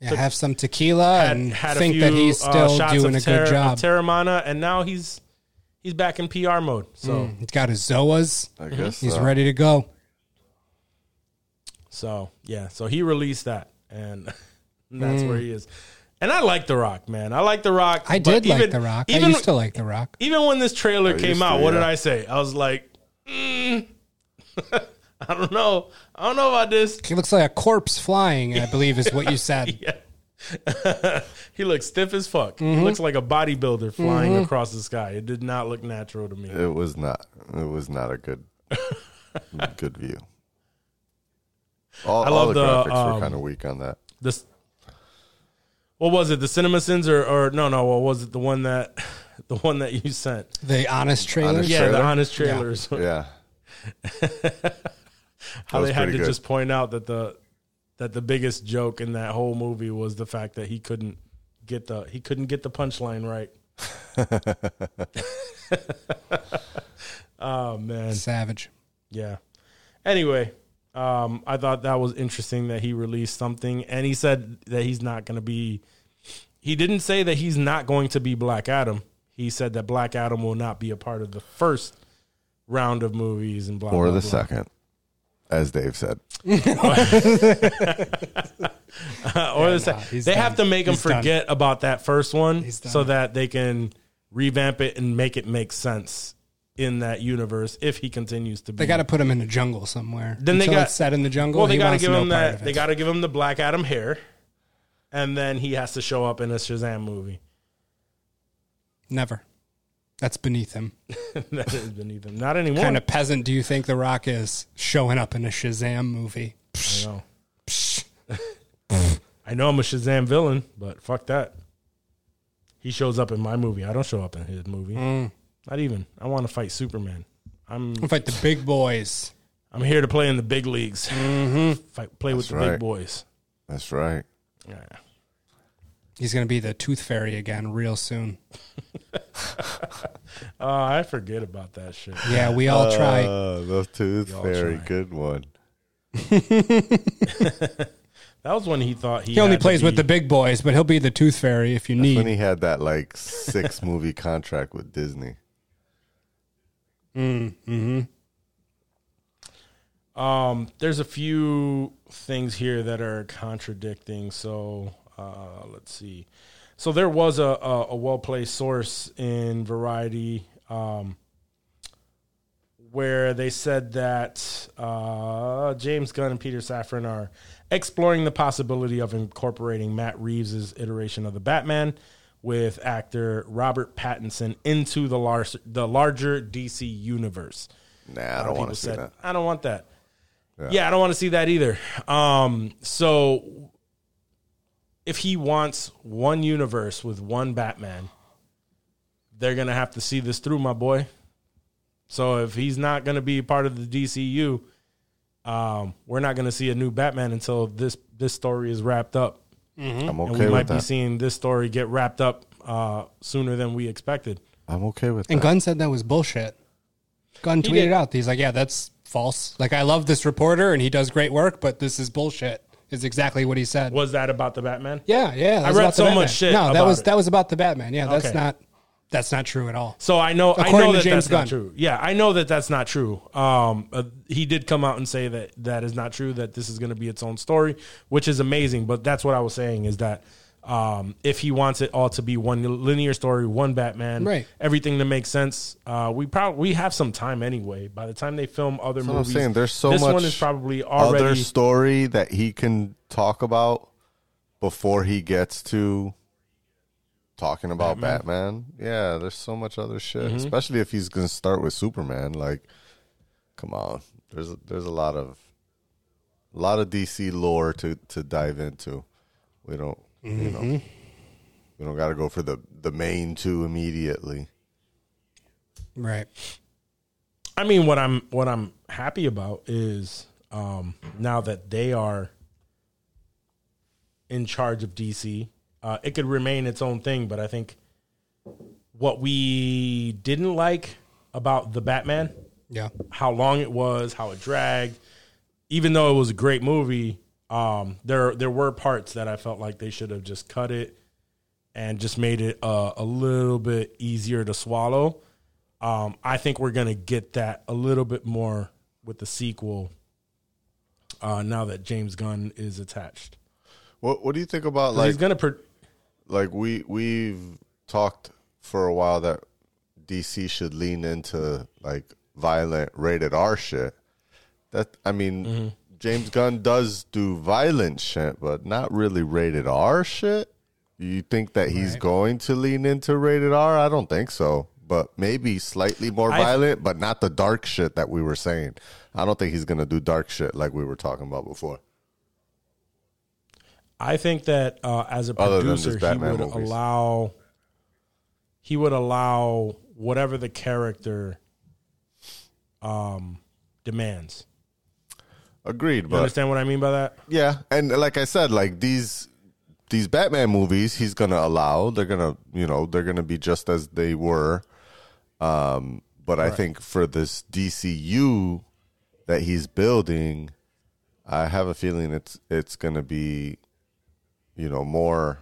Yeah, have some tequila had, and had a think few that he's uh, still shots doing a of Terra, good job. of Teremana, and now he's he's back in PR mode. So He's got his Zoas. I guess He's so. ready to go. so yeah, so he released that, and *laughs* that's Mm. where he is. And I like The Rock, man. I like The Rock. I but did like even- The Rock. Even, I used to like The Rock. even when this trailer came used out, to, what did yeah. I say? I was like, mm, *laughs* I don't know. I don't know about this. He looks like a corpse flying, I believe is what you said. *laughs* Yeah. *laughs* he looks stiff as fuck. Mm-hmm. He looks like a bodybuilder flying across the sky. It did not look natural to me. It was not. It was not a good, *laughs* good view. All, I all love the, the, graphics um, were kind of weak on that. This, what was it? The CinemaSins or or no no? What was it? The one that *laughs* the one that you sent? The honest trailer. Honest Yeah, the honest trailers. Yeah, How they had to good. just point out that the that the biggest joke in that whole movie was the fact that he couldn't get the he couldn't get the punchline right. *laughs* oh man, Savage. yeah. Anyway, Um, I thought that was interesting that he released something, and he said that he's not going to be. He didn't say that he's not going to be Black Adam. He said that Black Adam will not be a part of the first round of movies and blah or blah, the blah. second, as Dave said. *laughs* *laughs* Uh, or the se- nah, he's they done. have to make him He's done. forget about that first one He's done. so that they can revamp it and make it make sense in that universe if he continues to be. They got to put him in a jungle somewhere. Then they Until got it's set in the jungle. Well, they he got to wants give no him part that. of They got to give him the Black Adam hair, and then he has to show up in a Shazam movie. Never. That's beneath him. *laughs* that is beneath him. Not anymore. What kind of peasant do you think The Rock is showing up in a Shazam movie? I know. *laughs* I know I'm a Shazam villain, but fuck that. He shows up in my movie. I don't show up in his movie. Mm. Not even. I want to fight Superman. I'm We'll fight the big boys. I'm here to play in the big leagues. Fight, play with the right. big boys. That's right. Yeah. He's going to be the Tooth Fairy again real soon. *laughs* Oh, I forget about that shit. Yeah, we all try. Uh, those two, Y'all very try. good one. *laughs* *laughs* That was when he thought he He only had to plays with the big boys, but he'll be the Tooth Fairy if you That's when he had that like six movie contract with Disney. Mhm. Um, there's a few things here that are contradicting. So uh, let's see. So there was a, a, a well placed source in Variety um, where they said that uh, James Gunn and Peter Safran are exploring the possibility of incorporating Matt Reeves' iteration of the Batman with actor Robert Pattinson into the lar- the larger DC universe. Nah, I don't want to see said, that. I don't want that. Yeah, I don't want to see that either. Um, so if he wants one universe with one Batman, they're gonna have to see this through, my boy. So if he's not gonna be part of the DCU, um, we're not gonna see a new Batman until this this story is wrapped up, I'm okay and we okay might with be seeing this story get wrapped up uh, sooner than we expected. I'm okay with that. And that. Gunn said that was bullshit. Gunn He tweeted did. out, he's like, yeah, that's false. Like, I love this reporter and he does great work, but this is bullshit, is exactly what he said. Was that about the Batman? Yeah, yeah. I read so much shit No, that was it. that was about the Batman. Yeah, that's Okay. not that's not true at all. So I know, I According know to that James that's not Gunn. true. Yeah, I know that that's not true. Um, uh, he did come out and say that that is not true. That this is going to be its own story, which is amazing. But that's what I was saying is that um, if he wants it all to be one linear story, one Batman, Right. everything to make sense, uh, we probably we have some time anyway. By the time they film other That's what I'm movies, saying. There's so this much one is probably already other story that he can talk about before he gets to talking about Batman. Yeah, there's so much other shit. Mm-hmm. Especially if he's gonna start with Superman. Like, come on. There's a, there's a lot of a lot of DC lore to to dive into. We don't you Mm-hmm. know we don't got to go for the the main two immediately. Right. I mean, what I'm what I'm happy about is um, now that they are in charge of DC, uh, it could remain its own thing. But I think what we didn't like about the Batman, Yeah. how long it was, how it dragged, even though it was a great movie, um, there there were parts that I felt like they should have just cut it and just made it uh, a little bit easier to swallow. Um, I think we're gonna get that a little bit more with the sequel. Uh, now that James Gunn is attached, What what do you think about like he's gonna. Pro- like we we've talked for a while that DC should lean into like violent rated R shit. That I mean, Mm-hmm. James Gunn does do violent shit, but not really rated R shit. You think that he's going to lean into rated R? I don't think so. But maybe slightly more I- violent, but not the dark shit that we were saying. I don't think he's gonna do dark shit like we were talking about before. I think that uh, as a producer, he would movies. allow he would allow whatever the character um, demands. Agreed, You but understand what I mean by that? Yeah, and like I said, like these these Batman movies, he's gonna allow. They're gonna, you know, they're gonna be just as they were. Um, but I think for this DCU that he's building, I have a feeling it's it's to be, you know, more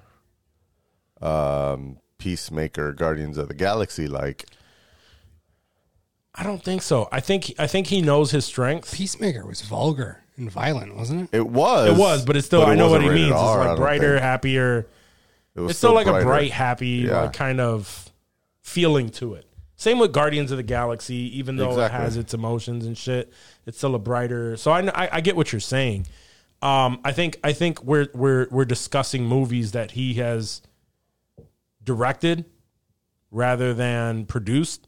um, Peacemaker, Guardians of the Galaxy like. I don't think so. I think I think he knows his strength. Peacemaker was vulgar and violent, wasn't it? It was. It was, but it's still. but it I know what he means. R, I it's like brighter, think. happier. It was It's still like brighter. a bright, happy, Yeah. like kind of feeling to it. Same with Guardians of the Galaxy, even though Exactly. it has its emotions and shit, it's still a brighter. So I, I, I get what you're saying. Um, I think I think we're we're we're discussing movies that he has directed rather than produced,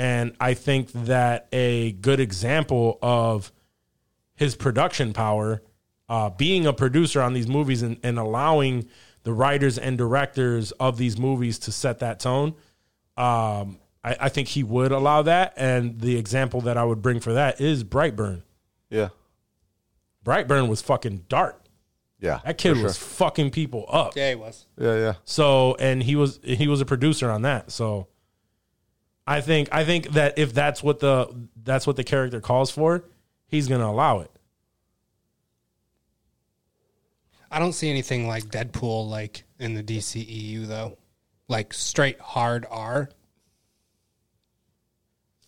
and I think that a good example of his production power, uh, being a producer on these movies and, and allowing the writers and directors of these movies to set that tone. Um, I, I think he would allow that. And the example that I would bring for that is Brightburn. Yeah. Brightburn was fucking dark. Yeah. That kid for was fucking people up. Yeah, he was. Yeah, yeah. So and he was he was a producer on that. So I think I think that if that's what the that's what the character calls for, he's gonna allow it. I don't see anything like Deadpool like in the DCEU though. Like straight hard R.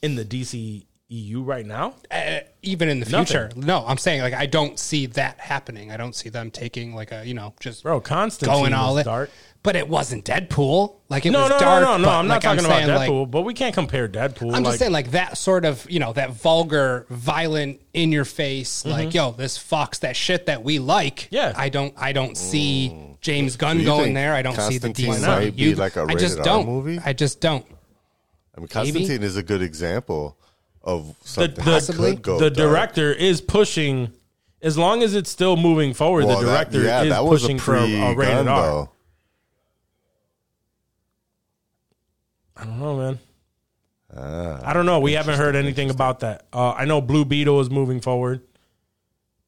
In the DC EU right now, Uh, even in the Nothing. future. No, I'm saying like I don't see that happening. I don't see them taking like a, you know, just bro, Constantine going all was in. dark. But it wasn't Deadpool. Like it No, was no, dark. no, no, no. but, I'm not like, talking about saying, like, Deadpool, but we can't compare Deadpool. I'm like, just saying, like that sort of, you know, that vulgar, violent, in your face, like, yo, this fucks that shit that we like. Mm-hmm. Yeah. I don't, I don't see James Gunn going there. I don't see the Constantine DC. might be like a I just rated R don't. movie? I just don't. I mean, Constantine is a good example of the, something the, that Possibly. could go the dark. director is pushing. As long as it's still moving forward, Well, the that- director yeah, is that was pushing a for a, a pre-Gunn, rated R. though. I don't know, man. Ah, I don't know. We haven't heard anything about that. Uh, I know Blue Beetle is moving forward.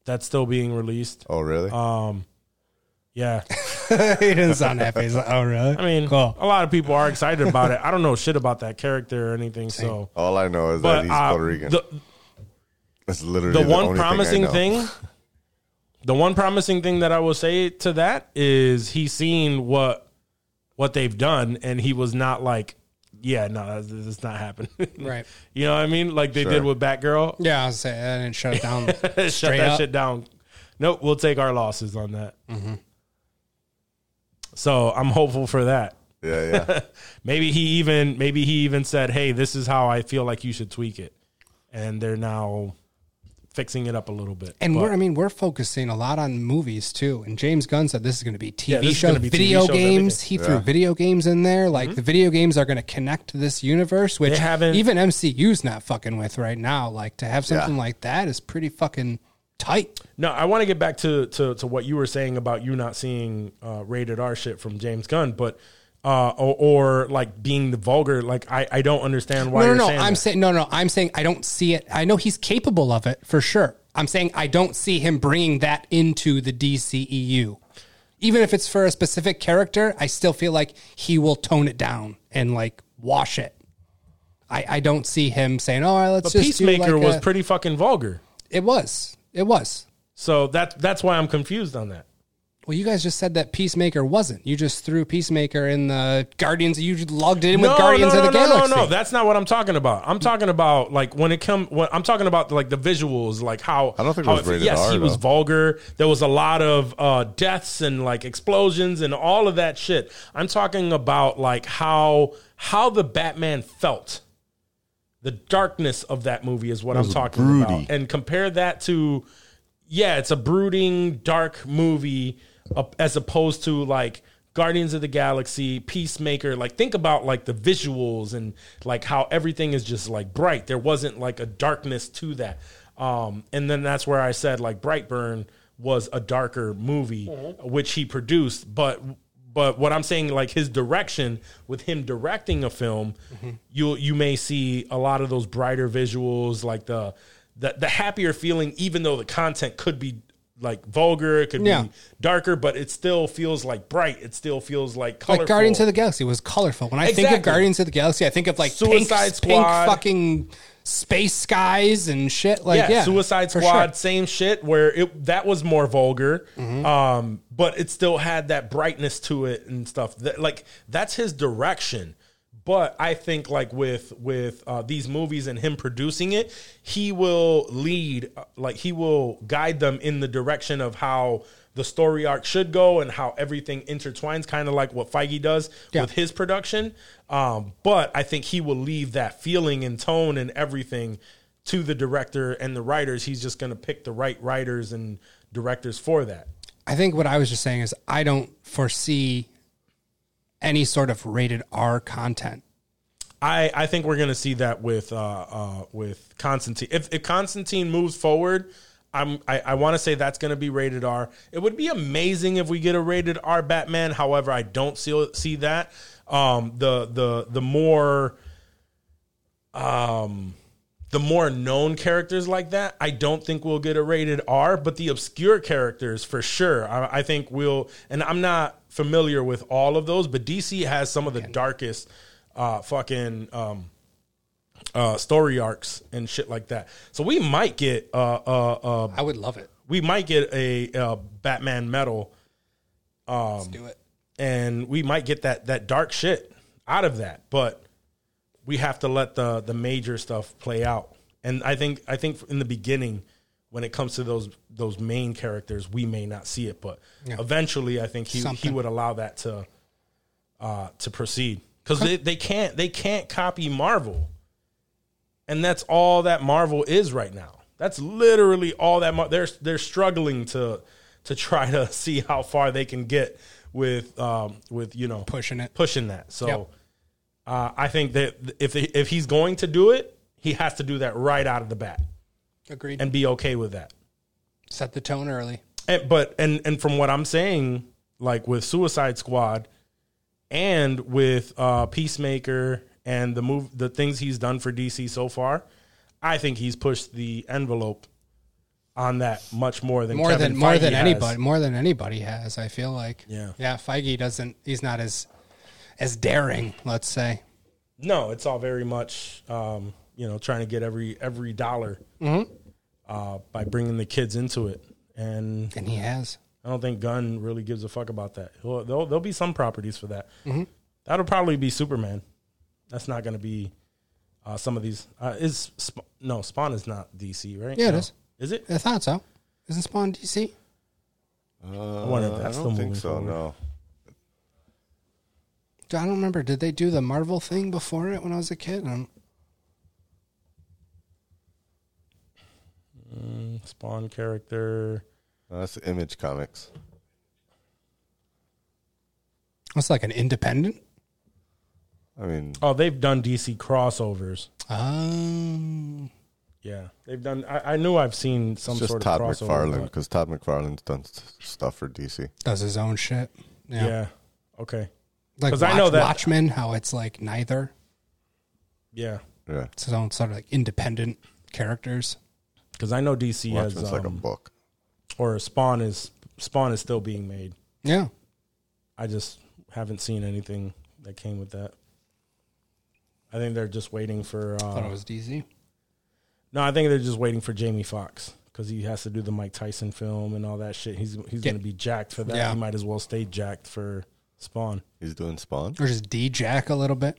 That's still being released. oh, really? Um, yeah. *laughs* he didn't sound happy. He's like, oh, really? I mean, Cool. a lot of people are excited about it. I don't know shit about that character or anything. So, All I know is that he's uh, Puerto Rican. the That's literally the the, one promising thing, thing, the one promising thing that I will say to that is he's seen what what they've done, and he was not like, yeah, no, that's, that's not happening. *laughs* Right. You know what I mean? Like they Sure. did with Batgirl. Yeah, I was saying, I didn't shut it down. *laughs* Shut that up. shit down. Nope, we'll take our losses on that. Mm-hmm. So I'm hopeful for that. Yeah, yeah. *laughs* Maybe he even maybe he even said, "Hey, this is how I feel like you should tweak it," and they're now fixing it up a little bit. And But- we're, I mean, we're focusing a lot on movies too. And James Gunn said this is going to be TV Yeah, shows, gonna be TV video shows, games. everything. He threw video games in there. Like the video games are going to connect to this universe, which even MCU's not fucking with right now. Like to have something Yeah. like that is pretty fucking tight. No, I want to get back to, to to what you were saying about you not seeing uh, rated R shit from James Gunn, but uh, or, or like being the vulgar. Like I, I don't understand why. no, no, you're no. saying I'm that. saying no, no. I'm saying I don't see it. I know he's capable of it for sure. I'm saying I don't see him bringing that into the DCEU. Even if it's for a specific character, I still feel like he will tone it down and like wash it. I, I don't see him saying, "Oh, all right, let's But just do Peacemaker like was a-" pretty fucking vulgar. It was. It was. So that that's why I'm confused on that. Well, you guys just said that Peacemaker wasn't. You just threw Peacemaker in the Guardians. You logged it in with Guardians no, of the no, Galaxy. No, no, that's not what I'm talking about. I'm talking about like when it come. When, I'm talking about like the visuals, like how. I don't think it how was rated Yes, R, he was vulgar. There was a lot of uh, deaths and like explosions and all of that shit. I'm talking about like how how the Batman felt. The darkness of that movie is what I'm talking broody. about, and compare that to, yeah, it's a brooding, dark movie, as opposed to like Guardians of the Galaxy, Peacemaker. Like, think about like the visuals and like how everything is just like bright. There wasn't like a darkness to that. Um, and then that's where I said like Brightburn was a darker movie, which he produced, but but what I'm saying, like his direction with him directing a film, you you may see a lot of those brighter visuals, like the the the happier feeling, even though the content could be like vulgar, it could Yeah. be darker, but it still feels like bright. It still feels like colorful. Like Guardians of the Galaxy was colorful. When I think of Guardians of the Galaxy, I think of like Suicide pink, pink Squad. fucking space skies and shit. Like yeah, yeah, Suicide Squad, sure. Mm-hmm. same shit. Where it that was more vulgar, um, but it still had that brightness to it and stuff. That like that's his direction. But I think like with with uh, these movies and him producing it, he will lead, uh, like he will guide them in the direction of how the story arc should go and how everything intertwines, kind of like what Feige does Yeah. with his production. Um, but I think he will leave that feeling and tone and everything to the director and the writers. He's just going to pick the right writers and directors for that. I think what I was just saying is I don't foresee any sort of rated R content. I, I think we're going to see that with uh, uh, with Constantine. If, if Constantine moves forward, I'm I, I want to say that's going to be rated R. It would be amazing if we get a rated R Batman. However, I don't see see that. Um, the the the more um the more known characters like that, I don't think we'll get a rated R, but the obscure characters for sure. I, I think we'll, and I'm not familiar with all of those, but DC has some of the darkest uh, fucking um, uh, story arcs and shit like that. So we might get uh, uh, uh, I would love it. we might get a, uh Batman medal, Let's do it. and we might get that that dark shit out of that, but we have to let the the major stuff play out. And I think I think in the beginning, when it comes to those those main characters, we may not see it, but Yeah. eventually, I think he he would allow that to uh, to proceed because they, they can't they can't copy Marvel, and that's all that Marvel is right now. That's literally all that Mar- they're they're struggling to to try to *laughs* see how far they can get with um, with you know Pushing it. pushing that. So Yep. uh, I think that if they, if he's going to do it, he has to do that right out of the bat Agreed. and be okay with that. Set the tone early. And, but and and from what I'm saying, like with Suicide Squad and with uh, Peacemaker and the move, the things he's done for DC so far, I think he's pushed the envelope on that much more than More Kevin than more than has. anybody more than anybody has, I feel like. Yeah. Yeah, Feige doesn't he's not as as daring, let's say. No, it's all very much um, you know trying to get every every dollar Mm-hmm. uh, by bringing the kids into it, and And he has. I don't think Gunn really gives a fuck about that. Well, there'll, there'll be some properties for that. Mm-hmm. That'll probably be Superman. That's not going to be uh, some of these. Uh, is Sp- no Spawn is not DC, right? Yeah, it No. is. Is it? I thought so. Isn't Spawn DC? Uh, I wonder if I don't still think so. forward. No. I don't remember. Did they do the Marvel thing before it when I was a kid? Um, Spawn character. No, that's Image Comics. That's like an independent. I mean, Oh, they've done DC crossovers. Um, Yeah, they've done. I, I knew I've seen some it's just sort Todd of crossover. McFarlane but- because Todd McFarlane's done s- stuff for DC. does his own shit. Yeah. Yeah. Okay. Like 'Cause I know that- Watchmen, how it's like neither. Yeah. Yeah, It's his own sort of like independent characters. Because I know DC has Watchmen's like a um, book. or Spawn is Spawn is still being made. Yeah. I just haven't seen anything that came with that. I think they're just waiting for. i Thought Uh, it was DC. no, I think they're just waiting for Jamie Foxx because he has to do the Mike Tyson film and all that shit. He's he's Yeah. going to be jacked for that. Yeah. He might as well stay jacked for Spawn. He's doing Spawn. Or just D Jack a little bit.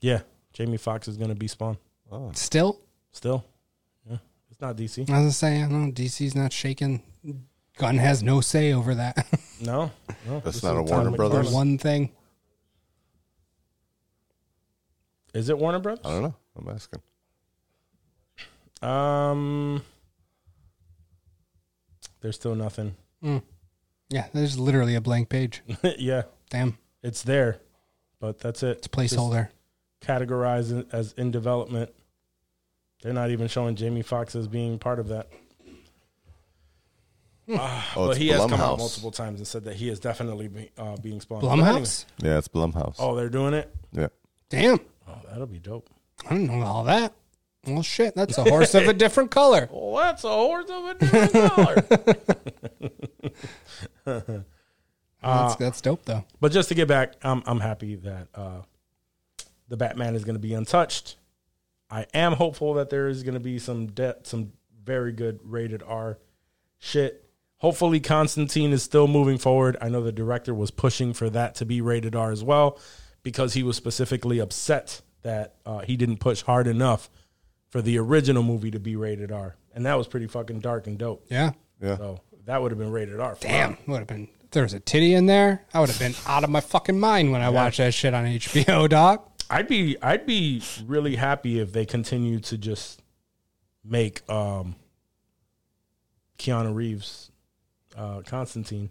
Yeah, Jamie Foxx is going to be Spawn. Oh, Still, Still, yeah, it's not DC. I was gonna say, I don't know, DC's not shaking. Gunn has no say over that. *laughs* No, no That's not a Warner Todd Brothers? One thing. Is it Warner Brothers? I don't know. I'm asking. Um, there's still nothing. Yeah, there's literally a blank page. *laughs* yeah, Damn, it's there, but that's it. it's a placeholder. categorized in- as in development. They're not even showing Jamie Foxx as being part of that. Ah, Oh, but it's he has come out multiple times and said that he is definitely be, uh, being spawned. But anyway- Blumhouse. Yeah, it's Blumhouse. Oh, they're doing it. Yeah. Damn, Oh, that'll be dope. I didn't know all that. Well, shit, that's a horse of a *laughs* different color. Well, that's a horse of a different color. *laughs* *laughs* that's, that's dope though. But just to get back, I'm I'm happy that uh, the Batman is going to be untouched. I am hopeful that there is going to be some de- some very good rated R shit. Hopefully, Constantine is still moving forward. I know the director was pushing for that to be rated R as well because he was specifically upset that uh, he didn't push hard enough for the original movie to be rated R, and that was pretty fucking dark and dope. Yeah. Yeah. So that would have been rated R. for Damn, would have been. If there was a titty in there, I would have been out of my fucking mind when I watched that shit on HBO, dog. I'd be I'd be really happy if they continue to just make um Keanu Reeves uh Constantine.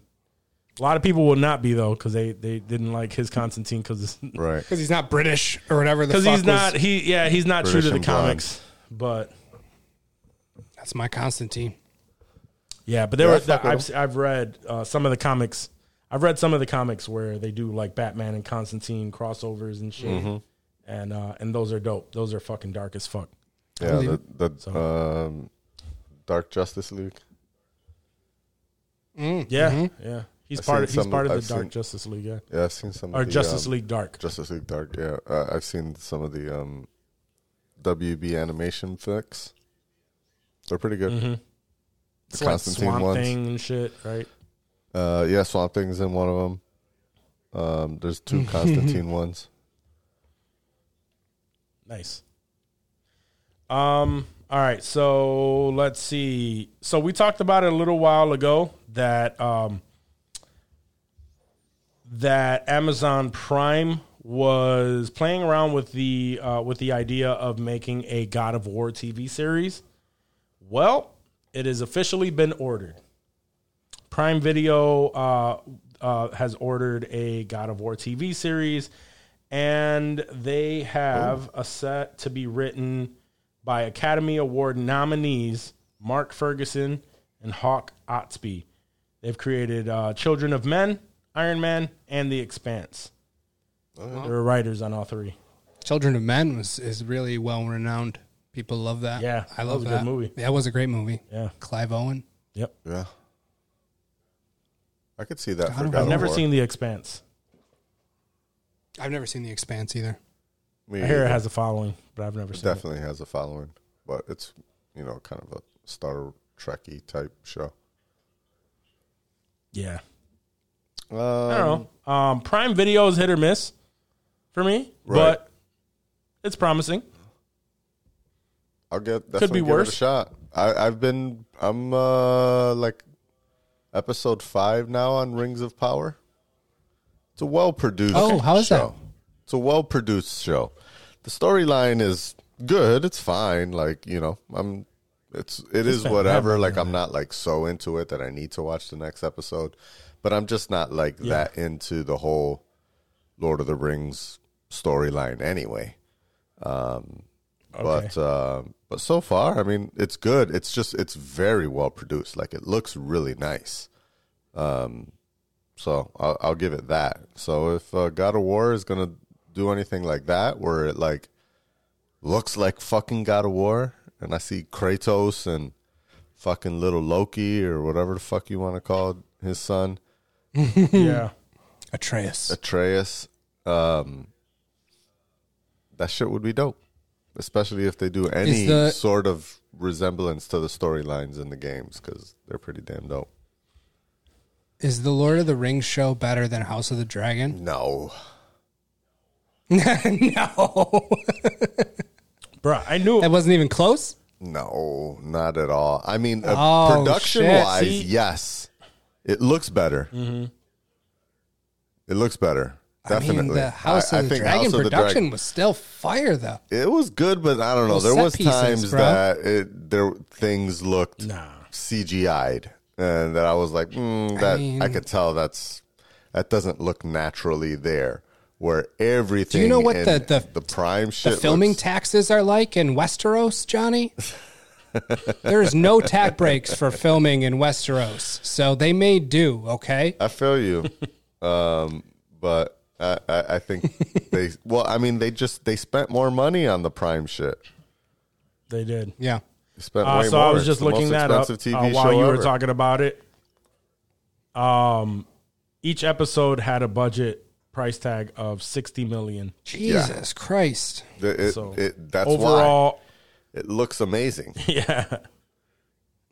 A lot of people will not be though because they they didn't like his Constantine because *laughs* Right. Because he's not British or whatever the because he's not he yeah he's not British true to the and blonde. comics but That's my Constantine. yeah but there Yeah, were fuck I've I've read uh, some of the comics I've read some of the comics where they do like Batman and Constantine crossovers and shit Mm-hmm. and uh and those are dope those are fucking dark as fuck Yeah, believe the, the um, Dark Justice League. Yeah, yeah. He's I've part. Of, he's some- part of the I've Dark seen- Justice League. Yeah, Yeah, I've seen some or of the, Justice um, League Dark. Justice League Dark. Yeah, uh, I've seen some of the um, WB animation flicks. They're pretty good. Mm-hmm. The It's like Constantine Swamp ones. Thing and shit, right? Uh, yeah, Swamp Thing's in one of them. Um, there's two *laughs* Constantine ones. Nice. Um. All right. So let's see. So we talked about it a little while ago that um that Amazon Prime was playing around with the uh, with the idea of making a God of War TV series. Well, it has officially been ordered. Prime Video uh, uh, has ordered a God of War TV series, and they have a set to be written by Academy Award nominees Mark Ferguson and Hawk Ostby. They've created uh, Children of Men, Iron Man, and The Expanse. There are writers on all three. Children of Men was is really well renowned. People love that. Yeah, I that love was a that. good movie. That was a great movie. Yeah. Clive Owen. Yep. Yeah, I could see that. For God I've of never War. seen The Expanse. I've never seen The Expanse either. Me I hear it either. has a following, but I've never It seen it. definitely has a following, but it's you know kind of a Star Trekky type show. Yeah. Um, I don't know. Um, Prime Video is hit or miss for me, Right. but it's promising. I'll get definitely be give worse. it a shot. I, I've been I'm uh like episode five now on Rings of Power. It's a well produced. Oh, how is that? It's a well produced show. The storyline is good. It's fine. Like you know, I'm. It's it is been whatever. Like I'm not like so into it that I need to watch the next episode, but I'm just not like that into the whole Lord of the Rings storyline anyway. Um but uh, but so far, I mean, it's good. It's just it's very well produced. Like it looks really nice. Um, so I'll, I'll give it that. So if uh, God of War is gonna do anything like that, where it like looks like fucking God of War, and I see Kratos and fucking little Loki or whatever the fuck you want to call his son, *laughs* yeah. Atreus. Atreus, um, that shit would be dope. Especially if they do any the- sort of resemblance to the storylines in the games, because they're pretty damn dope. Is the Lord of the Rings show better than House of the Dragon? No, *laughs* no. *laughs* Bro, I knew it wasn't even close? no, not at all. I mean, uh, Oh, production shit. wise, See? yes, it looks better. It looks better. Definitely. I mean, the House I- I of the think Dragon House of the production was still fire, though. It was good, but I don't know. Those There set was pieces, times bro. that it there things looked Nah. CGI'd, and that I was like, mm, that I, mean- could tell that's that doesn't look naturally there. Where everything, Do you know what the- the- the prime shit The filming looks- taxes are like in Westeros, Johnny? *laughs* there is no tax breaks for filming in Westeros, so they may do, okay? I feel you, *laughs* um, but I, I, I think *laughs* they. Well, I mean, they just they spent more money on the prime shit. they did. Yeah. They spent Uh, way so more. I was It's just the looking most that up expensive uh, TV while show you were ever. talking about it. Um, each episode had a budget price tag of sixty million. Jesus Christ. The- it- So it- that's why overall, it looks amazing. *laughs* yeah,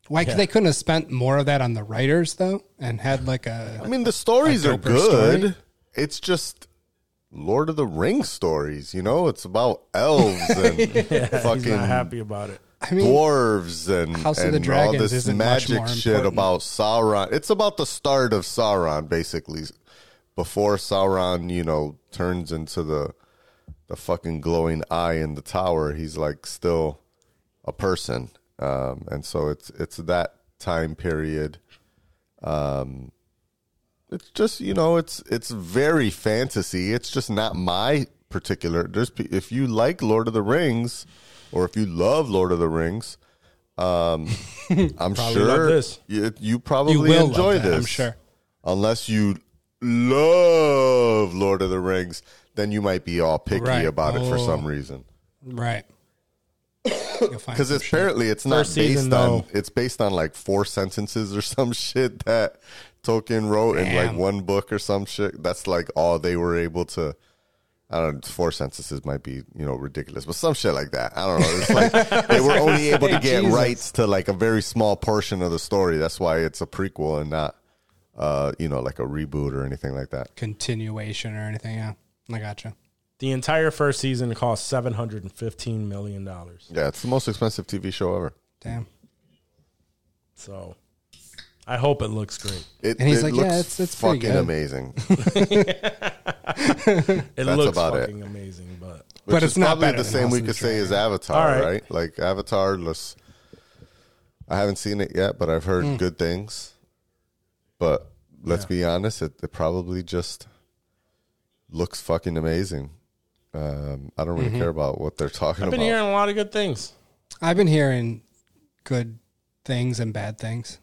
Why they couldn't have spent more of that on the writers though, and had like a I mean, the stories A are doper good. story? It's just Lord of the Rings stories. You know, it's about elves *laughs* and he's fucking not happy about it. I mean, dwarves and, House of and the all this magic shit about Sauron. It's about the start of Sauron, basically. Before Sauron, you know, turns into the the fucking glowing eye in the tower, he's like still a person, um, and so it's it's that time period. Um, it's just you know, it's it's very fantasy. It's just not my particular. There's if you like Lord of the Rings, or if you love Lord of the Rings, um, *laughs* I'm sure this. You, you probably you will enjoy that, this. I'm sure. Unless you love Lord of the Rings, then you might be all picky Right. about it for Oh. some reason. Right. Because it's apparently it's not First season, based on though. it's based on like four sentences or *laughs* some shit that Tolkien wrote in like one book or some shit. That's like all they were able to. I don't know. Four sentences might be you know ridiculous, but some shit like that. I don't know. It's like *laughs* they were only able to get Jesus. rights to like a very small portion of the story. That's why it's a prequel and not uh you know like a reboot or anything like that. continuation or anything. Yeah, I gotcha. The entire first season cost seven hundred and fifteen million dollars. Yeah, it's the most expensive TV show ever. Damn. So, I hope it looks great. It, And he's it like, looks yeah, it's- it's pretty fucking good. amazing. *laughs* It That's looks about it. fucking amazing, but Which But is it's not probably better the than same House we of could say as Avatar, All right. right. Like Avatar looks. I haven't seen it yet, but I've heard Hmm. good things. But let's be honest, it, it probably just looks fucking amazing. Um, I don't really Mm-hmm. care about what they're talking about. I've been about. hearing a lot of good things. I've been hearing good things and bad things.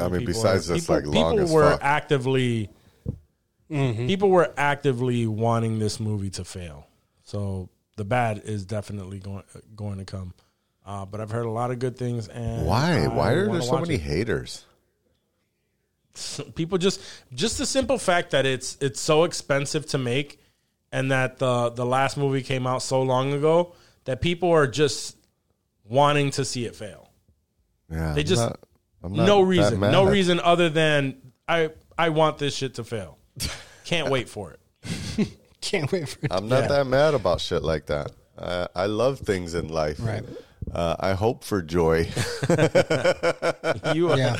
I mean, people besides are- this, people, like, long people as were fuck. actively, people were actively wanting this movie to fail. So the bad is definitely going going to come. Uh, but I've heard a lot of good things. And Why? I Why are there so many it. haters? people just just the simple fact that it's it's so expensive to make and that the the last movie came out so long ago that people are just wanting to see it fail. Yeah, They just- not- I'm not no that reason. No reason other than I I want this shit to fail. Can't wait for it. *laughs* Can't wait for it. I'm not Yeah. that mad about shit like that. I, I love things in life. Right. Uh, I hope for joy. You are Yeah.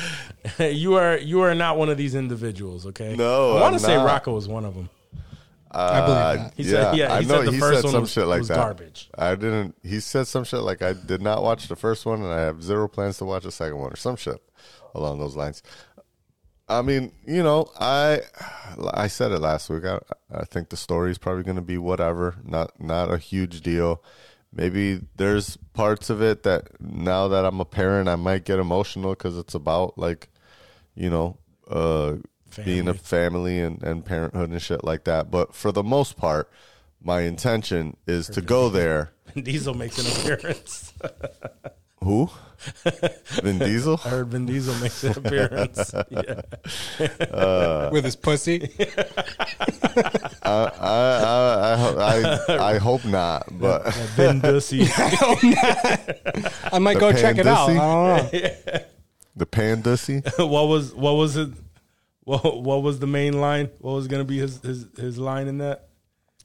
*laughs* you are you are not one of these individuals, okay? No, I want to say. Rocco was one of them. I believe that. He said yeah, I know said the he first said one some was, shit like was that. garbage. I didn't. He said some shit like I did not watch the first one, and I have zero plans to watch the second one, or some shit along those lines. I mean, you know, I I said it last week. I I think the story is probably going to be whatever, not not a huge deal. Maybe there's parts of it that now that I'm a parent, I might get emotional because it's about like, you know, uh, being a family and, and parenthood and shit like that. But for the most part, my intention is to go there. *laughs* Diesel makes an appearance. *laughs* Who? Vin Diesel? I heard Vin Diesel makes an appearance. *laughs* Yeah. Uh, With his pussy. I, I, I, ho- I, I hope not, but Vin Dussy. I might The go check it out. I Pandussy? don't know. the Pandussy. what was what was it? What what was the main line? What was gonna be his his his line in that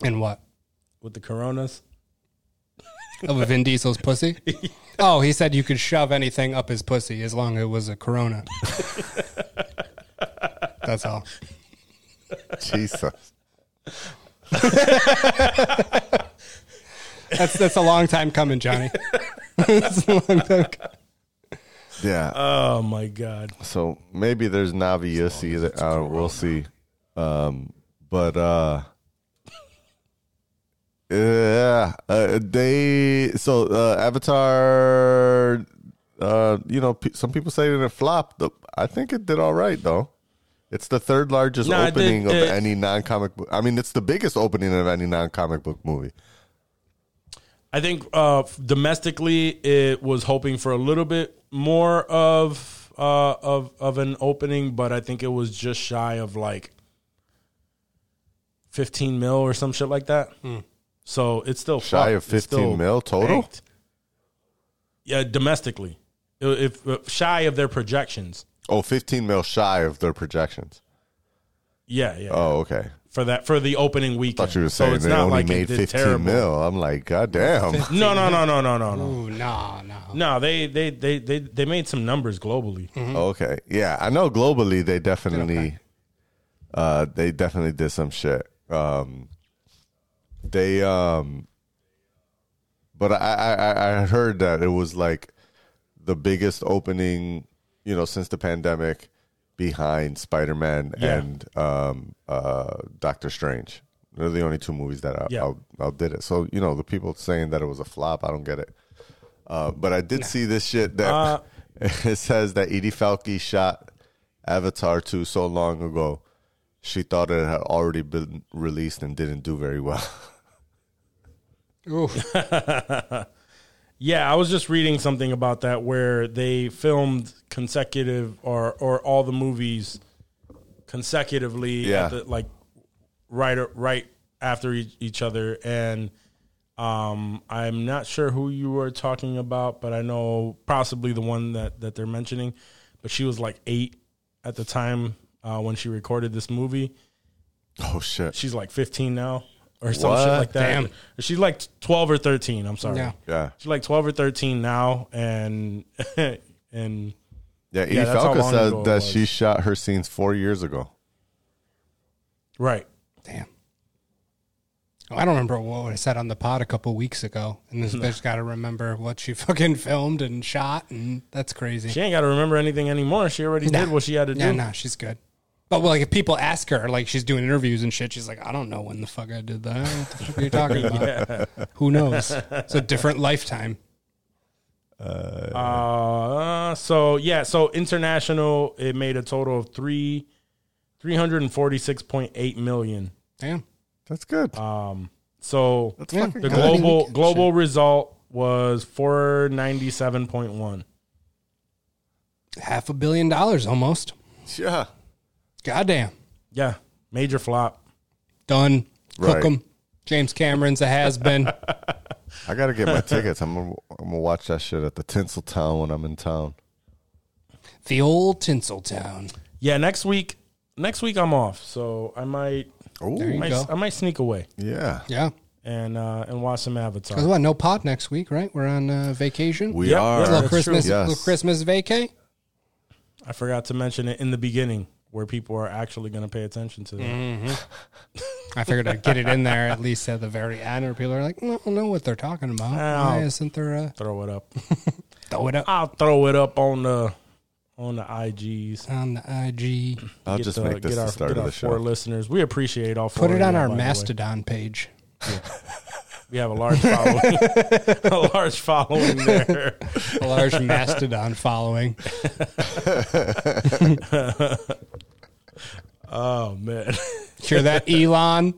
And what? with the Coronas? Oh, of a Vin Diesel's pussy? *laughs* Oh, he said you could shove anything up his pussy as long as it was a Corona. *laughs* That's all. Jesus. That's that's a long time coming, Johnny. *laughs* That's a long time. co- Yeah. Oh my god! so maybe there's Navi Yussi that uh, we'll see. Um, but uh, yeah, uh, they so uh, Avatar. Uh, you know, pe- some people say that it flopped. The- I think it did all right though. It's the third largest No, it did- opening of it- any non-comic book. I mean, it's the biggest opening of any non-comic book movie. I think uh, domestically it was hoping for a little bit more of uh, of of an opening, but I think it was just shy of like fifteen mil or some shit like that. So it's still Shy fucked. of It's 15 mil total? tanked. Yeah, domestically, if, if shy of their projections. Oh, 15 mil shy of their projections. Yeah, yeah. Oh, okay. For that, for the opening weekend. thought you were So saying it's they not only like it made 15 terrible. mil. I'm like, God damn. *laughs* No, no, no, no, no, no, no. Ooh, no, no. No, they, they, they, they, they made some numbers globally. Okay. Yeah, I know globally they definitely uh they definitely did some shit. Um they um but I I I I heard that it was like the biggest opening, you know, since the pandemic behind Spider-Man Yeah. and um uh Doctor Strange. They're the only two movies that I, Yeah. out, outdid it. So, you know, the people saying that it was a flop, I don't get it. Uh, but I did see this shit that Uh, *laughs* it says that Edie Falco shot Avatar 2 so long ago, she thought it had already been released and didn't do very well. *laughs* Ooh, *laughs* Yeah, I was just reading something about that where they filmed consecutive or or all the movies consecutively, Yeah. at the, like right right after each, each other, and um, I'm not sure who you were talking about, but I know possibly the one that that they're mentioning. But she was like eight at the time uh, when she recorded this movie. oh, shit. She's like 15 now. Or some shit What? like that. Damn. She's like 12 or 13. I'm sorry. Yeah. Yeah. She's like 12 or 13 now, and *laughs* and Yeah, Edie Yeah, that's how Falco long ago said it that was. she shot her scenes four years ago. right. damn. Oh, I don't remember what I said on the pod a couple weeks ago, and this *laughs* bitch got to remember what she *laughs* fucking filmed and shot, and that's crazy. She ain't got to remember anything anymore. She already Nah. did what she had to Yeah, do. no, she's good. But like if people ask her, like she's doing interviews and shit, she's like, I don't know when the fuck I did that. What the fuck are you talking about? *laughs* Who knows? It's a different lifetime. Uh, so yeah, so international, it made a total of three, three hundred and forty six point eight million. Damn. That's good. Um, So That's yeah. fucking the good. global Shit. global result was four ninety seven point one. Half a billion dollars almost. Yeah. Goddamn. Yeah, major flop. Done. Cook Right. 'em. James Cameron's a has been. *laughs* I got to get my tickets. I'm going I'm to watch that shit at the Tinsel Town when I'm in town. the old Tinseltown. Yeah, next week. Next week I'm off, so I might, Oh, There you might go. I might sneak away yeah. Yeah. and uh and watch some Avatar. Because what? No pod next week, right? We're on uh, vacation. We Yep, are. yeah, little that's Christmas, true. Yes. little Christmas vacay. I forgot to mention it in the beginning where people are actually going to pay attention to that. Mm-hmm. I figured I'd get it in there at least at the very end, where people are like, "I don't know what they're talking about." Why Ow. isn't there a Throw it up. *laughs* throw it up I'll throw it up on the on the IGs. on the IG? I'll Get just the- make this get the our, start get of our the show. four listeners. We appreciate all four. Put it on our by the way. Mastodon page. *laughs* We have a large following. *laughs* *laughs* a large following there. A large Mastodon following. *laughs* Oh man. Hear that, Elon?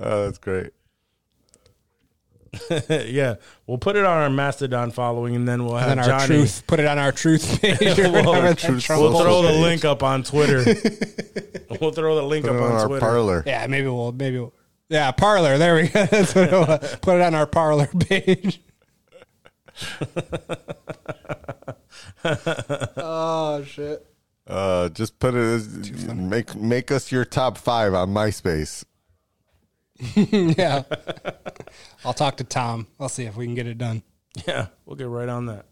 Oh, that's great. yeah, we'll put it on our Mastodon following, and then we'll have And our Johnny. truth. Put it on our truth page. or We'll- whatever Truth We'll throw the Page. link up on Twitter. we'll throw the link Put up it on on our Twitter. Parler. Yeah, maybe we'll maybe we'll, yeah Parler. There we go. *laughs* That's what it was. Put it on our Parler *laughs* page. *laughs* oh shit! Uh, just put it as make make us your top five on MySpace. Yeah, I'll talk to Tom. I'll see if we can get it done. Yeah, we'll get right on that.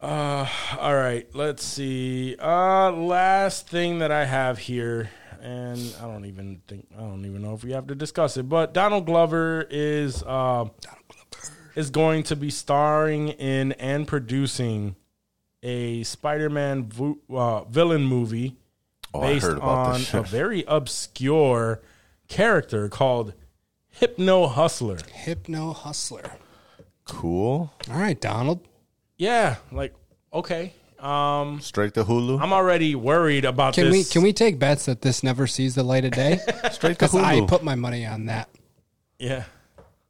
Uh, all right, let's see. Uh, last thing that I have here, and I don't even think I don't even know if we have to discuss it, but Donald Glover is uh, is going to be starring in and producing a Spider-Man vo- uh, villain movie Oh, based on a very obscure character called Hypno Hustler. Hypno hustler. Cool. All right, Donald. Yeah, like okay. Um, Straight to Hulu. I'm already worried about Can this. we can we take bets that this never sees the light of day? *laughs* Straight to *laughs* Hulu. Because I put my money on that. Yeah,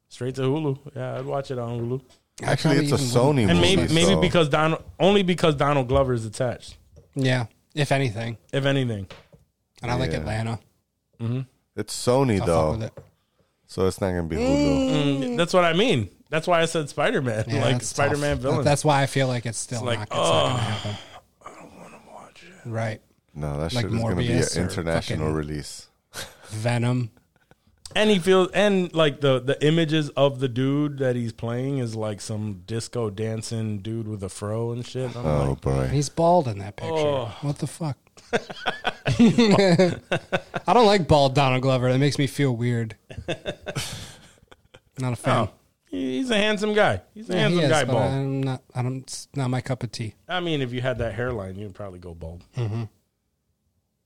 straight to Hulu. Yeah, I'd watch it on Hulu. I Actually, it's a even Sony And movie. maybe maybe so- because Donald only because Donald Glover is attached. Yeah, if anything, If anything, and I like Yeah. Atlanta. Mm-hmm. It's Sony I'll fuck though, it. so it's not gonna be mm. Hulu. Mm, that's what I mean. That's why I said Spider Man, Yeah, like that's Spider Man tough. villain. That's why I feel like it's still like, not, it's not gonna oh, happen. I don't want to watch it. Right. No, that Like shit is gonna be Morbius an or international fucking- release. Venom. and he feels and like the the images of the dude that he's playing is like some disco dancing dude with a fro and shit. I'm Oh like, boy, He's bald in that picture. Oh. What the fuck? *laughs* *laughs* I don't like bald Donald Glover. That makes me feel weird. *laughs* Not a fan. Oh. He- he's a handsome guy. He's a Yeah, he handsome is, guy, but bald. I'm not. I don't. It's not my cup of tea. I mean, if you had that hairline, you'd probably go bald. Mm-hmm.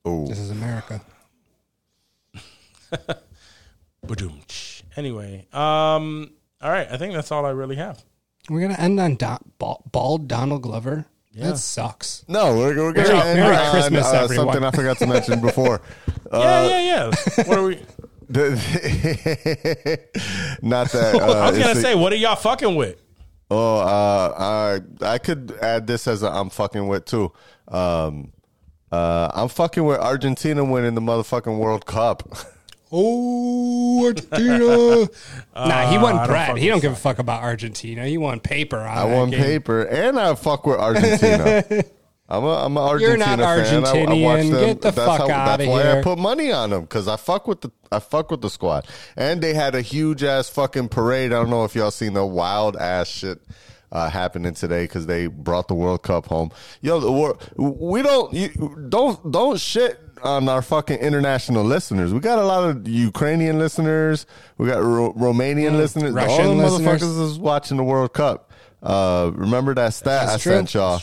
oh This is America. *laughs* Ba-doom. Anyway, um, all right. I think that's all I really have. We're gonna end on Do- bald, bald Donald Glover. Yeah. That sucks. no, we're, we're gonna Merry- end Merry on Christmas, uh, everyone. something I forgot to mention before. *laughs* yeah, Uh, yeah, yeah. What are we? The- *laughs* not that. Uh, *laughs* I was gonna it's say, what are y'all fucking with? Oh, uh, I I could add this as a I'm fucking with too. Um, uh, I'm fucking with Argentina winning the motherfucking World Cup. *laughs* Oh, Argentina! nah, he I won don't bread. He don't give a fuck about Argentina. He won paper. On I that won game. paper, and I fuck with Argentina. I'm a I'm an You're Argentina not fan. I- I, Argentinian. watch them. Get the that's fuck how, outta That's why I put money on them because I fuck with the I fuck with the squad, and they had a huge ass fucking parade. I don't know if y'all seen the wild ass shit. Uh, happening today because they brought the World Cup home. Yo, the wor- we don't you, don't don't shit on our fucking international listeners. We got a lot of Ukrainian listeners. We got Ro- Romanian listeners. Mm. Russian All the motherfuckers is watching the World Cup. Uh, remember that stat That's I true. sent y'all?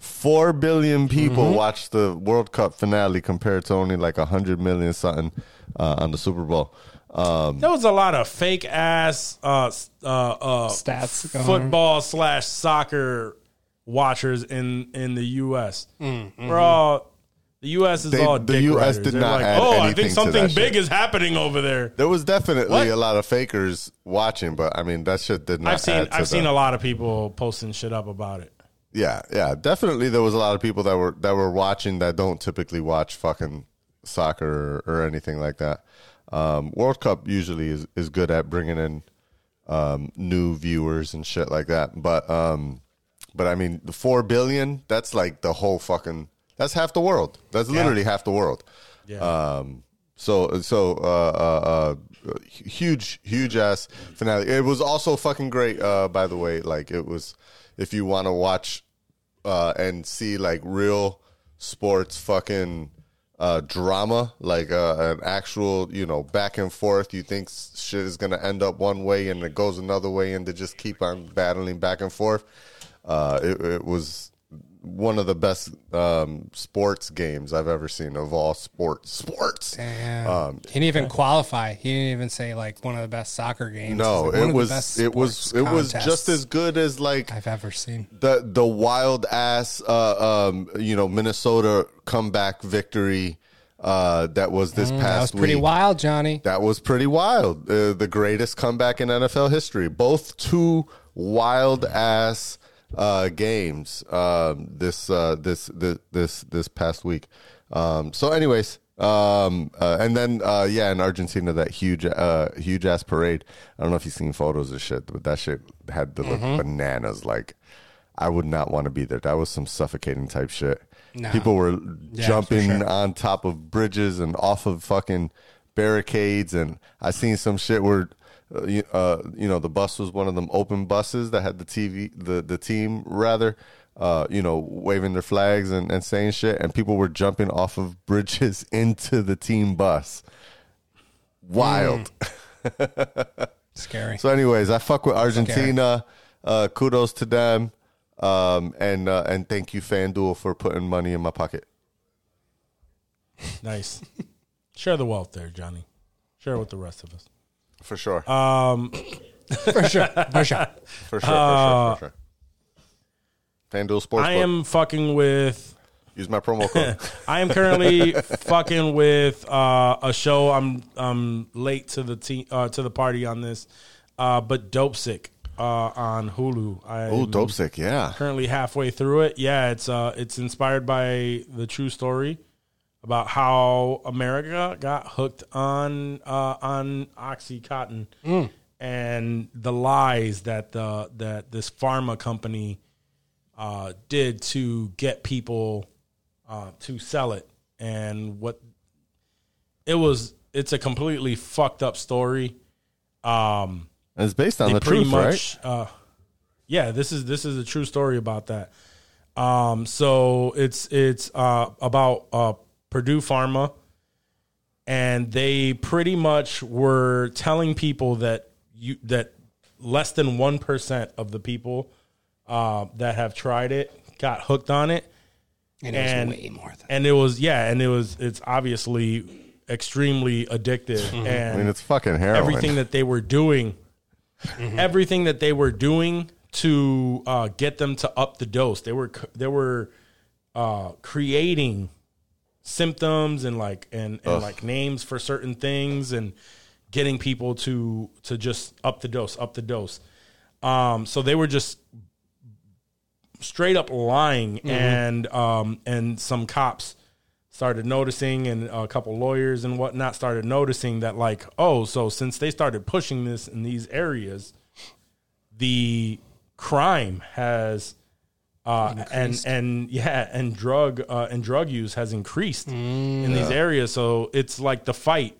That's true. Four billion people Mm-hmm. watched the World Cup finale compared to only like a hundred million something uh, on the Super Bowl. Um, There was a lot of fake ass uh, uh, uh, Stats going football slash soccer watchers in in the U.S. Mm-hmm. We're all the U.S. is They- all the dick US riders. did They're not like, add oh, I think something big shit." is happening over there. there was definitely What? a lot of fakers watching, but I mean that shit did not. I've seen add to I've seen a lot of people posting shit up about it. Yeah, yeah, definitely. There was a lot of people that were that were watching that don't typically watch fucking soccer or, or anything like that. Um, World Cup usually is, is good at bringing in um, new viewers and shit like that. But um, but I mean, the four billion that's like the whole fucking that's half the world. That's literally half the world. Yeah. Um, so so uh, uh, uh, huge huge ass finale. It was also fucking great. Uh, by the way, like it was if you want to watch uh, and see like real sports fucking uh, drama, like uh, an actual you know back and forth. You think shit is gonna end up one way and it goes another way, and to just keep on battling back and forth. Uh, it, it was one of the best um, sports games I've ever seen of all sports. Sports. Damn. Um, he didn't even qualify. He didn't even say like one of the best soccer games. No, like it was it was it was just as good as like I've ever seen. the the wild ass uh, um, you know Minnesota comeback victory uh, that was this past Mm, That was pretty week. wild, Johnny. That was pretty wild. Uh, the greatest comeback in NFL history. Both two wild ass uh, games um, this uh, this this this this past week. Um, so, anyways, um, uh, and then uh, yeah, in Argentina, that huge uh, huge ass parade. I don't know if you've seen photos of shit, but that shit had the look bananas. Like, I would not want to be there. That was some suffocating type shit. Nah. People were Yeah, jumping sure. on top of bridges and off of fucking barricades and I seen some shit where uh, you, uh, you know the bus was one of them open buses that had the TV the the team rather uh, you know waving their flags and, and saying shit and people were jumping off of bridges *laughs* into the team bus wild *laughs* Scary. so anyways I fuck with Argentina uh, kudos to them um, and uh, and thank you FanDuel for putting money in my pocket Nice. Share the wealth there, Johnny. Share it with the rest of us. For sure Um, *coughs* for sure. For sure. for sure for sure for sure FanDuel Sportsbook I am fucking with. use my promo code *laughs* I am currently fucking with uh, a show. I'm I'm late to the te- uh, to the party on this, uh, but Dope Sick uh, on Hulu. Oh, dope sick, yeah. currently halfway through it. Yeah, it's uh it's inspired by the true story about how America got hooked on uh, on OxyContin and the lies that the that this pharma company uh, did to get people uh, to sell it, and what it was. It's a completely fucked up story. Um, And it's based on the pretty truth, right? much uh yeah this is this is a true story about that um so it's it's uh about uh purdue pharma and they pretty much were telling people that you that less than 1% of the people uh that have tried it got hooked on it And it was and way more than and it was yeah and it was it's obviously extremely addictive and I mean, it's fucking heroin. everything that they were doing, everything that they were doing to uh, get them to up the dose. They were they were uh, creating symptoms and like and, and like names for certain things and getting people to to just up the dose, up the dose. Um, so they were just straight up lying, and um, and some cops started noticing, and a couple lawyers and whatnot started noticing that, like, oh, so since they started pushing this in these areas, the crime has. Uh, and and yeah, and drug uh, and drug use has increased in these areas. So it's like the fight.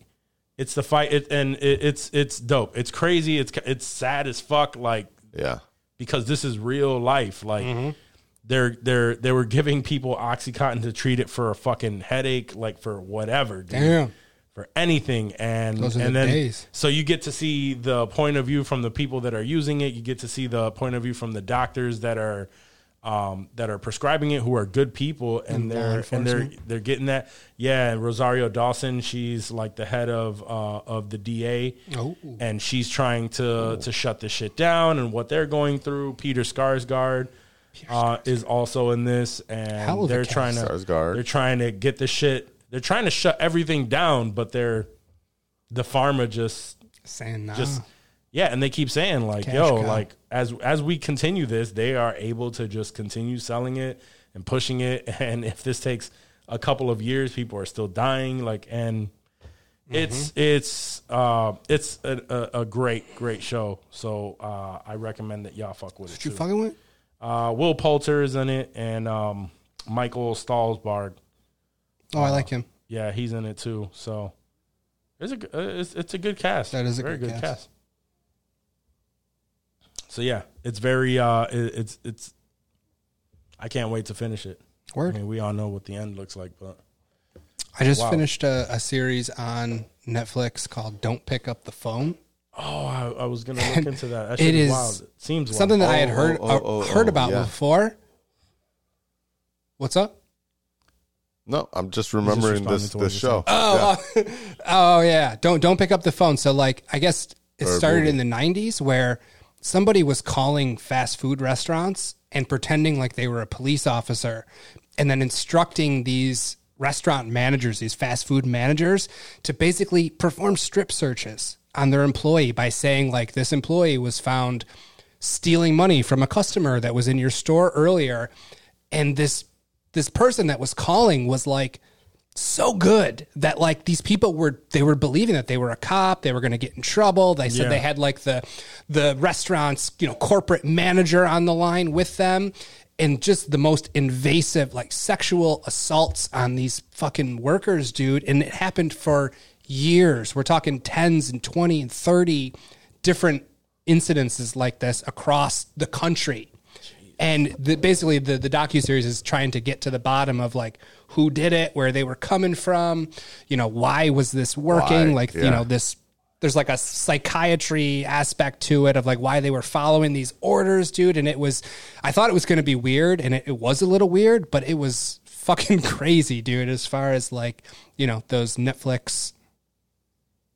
It's the fight, it, and it, it's it's dope. It's crazy. It's it's sad as fuck. Like yeah. because this is real life. Like they're they're they were giving people oxycontin to treat it for a fucking headache, like for whatever, dude. Damn. For anything, and Those and the then days. so you get to see the point of view from the people that are using it. You get to see the point of view from the doctors that are um, that are prescribing it, who are good people, and, And they're and they're they're getting that. Yeah, Rosario Dawson, she's like the head of uh, of the DA, Oh. and she's trying to to shut this shit down and what they're going through. Peter Skarsgård uh, is also in this, and of they're cast. trying to Skarsgård. they're trying to get the shit. They're trying to shut everything down, but they're the pharma just saying nah. just yeah, and they keep saying like, Cash yo, cow. like as as we continue this, they are able to just continue selling it and pushing it. *laughs* And if this takes a couple of years, people are still dying. Like, and it's it's uh it's a, a, a great great show. So uh, I recommend that y'all fuck with it. You too. fucking with? Uh, Will Poulter is in it, and um, Michael Stuhlbarg. Oh, I like him. Yeah, he's in it too. So it's a uh, it's, it's a good cast. That is a very good good cast. cast. So yeah, it's very uh, it, it's it's. I can't wait to finish it. I mean, we all know what the end looks like, but I just Wow. finished a, a series on Netflix called "Don't Pick Up the Phone." oh, I, I was gonna look into that. that It shit is is wild. It seems wild. Something that I had Oh, heard oh, uh, oh, heard oh, about yeah. before. What's up? No, I'm just remembering responding this this you're show. Oh, *laughs* oh yeah. Don't don't pick up the phone. So like, I guess it started in the '90s where somebody was calling fast food restaurants and pretending like they were a police officer, and then instructing these restaurant managers, these fast food managers, to basically perform strip searches on their employee by saying like this employee was found stealing money from a customer that was in your store earlier, and this this person that was calling was like so good that like these people were they were believing that they were a cop they were going to get in trouble. They said Yeah. they had like the the restaurant's you know corporate manager on the line with them and just the most invasive like sexual assaults on these fucking workers dude. And it happened for years. We're talking tens and 20 and 30 different incidences like this across the country. And the, basically the the docu series is trying to get to the bottom of like who did it, where they were coming from, you know, why was this working? Why? Like you know this. There's like a psychiatry aspect to it of like why they were following these orders, dude. And it was, I thought it was going to be weird, and it, it was a little weird, but it was fucking *laughs* crazy, dude. As far as like you know those Netflix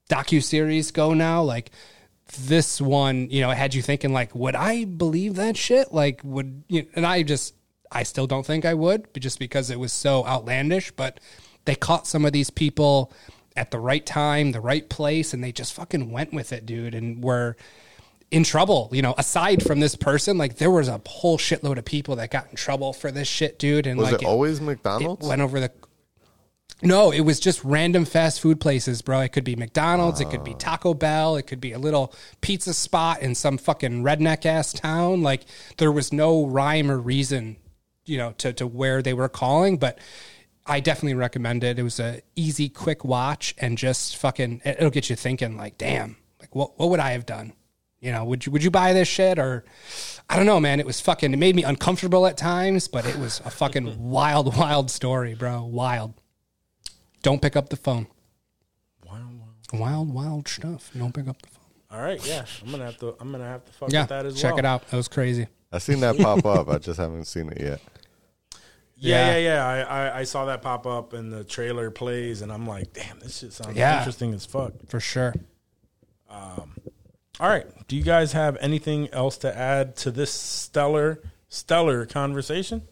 docu series go now, like this one, you know, had you thinking like, would I believe that shit? Like, would you? And I just, I still don't think I would, but just because it was so outlandish. But they caught some of these people at the right time, the right place, and they just fucking went with it, dude, and were in trouble. You know, aside from this person, like there was a whole shitload of people that got in trouble for this shit, dude. And Was like it always McDonald's? it went over the. No, it was just random fast food places, bro. It could be McDonald's, it could be ah. Taco Bell, it could be a little pizza spot in some fucking redneck ass town. Like there was no rhyme or reason, you know, to to where they were calling, but I definitely recommend it. It was a easy, quick watch and just fucking it- it'll get you thinking like, damn, like what what would I have done? You know, would you would you buy this shit or I don't know, man. It was fucking it made me uncomfortable at times, but it was a fucking *laughs* wild, wild story, bro. Wild. Don't pick up the phone. Wild, wild stuff. Don't pick up the phone. All right, yeah, I'm gonna have to. I'm gonna have to fuck Yeah, with that as check well. Check it out. That was crazy. I seen that pop up. I just haven't seen it yet. Yeah, Yeah. yeah, yeah. I, I, I saw that pop up and the trailer plays, and I'm like, damn, this shit sounds Yeah. interesting as fuck. For sure. Um, all right, do you guys have anything else to add to this stellar, stellar conversation?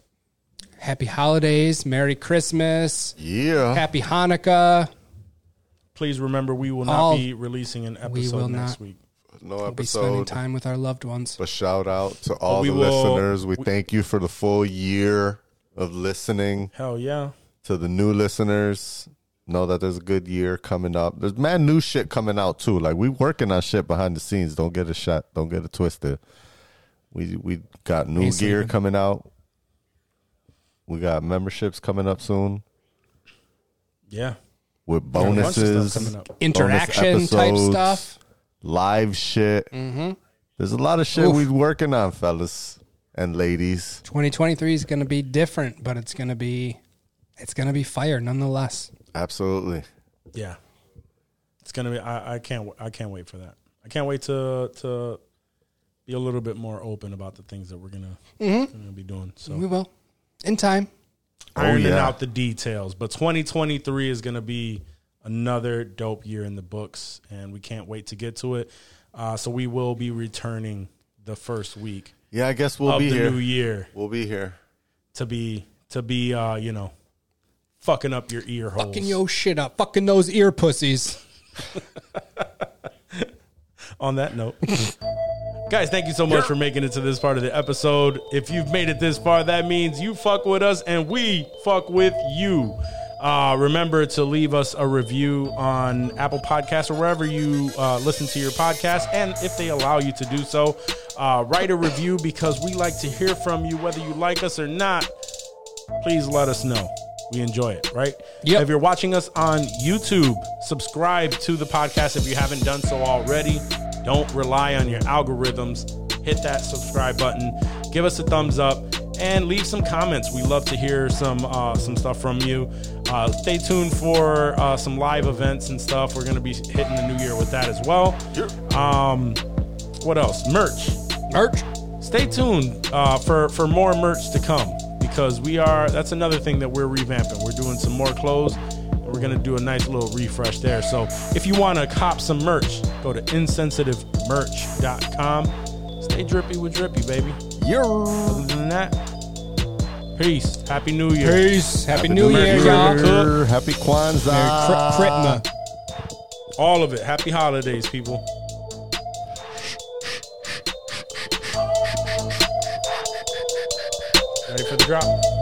Happy holidays. Merry Christmas. Yeah. Happy Hanukkah. Please remember, we will not All- be releasing an We episode will next not. week. No We'll be spending time with our loved ones. A shout out to all we the will- listeners. We thank you for the full year of listening. Hell yeah. To the new listeners, know that there's a good year coming up. There's man new shit coming out too. Like we working on shit behind the scenes. Don't get a shot. Don't get it twisted. We we got new Ain't gear sleeping. coming out. We got memberships coming up soon Yeah. with Got a bunch of stuff bonuses, coming up. Interaction type stuff. Live shit. Mm-hmm. There's a lot of shit Oof. we working on, fellas and ladies. 2023 is going to be different, but it's going to be it's going to be fire nonetheless. Absolutely. Yeah. It's gonna be. I, I can't. I can't wait for that. I can't wait to to be a little bit more open about the things that we're gonna, gonna be doing. So We will in time. ironing yeah. out the details. But 2023 is going to be another dope year in the books, and we can't wait to get to it. Uh, so we will be returning the first week Yeah, I guess we'll of be the here. new year We'll be here. to be to be uh, you know fucking up your ear holes. Fucking your shit up. Fucking those ear pussies. *laughs* on that note. *laughs* Guys, thank you so much for making it to this part of the episode. If you've made it this far, that means you fuck with us and we fuck with you. Uh, remember to leave us a review on Apple Podcasts or wherever you uh, listen to your podcast. And if they allow you to do so, uh, write a review because we like to hear from you, whether you like us or not. Please let us know. We enjoy it, right? Yep. If you're watching us on YouTube, subscribe to the podcast if you haven't done so already. Don't rely on your algorithms. Hit that subscribe button. Give us a thumbs up and leave some comments. We love to hear some uh, some stuff from you. Uh, stay tuned for uh, some live events and stuff. We're gonna be hitting the new year with that as well. Um, what else? Merch Merch. stay tuned uh, for for more merch to come because we are that's another thing that we're revamping we're doing some more clothes we're going to do a nice little refresh there so if you want to cop some merch go to insensitivemerch.com stay drippy with drippy baby Yeah. other than that peace happy new year Peace. Happy, New Year, Year. y'all. Cook. Happy Kwanzaa. Merry all of it happy holidays people ready for the drop